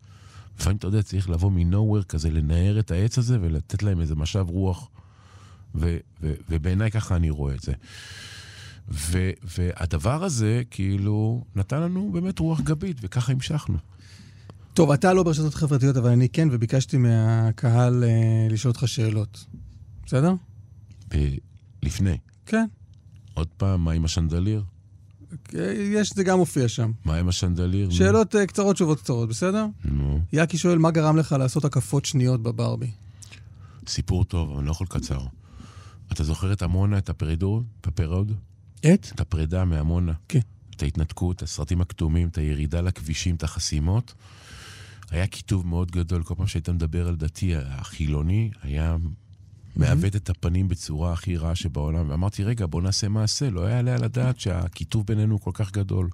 לפעמים אתה יודע, צריך לבוא מנוהוור כזה, לנער את העץ הזה ולתת להם איזה משב רוח, ובעיניי ככה אני רואה את זה. ו- והדבר הזה, כאילו, נתן לנו באמת רוח גבית, וככה המשכנו. טוב, אתה לא ברשתות חברתיות, אבל אני כן, וביקשתי מהקהל אה, לשאול אותך שאלות. בסדר? ב- לפני. כן. עוד פעם, מה עם השנדליר? יש, זה גם מופיע שם. מה עם השנדליר? שאלות אה, קצרות, תשובות קצרות, בסדר? נו, יאקי שואל, מה גרם לך לעשות הקפות שניות בברבי? סיפור טוב, אבל אני לא יכול לקצר. אתה זוכר את עמונה, את הפרידור, את הפרוד? את? את הפרידה מעמונה. כן. את ההתנתקות, הסרטים הכתומים, את הירידה לכבישים, את החסימות. היה כיתוב מאוד גדול, כל פעם שהיית מדבר על דתי החילוני, היה מעוות את הפנים בצורה הכי רעה שבעולם. ואמרתי, רגע, בוא נעשה מעשה. לא יעלה על הדעת שהכיתוב בינינו הוא כל כך גדול.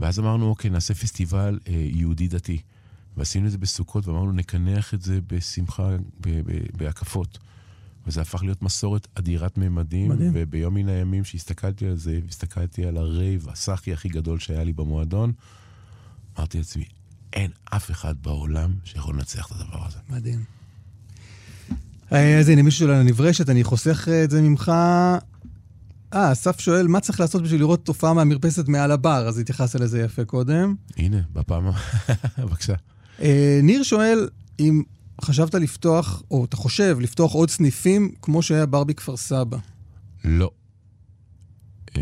ואז אמרנו, אוקיי, נעשה פסטיבל אה, יהודי דתי. ועשינו את זה בסוכות, ואמרנו, נקנח את זה בשמחה, ב- ב- בהקפות. וזה הפך להיות מסורת אדירת ממדים. מדהים. וביום מן הימים שהסתכלתי על זה, והסתכלתי על הרייב, הסאחי הכי גדול שהיה לי במועדון, אמרתי לעצמי, אין אף אחד בעולם שיכול לנצח את הדבר הזה. מדהים. אה, אז הנה, מישהו שואל על הנברשת, אני חוסך אה, את זה ממך. אה, אסף שואל, מה צריך לעשות בשביל לראות תופעה מהמרפסת מעל הבר? אז התייחסת לזה יפה קודם. הנה, בפעם... ה- [laughs] בבקשה. אה, ניר שואל אם חשבת לפתוח, או אתה חושב, לפתוח עוד סניפים כמו שהיה ברבי כפר סבא? לא. Uh,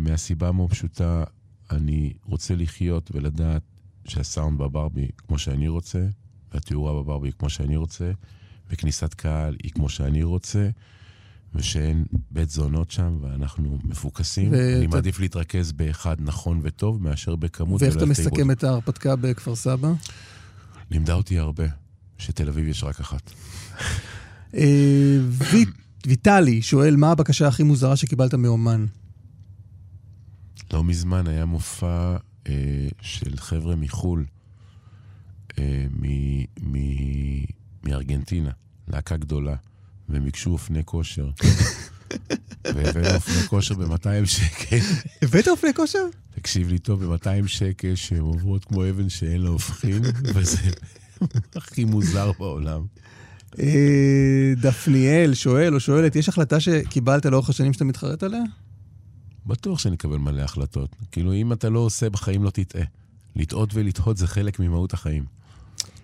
מהסיבה מאוד פשוטה, אני רוצה לחיות ולדעת שהסאונד בברבי כמו שאני רוצה, והתאורה בברבי כמו שאני רוצה, וכניסת קהל היא כמו שאני רוצה, ושאין בית זונות שם, ואנחנו מפוקסים. ו- אני מעדיף להתרכז באחד נכון וטוב, מאשר בכמות ואיך אתה מסכם. את ההרפתקה בכפר סבא? לימדה אותי הרבה, שתל אביב יש רק אחת. אה, ויטלי שואל, מה הבקשה הכי מוזרה שקיבלת מאומן? לא מזמן היה מופע אה, של חבר'ה מחו"ל, אה, מ- מ- מארגנטינה, להקה גדולה, והם ביקשו אופני כושר. [laughs] והבאנו אופני כושר ב-200 שקל. הבאת אופני כושר? תקשיב לי טוב, ב-200 שקל שהן עוברות כמו אבן שאין לה הופכין, וזה [laughs] הכי מוזר בעולם. אה, דפניאל שואל או שואלת, יש החלטה שקיבלת לאורך השנים שאתה מתחרט עליה? בטוח שאני אקבל מלא החלטות. כאילו, אם אתה לא עושה, בחיים לא תטעה. לטעות ולטעות זה חלק ממהות החיים.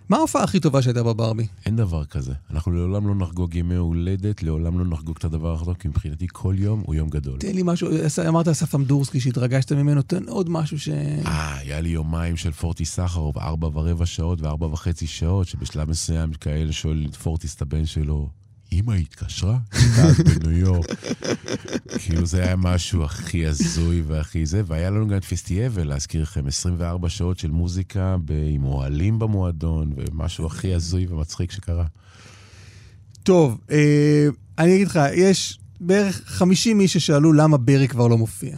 מה ההופעה הכי טובה שהייתה בברבי? אין דבר כזה. אנחנו לעולם לא נחגוג ימי הולדת, לעולם לא נחגוג את הדבר האחרון, כי מבחינתי כל יום הוא יום גדול. תן לי משהו, אמרת אסף אמדורסקי שהתרגשת ממנו, תן עוד משהו ש... אה, היה לי יומיים של פורטי סחרוב, ארבע ורבע שעות וארבע וחצי שעות, שבשלב מסוים כאלה שואל פורטיס את הבן שלו, אמא התקשרה? אז בניו יורק. כאילו זה היה משהו הכי הזוי והכי זה, והיה לנו גם את פסטיאבל, להזכיר לכם, 24 שעות של מוזיקה עם אוהלים במועדון, ומשהו הכי הזוי ומצחיק שקרה. טוב, אה, אני אגיד לך, יש בערך 50 איש ששאלו למה ברי כבר לא מופיע.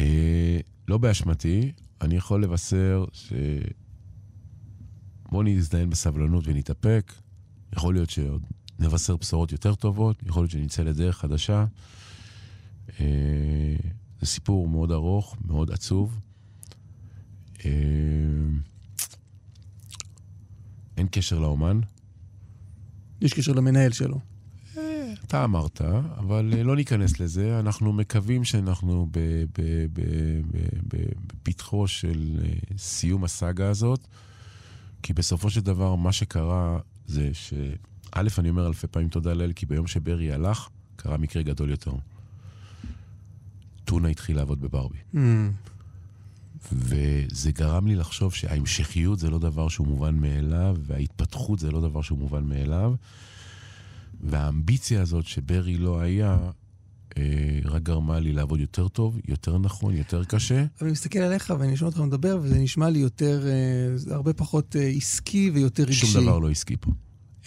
אה, לא באשמתי, אני יכול לבשר ש... בואו נזדיין בסבלנות ונתאפק. יכול להיות שעוד נבשר בשורות יותר טובות, יכול להיות שנצא לדרך חדשה. אה, זה סיפור מאוד ארוך, מאוד עצוב. אה, אין קשר לאומן. יש קשר למנהל שלו. אתה אמרת, אבל אה, לא ניכנס לזה. אנחנו מקווים שאנחנו בפתחו של אה, סיום הסאגה הזאת, כי בסופו של דבר מה שקרה זה ש... א', אני אומר אלפי פעמים תודה לאל, כי ביום שברי הלך, קרה מקרה גדול יותר. טונה התחיל לעבוד בברבי. Hmm. וזה גרם לי לחשוב שההמשכיות זה לא דבר שהוא מובן מאליו, וההתפתחות זה לא דבר שהוא מובן מאליו. והאמביציה הזאת שברי לא היה, רק גרמה לי לעבוד יותר טוב, יותר נכון, יותר קשה. אני מסתכל עליך ואני שומע אותך מדבר, וזה נשמע לי יותר, אה, הרבה פחות אה, עסקי ויותר רגשי. שום דבר לא עסקי פה.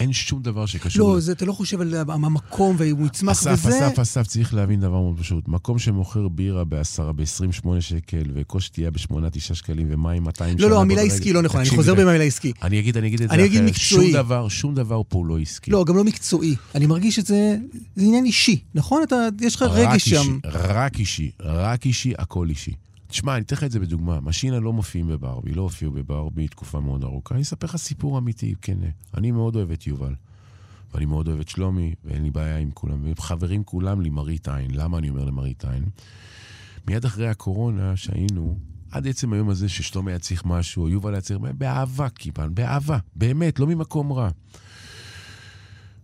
אין שום דבר שקשור... לא, זה, אתה לא חושב על המקום, והוא יצמח אסף, וזה... אסף, אסף, צריך להבין דבר מאוד פשוט. מקום שמוכר בירה בעשרה, ב-28 שקל, וכוס שתייה ב-8-9 שקלים, ומים 200 לא, לא, שנה המילה עסקי לא נכונה, אני חוזר. בי מהמילה עסקי. אני אגיד, אני אגיד את זה אני אגיד. מקצועי. שום דבר, שום דבר פה לא עסקי. לא, גם לא מקצועי. אני מרגיש שזה זה עניין אישי, נכון? אתה, יש לך רגש שם. רק אישי, רק אישי, הכל אישי. תשמע, אני אתן לך את זה בדוגמה. משינה לא מופיעים בברבי, לא הופיעו בברבי תקופה מאוד ארוכה. אני אספר לך סיפור אמיתי, כן. אני מאוד אוהב את יובל. ואני מאוד אוהב את שלומי, ואין לי בעיה עם כולם. והם חברים כולם למראית עין. למה אני אומר למראית עין? מיד אחרי הקורונה שהיינו, עד עצם היום הזה ששלומי היה צריך משהו, או יובל היה צריך, באהבה קיבלנו, באהבה, באמת, לא ממקום רע.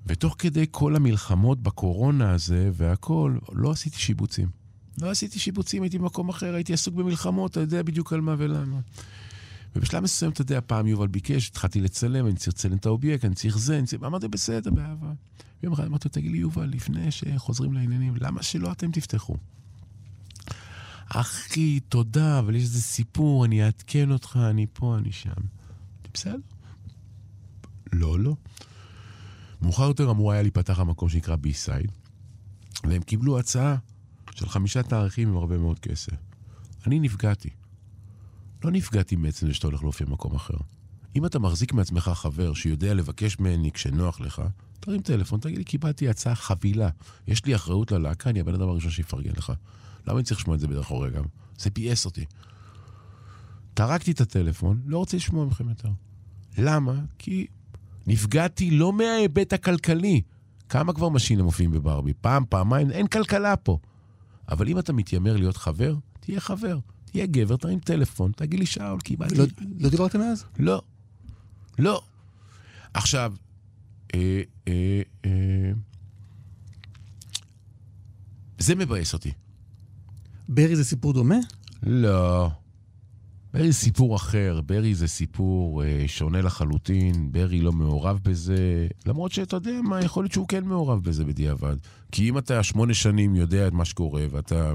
ותוך כדי כל המלחמות בקורונה הזה והכול, לא עשיתי שיבוצים. לא עשיתי שיבוצים, הייתי במקום אחר, הייתי עסוק במלחמות, אתה יודע בדיוק על מה ולמה. ובשלב מסוים, אתה יודע, פעם יובל ביקש, התחלתי לצלם, אני צריך לצלם את האובייקט, אני צריך זה, אני צריך... אמרתי, בסדר, באהבה. ויום אחד אמרתי לו, תגיד לי, יובל, לפני שחוזרים לעניינים, למה שלא אתם תפתחו? אחי, תודה, אבל יש איזה סיפור, אני אעדכן אותך, אני פה, אני שם. בסדר. לא, לא. מאוחר יותר אמור היה להיפתח המקום שנקרא בי-סייד, והם קיבלו הצעה של חמישה תאריכים עם הרבה מאוד כסף. אני נפגעתי. לא נפגעתי מעצם זה שאתה הולך להופיע במקום אחר. אם אתה מחזיק מעצמך חבר שיודע לבקש ממני כשנוח לך, תרים טלפון, תגיד לי, קיבלתי הצעה חבילה. יש לי אחריות ללהקה, אני הבן אדם הראשון שיפרגן לך. למה אני צריך לשמוע את זה בדרך אורג גם? זה ביאס אותי. טרקתי את הטלפון, לא רוצה לשמוע מכם יותר. למה? כי נפגעתי לא מההיבט הכלכלי. כמה כבר משינה מופיעים בברבי? פעם, פעמיים, אין כלכלה פה. אבל אם אתה מתיימר להיות חבר, תהיה חבר. תהיה גבר, תרים טלפון, תגיד לי, שאול, קיבלתי... לא, לא דיברת מאז? לא. לא. עכשיו, אה, אה, אה, זה מבאס אותי. ברי זה סיפור דומה? לא. ברי זה סיפור אחר, ברי זה סיפור אה, שונה לחלוטין, ברי לא מעורב בזה, למרות שאתה יודע מה, יכול להיות שהוא כן מעורב בזה בדיעבד. כי אם אתה שמונה שנים יודע את מה שקורה ואתה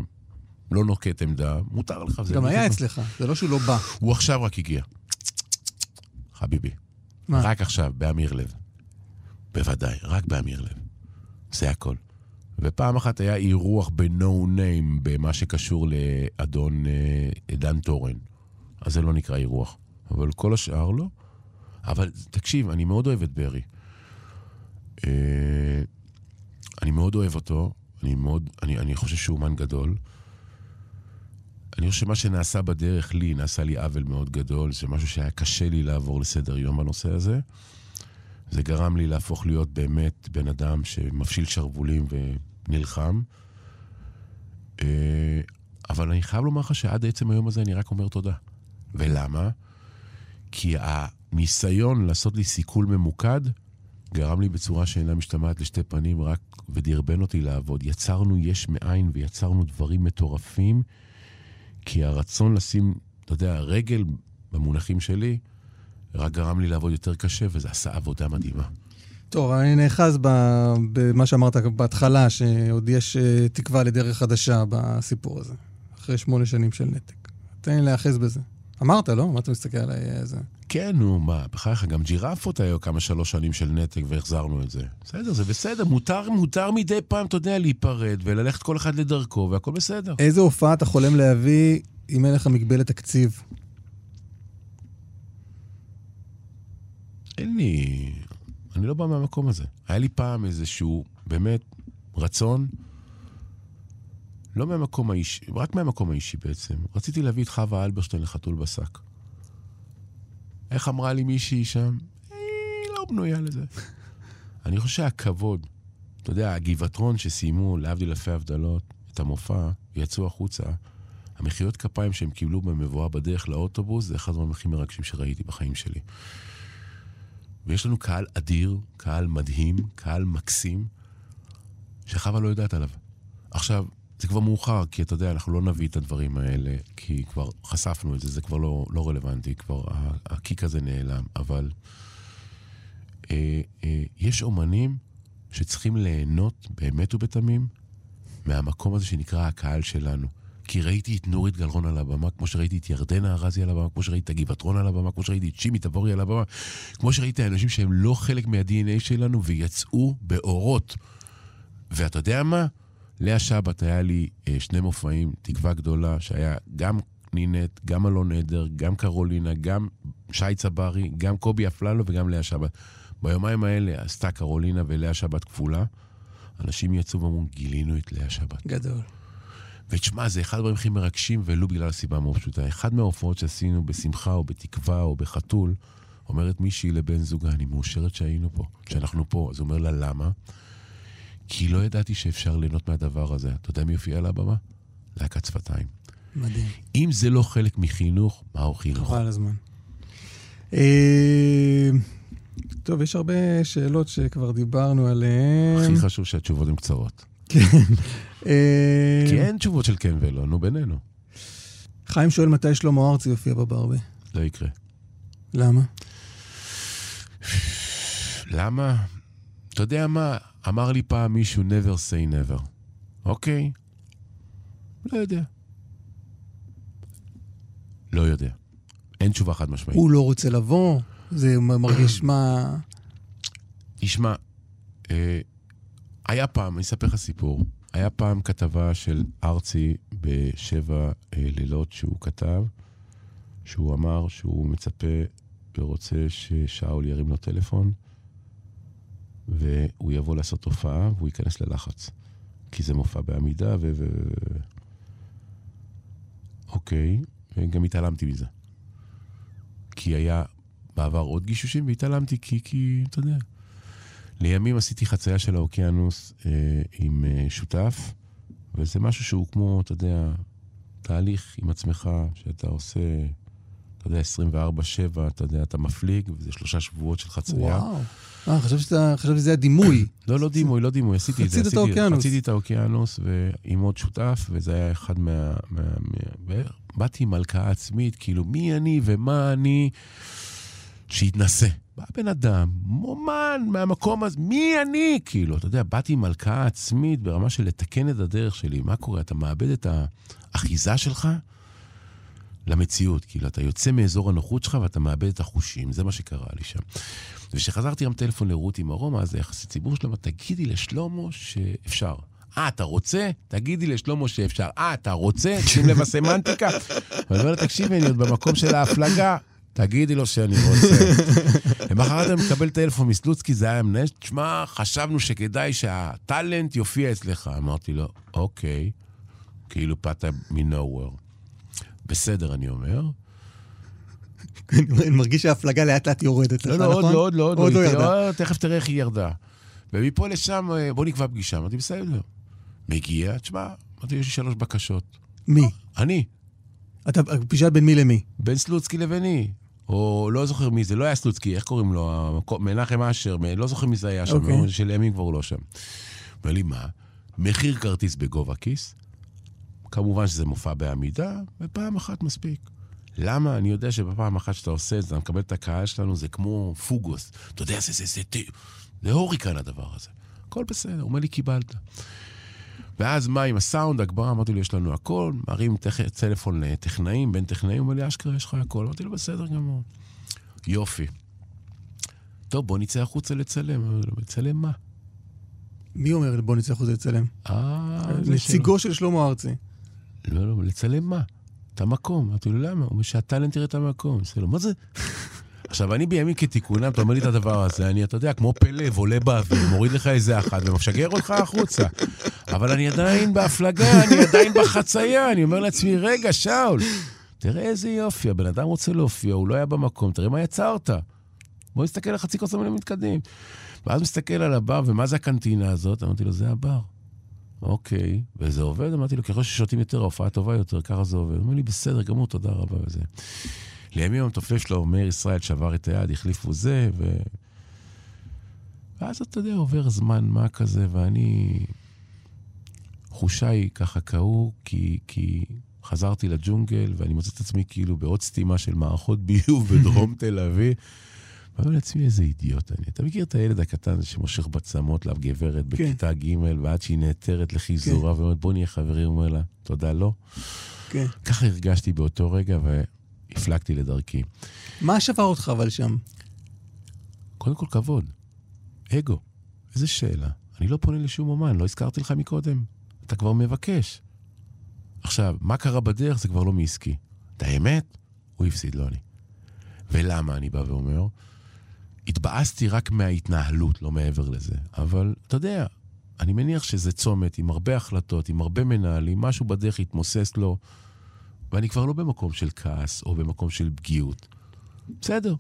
לא נוקט עמדה, מותר לך. גם היה אצלך, זה לא שהוא לא בא. הוא עכשיו רק הגיע. חביבי. מה? רק עכשיו, באמיר לב. בוודאי, רק באמיר לב. זה הכל. ופעם אחת היה אירוח ב-no name במה שקשור לאדון אה, דן תורן. אז זה לא נקרא אירוח. אבל כל השאר לא. אבל תקשיב, אני מאוד אוהב את ברי. אה, אני מאוד אוהב אותו, אני מאוד, אני, אני חושב שהוא אומן גדול. אני חושב שמה שנעשה בדרך לי, נעשה לי עוול מאוד גדול, זה משהו שהיה קשה לי לעבור לסדר יום בנושא הזה. זה גרם לי להפוך להיות באמת בן אדם שמפשיל שרוולים ונלחם. אה, אבל אני חייב לומר לך שעד עצם היום הזה אני רק אומר תודה. ולמה? כי הניסיון לעשות לי סיכול ממוקד גרם לי בצורה שאינה משתמעת לשתי פנים רק ודרבן אותי לעבוד. יצרנו יש מאין ויצרנו דברים מטורפים, כי הרצון לשים, אתה יודע, רגל במונחים שלי, רק גרם לי לעבוד יותר קשה, וזה עשה עבודה מדהימה. טוב, אני נאחז במה שאמרת בהתחלה, שעוד יש אה, תקווה לדרך חדשה בסיפור הזה, אחרי שמונה שנים של נתק. תן לי להיאחז בזה. אמרת, לא? מה אתה מסתכל עליי? איזה... כן, נו, מה, בחייך, גם ג'ירפות היו כמה שלוש שנים של נתק והחזרנו את זה. בסדר, זה בסדר, מותר, מותר מדי פעם, אתה יודע, להיפרד וללכת כל אחד לדרכו, והכל בסדר. איזה הופעה אתה חולם להביא אם אין לך מגבלת תקציב? אין לי... אני לא בא מהמקום הזה. היה לי פעם איזשהו, באמת, רצון, לא מהמקום האישי, רק מהמקום האישי בעצם. רציתי להביא את חווה אלברשטיין לחתול בשק. איך אמרה לי מישהי שם? היא לא בנויה לזה. [laughs] אני חושב שהכבוד, אתה יודע, הגבעתרון שסיימו, להבדיל אלפי הבדלות, את המופע, ויצאו החוצה, המחיאות כפיים שהם קיבלו במבואה בדרך לאוטובוס, זה אחד הדברים הכי מרגשים שראיתי בחיים שלי. ויש לנו קהל אדיר, קהל מדהים, קהל מקסים, שחווה לא יודעת עליו. עכשיו, זה כבר מאוחר, כי אתה יודע, אנחנו לא נביא את הדברים האלה, כי כבר חשפנו את זה, זה כבר לא, לא רלוונטי, כבר הקיק הזה נעלם. אבל אה, אה, יש אומנים שצריכים ליהנות באמת ובתמים מהמקום הזה שנקרא הקהל שלנו. כי ראיתי את נורית גלרון על הבמה, כמו שראיתי את ירדנה ארזי על הבמה, כמו שראיתי את הגבעתרון על הבמה, כמו שראיתי את שימי תבורי על הבמה, כמו שראיתי אנשים שהם לא חלק מה-DNA שלנו ויצאו באורות. ואתה יודע מה? לאה שבת היה לי אה, שני מופעים, תקווה גדולה, שהיה גם נינט, גם אלון עדר, גם קרולינה, גם שי צברי, גם קובי אפללו וגם לאה שבת. ביומיים האלה עשתה קרולינה ולאה שבת כפולה. אנשים יצאו ואמרו, גילינו את לאה שבת. גדול. ותשמע, זה אחד הדברים הכי מרגשים, ולו בגלל הסיבה המאוד פשוטה. אחד מההופעות שעשינו בשמחה או בתקווה או בחתול, אומרת מישהי לבן זוגה, אני מאושרת שהיינו פה, שאנחנו פה. אז הוא אומר לה, למה? כי לא ידעתי שאפשר ליהנות מהדבר הזה. אתה יודע מי הופיע על הבמה? להקת שפתיים. מדהים. אם זה לא חלק מחינוך, מהו חינוך? חבל הזמן. אה, טוב, יש הרבה שאלות שכבר דיברנו עליהן. הכי חשוב שהתשובות הן קצרות. אה, כי אין תשובות של כן ולא, נו בינינו. חיים שואל מתי שלמה ארצי יופיע בברבי. לא יקרה. למה? למה? אתה יודע מה? אמר לי פעם מישהו never say never. אוקיי? לא יודע. לא יודע. אין תשובה חד משמעית. הוא לא רוצה לבוא? זה מרגיש מה... תשמע, אה, היה פעם, אני אספר לך סיפור. היה פעם כתבה של ארצי בשבע אה, לילות שהוא כתב, שהוא אמר שהוא מצפה ורוצה ששאול ירים לו טלפון, והוא יבוא לעשות הופעה והוא ייכנס ללחץ. כי זה מופע בעמידה ו... ו... אוקיי, וגם התעלמתי מזה. כי היה בעבר עוד גישושים והתעלמתי כי, כי, אתה יודע, לימים עשיתי חצייה של האוקיינוס אה, עם אה, שותף, וזה משהו שהוא כמו, אתה יודע, תהליך עם עצמך, שאתה עושה, אתה יודע, 24-7, אתה יודע, אתה מפליג, וזה שלושה שבועות של חצייה. וואו. אה, חשבתי שזה הדימוי. [coughs] לא, לא דימוי, לא דימוי, עשיתי את זה. חצית את האוקיינוס. חציתי את האוקיינוס, ועם עוד שותף, וזה היה אחד מה... באתי עם הלקאה עצמית, כאילו, מי אני ומה אני, שהתנסה. בא בן אדם, מומן מהמקום הזה, מי אני? כאילו, אתה יודע, באתי עם הלקאה עצמית ברמה של לתקן את הדרך שלי. מה קורה? אתה מאבד את האחיזה שלך למציאות. כאילו, אתה יוצא מאזור הנוחות שלך ואתה מאבד את החושים. זה מה שקרה לי שם. וכשחזרתי גם טלפון לרותי מרום, אז היחסי ציבור שלו, תגידי לשלמה שאפשר. אה, אתה רוצה? תגידי לשלמה שאפשר. אה, אתה רוצה? שים לב הסמנטיקה. ואני אומר לה, תקשיבי, אני עוד במקום של ההפלגה. תגידי לו שאני רוצה. למחרת אני מקבל טלפון מסלוצקי, זה היה המנהל, תשמע, חשבנו שכדאי שהטאלנט יופיע אצלך. אמרתי לו, אוקיי, כאילו באת מ-nowhere. בסדר, אני אומר. אני מרגיש שההפלגה לאט לאט יורדת לך, לא, נכון? לא, עוד לא, עוד לא, עוד לא ירדה. תכף תראה איך היא ירדה. ומפה לשם, אה, בוא נקבע פגישה. אמרתי, בסדר. מגיע, תשמע, אמרתי, יש לי שלוש בקשות. מי? אני, אתה פגישה בין מי למי? בין סלוצקי לביני. או לא זוכר מי זה, לא היה סלוצקי, איך קוראים לו? מנחם אשר, לא זוכר מי זה היה שם, אוקיי. okay. שלימים כבר הוא לא שם. אומר לי, מה? מחיר כרטיס בגובה כיס, כמובן שזה מופע בעמידה, ופעם אחת מספיק. למה? אני יודע שבפעם אחת שאתה עושה את זה, אתה מקבל את הקהל שלנו, זה כמו פוגוס. אתה יודע, זה, זה, זה, זה, זה הוריקן הדבר הזה. הכל בסדר, הוא אומר לי, קיבלת. ואז מה עם הסאונד, הגברה, אמרתי לו, יש לנו הכל, מרים טכ... טלפון לטכנאים, בין טכנאים, הוא אומר לי, אשכרה, יש לך הכל. אמרתי לו, בסדר גמור. יופי. טוב, בוא נצא החוצה לצלם. אמרתי לו, לצלם מה? מי אומר בוא נצא החוצה לצלם? אה, נציגו של שלמה ארצי. שלו. לא, לא, לצלם מה? את המקום. אמרתי לו, למה? הוא אומר שהטאלנט יראה את המקום. אני לו, מה זה? [laughs] עכשיו, אני בימים כתיקונם, אתה אומר לי את הדבר הזה, אני, אתה יודע, כמו פלב, עולה באוויר, מוריד לך איזה אחת ומשגר אותך החוצה. אבל אני עדיין בהפלגה, אני עדיין בחצייה, אני אומר לעצמי, רגע, שאול, תראה איזה יופי, הבן אדם רוצה להופיע, הוא לא היה במקום, תראה מה יצרת. בוא נסתכל על חצי כוס המילים מתקדם. ואז מסתכל על הבר, ומה זה הקנטינה הזאת? אמרתי לו, זה הבר. אוקיי, וזה עובד? אמרתי לו, ככל ששותים יותר, ההופעה טובה יותר, ככה זה עובד. הוא אומר לי, בסדר גמור, תודה רבה וזה. לימים המתופף שלו, מאיר ישראל, שבר את היד, החליפו זה, ו... ואז אתה יודע, עובר זמן מה כזה, ואני... חושה היא ככה כאור, כי, כי חזרתי לג'ונגל, ואני מוצא את עצמי כאילו בעוד סתימה של מערכות ביוב בדרום [laughs] תל אביב. ואני אומר לעצמי, איזה אידיוט אני. אתה מכיר את הילד הקטן הזה שמושך בצמות לגברת בכיתה ג' ועד שהיא נעתרת לחיזורה, ואומרת, בוא נהיה חברים, אומר לה, תודה, לא. כן. ככה הרגשתי באותו רגע, והפלגתי לדרכי. מה שבר אותך אבל שם? קודם כל, כבוד. אגו. איזה שאלה. אני לא פונה לשום אומן, לא הזכרתי לך מקודם. אתה כבר מבקש. עכשיו, מה קרה בדרך זה כבר לא מעסקי. את האמת, הוא הפסיד, לא אני. ולמה אני בא ואומר? התבאסתי רק מההתנהלות, לא מעבר לזה. אבל, אתה יודע, אני מניח שזה צומת עם הרבה החלטות, עם הרבה מנהלים, משהו בדרך יתמוסס לו, ואני כבר לא במקום של כעס או במקום של פגיעות. בסדר,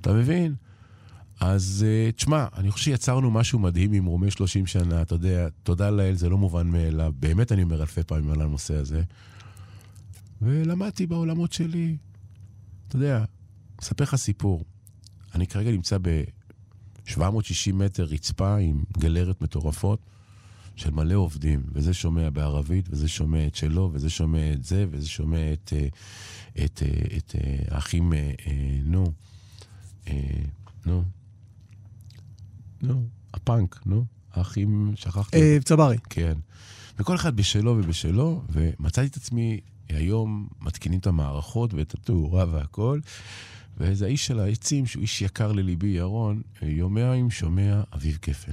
אתה מבין? אז uh, תשמע, אני חושב שיצרנו משהו מדהים עם רומי 30 שנה, אתה יודע, תודה לאל, זה לא מובן מאליו, באמת אני אומר אלפי פעמים על הנושא הזה. ולמדתי בעולמות שלי. אתה יודע, אספר לך סיפור. אני כרגע נמצא ב-760 מטר רצפה עם גלרת מטורפות של מלא עובדים, וזה שומע בערבית, וזה שומע את שלו, וזה שומע את זה, וזה שומע את, אה, את, את, את אה, האחים, אה, אה, נו, אה, נו, נו, הפאנק, נו, האחים, שכחתי. אה, צברי. כן. וכל אחד בשלו ובשלו, ומצאתי את עצמי, היום מתקינים את המערכות ואת התאורה והכל, ואיזה האיש של העצים, שהוא איש יקר לליבי, ירון, יומיים שומע אביב גפן.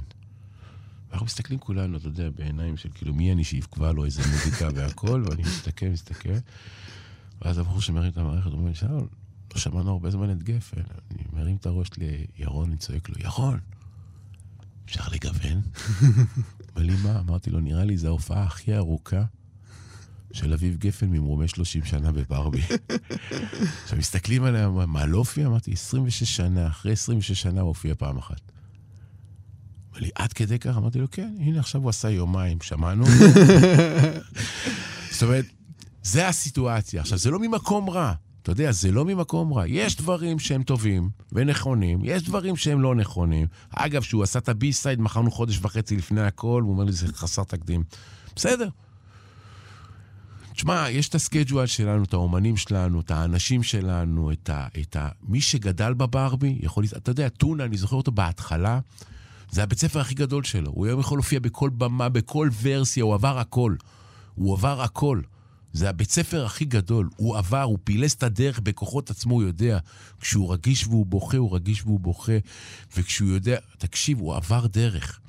ואנחנו מסתכלים כולנו, אתה יודע, בעיניים של כאילו, מי אני שיפקבע לו איזה מוזיקה והכל, ואני מסתכל, מסתכל. ואז הבחור שמרים את המערכת, הוא אומר לי, שאול, לא שמענו הרבה זמן את גפן. אני מרים את הראש לירון, אני צועק לו, ירון, אפשר לגוון? [laughs] אומר לי, מה? אמרתי לו, נראה לי זו ההופעה הכי ארוכה של אביב גפן ממרומי 30 שנה בברבי. [laughs] עכשיו, מסתכלים עליה, מה, לא הופיע? אמרתי, 26 שנה, אחרי 26 שנה הוא הופיע פעם אחת. אמר לי, עד כדי כך? אמרתי לו, כן, הנה, עכשיו הוא עשה יומיים, שמענו. [laughs] זאת אומרת, זה הסיטואציה. עכשיו, זה לא ממקום רע. אתה יודע, זה לא ממקום רע. יש דברים שהם טובים ונכונים, יש דברים שהם לא נכונים. אגב, כשהוא עשה את הבי-סייד, מכרנו חודש וחצי לפני הכל, הוא אומר לי, זה חסר תקדים. בסדר. תשמע, יש את הסקייג'ואל שלנו, את האומנים שלנו, את האנשים שלנו, את ה... את ה מי שגדל בברבי, יכול... אתה יודע, טונה, אני זוכר אותו בהתחלה, זה הבית ספר הכי גדול שלו. הוא היום יכול להופיע בכל במה, בכל ורסיה, הוא עבר הכל. הוא עבר הכל. זה הבית ספר הכי גדול. הוא עבר, הוא פילס את הדרך בכוחות עצמו, הוא יודע. כשהוא רגיש והוא בוכה, הוא רגיש והוא בוכה. וכשהוא יודע, תקשיב, הוא עבר דרך.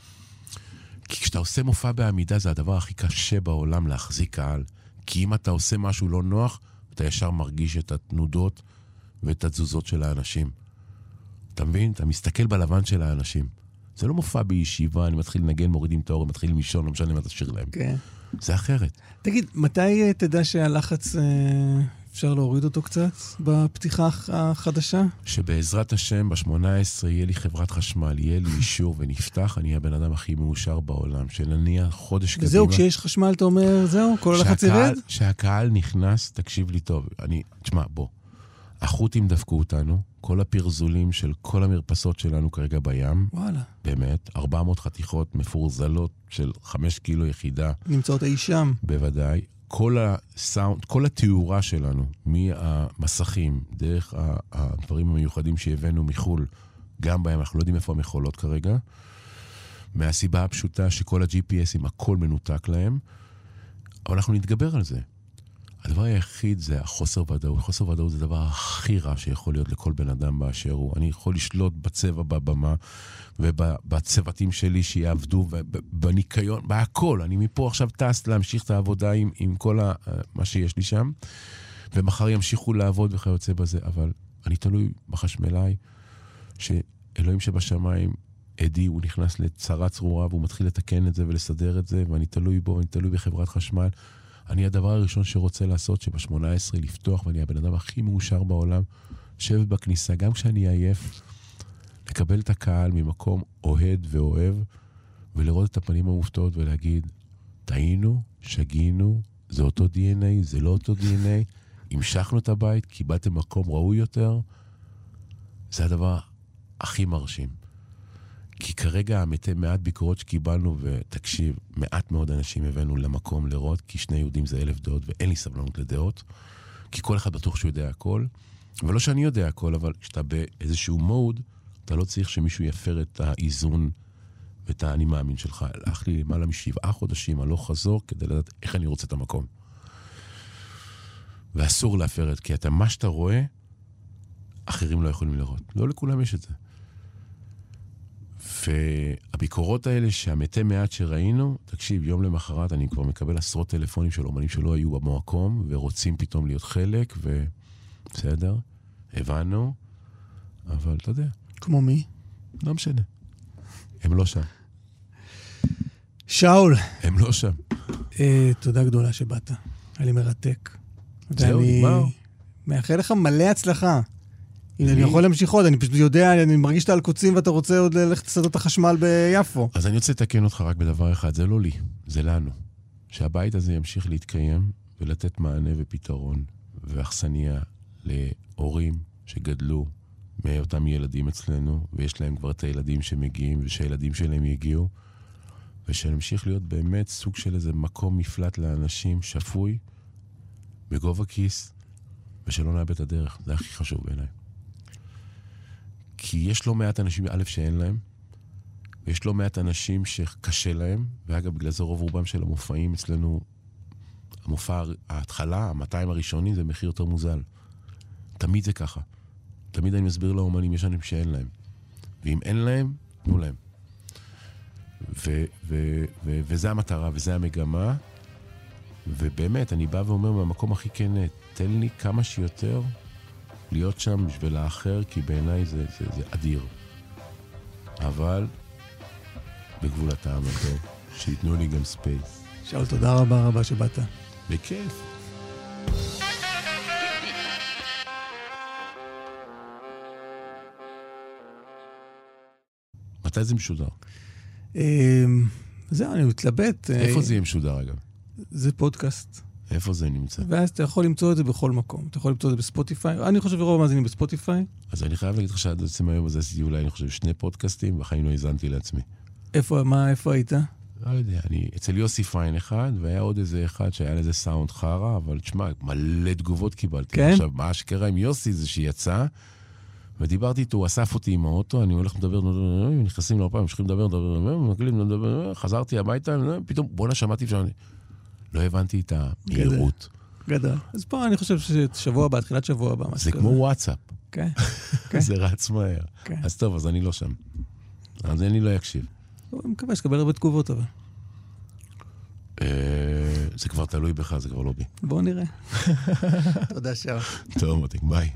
כי כשאתה עושה מופע בעמידה, זה הדבר הכי קשה בעולם להחזיק קהל. כי אם אתה עושה משהו לא נוח, אתה ישר מרגיש את התנודות ואת התזוזות של האנשים. אתה מבין? אתה מסתכל בלבן של האנשים. זה לא מופע בישיבה, אני מתחיל לנגן, מורידים את האור, מתחיל לישון, לא משנה מה תשאיר להם. כן. זה אחרת. תגיד, מתי אה, תדע שהלחץ, אה, אפשר להוריד אותו קצת בפתיחה החדשה? שבעזרת השם, ב-18 יהיה לי חברת חשמל, יהיה לי אישור ונפתח, אני אהיה הבן אדם הכי מאושר בעולם. שנניח חודש קדימה... וזהו, כשיש חשמל אתה אומר, זהו, כל הלחץ ירד? שהקהל נכנס, תקשיב לי טוב, אני, תשמע, בוא. החות'ים דפקו אותנו, כל הפרזולים של כל המרפסות שלנו כרגע בים. וואלה. באמת, 400 חתיכות מפורזלות של 5 קילו יחידה. נמצאות אי שם. בוודאי. כל הסאונד, כל התאורה שלנו, מהמסכים, דרך הדברים המיוחדים שהבאנו מחו"ל, גם בהם, אנחנו לא יודעים איפה המכולות כרגע, מהסיבה הפשוטה שכל ה-GPSים, הכל מנותק להם, אבל אנחנו נתגבר על זה. הדבר היחיד זה החוסר ודאות. חוסר ודאות זה הדבר הכי רע שיכול להיות לכל בן אדם באשר הוא. אני יכול לשלוט בצבע בבמה ובצוותים שלי שיעבדו, בניקיון, בהכל. אני מפה עכשיו טס להמשיך את העבודה עם, עם כל ה, מה שיש לי שם, ומחר ימשיכו לעבוד וכיוצא בזה. אבל אני תלוי בחשמלאי, שאלוהים שבשמיים אדי, הוא נכנס לצרה צרורה והוא מתחיל לתקן את זה ולסדר את זה, ואני תלוי בו, אני תלוי בחברת חשמל. אני הדבר הראשון שרוצה לעשות, שב-18 לפתוח, ואני הבן אדם הכי מאושר בעולם, לשבת בכניסה, גם כשאני עייף, לקבל את הקהל ממקום אוהד ואוהב, ולראות את הפנים המופתעות ולהגיד, טעינו, שגינו, זה אותו DNA, זה לא אותו DNA, המשכנו את הבית, קיבלתם מקום ראוי יותר, זה הדבר הכי מרשים. כי כרגע המתי מעט ביקורות שקיבלנו, ותקשיב, מעט מאוד אנשים הבאנו למקום לראות, כי שני יהודים זה אלף דעות, ואין לי סבלנות לדעות, כי כל אחד בטוח שהוא יודע הכל, ולא שאני יודע הכל, אבל כשאתה באיזשהו מוד, אתה לא צריך שמישהו יפר את האיזון ואת האני מאמין שלך. הלך לי למעלה משבעה חודשים הלוך חזור כדי לדעת איך אני רוצה את המקום. ואסור להפר את, כי אתה, מה שאתה רואה, אחרים לא יכולים לראות. לא לכולם יש את זה. והביקורות האלה שהמתי מעט שראינו, תקשיב, יום למחרת אני כבר מקבל עשרות טלפונים של אומנים שלא היו במקום, ורוצים פתאום להיות חלק, ובסדר, הבנו, אבל אתה יודע. כמו מי? לא משנה. הם לא שם. שאול. הם לא שם. אה, תודה גדולה שבאת. היה לי מרתק. זהו, נגמר. מאחל לך מלא הצלחה. הנה, אני יכול להמשיך עוד, אני פשוט יודע, אני מרגיש שאתה על קוצים ואתה רוצה עוד ללכת לשדות החשמל ביפו. אז אני רוצה לתקן אותך רק בדבר אחד, זה לא לי, זה לנו. שהבית הזה ימשיך להתקיים ולתת מענה ופתרון ואכסניה להורים שגדלו מאותם ילדים אצלנו, ויש להם כבר את הילדים שמגיעים, ושהילדים שלהם יגיעו, ושנמשיך להיות באמת סוג של איזה מקום מפלט לאנשים שפוי, בגובה כיס, ושלא נאבד את הדרך. זה הכי חשוב בעיניי. כי יש לא מעט אנשים, א', שאין להם, ויש לא מעט אנשים שקשה להם, ואגב, בגלל זה רוב רובם של המופעים אצלנו, המופע, ההתחלה, ה-200 הראשונים, זה מחיר יותר מוזל. תמיד זה ככה. תמיד אני מסביר לאומנים, יש אנשים שאין להם. ואם אין להם, תנו להם. ו- ו- ו- וזה המטרה, וזה המגמה. ובאמת, אני בא ואומר מהמקום הכי כן, תן לי כמה שיותר להיות שם בשביל האחר, כי בעיניי זה, זה, זה אדיר. אבל בגבול הטעם הטוב, [laughs] שייתנו לי גם space. שאול, תודה רבה רבה שבאת. בכיף. מתי זה משודר? אמ, זהו, אני מתלבט. איפה זה יהיה משודר, אגב? זה פודקאסט. איפה זה נמצא? ואז אתה יכול למצוא את זה בכל מקום. אתה יכול למצוא את זה בספוטיפיי. אני חושב שרוב המאזינים בספוטיפיי. אז אני חייב להגיד לך שעד עצם היום הזה עשיתי אולי, אני חושב, שני פודקאסטים, בחיים לא האזנתי לעצמי. איפה, מה, איפה היית? לא יודע, אני אצל יוסי פיין אחד, והיה עוד איזה אחד שהיה לזה סאונד חרא, אבל תשמע, מלא תגובות קיבלתי. כן? עכשיו, מה שקרה עם יוסי זה שיצא, ודיברתי איתו, הוא אסף אותי עם האוטו, אני הולך לדבר, נכנסים לאופן, ממשיכים לדבר, לדבר, חזרתי הביתה, פתאום, בואנה, שמעתי שם, לא הבנתי את המהירות. גדול. אז פה אני חושב ששבוע הבא, תחילת שבוע הבא, משהו זה כזה. כמו וואטסאפ, כן, [laughs] כן, זה רץ מהר. כן. אז טוב, אז אני לא שם. אז אני לא אקשיב. אני מקווה שתקבל הרבה תגובות, אבל. אה, זה כבר תלוי בך, זה כבר לא בי. בואו נראה. [laughs] תודה, שאול. טוב, מותק, ביי.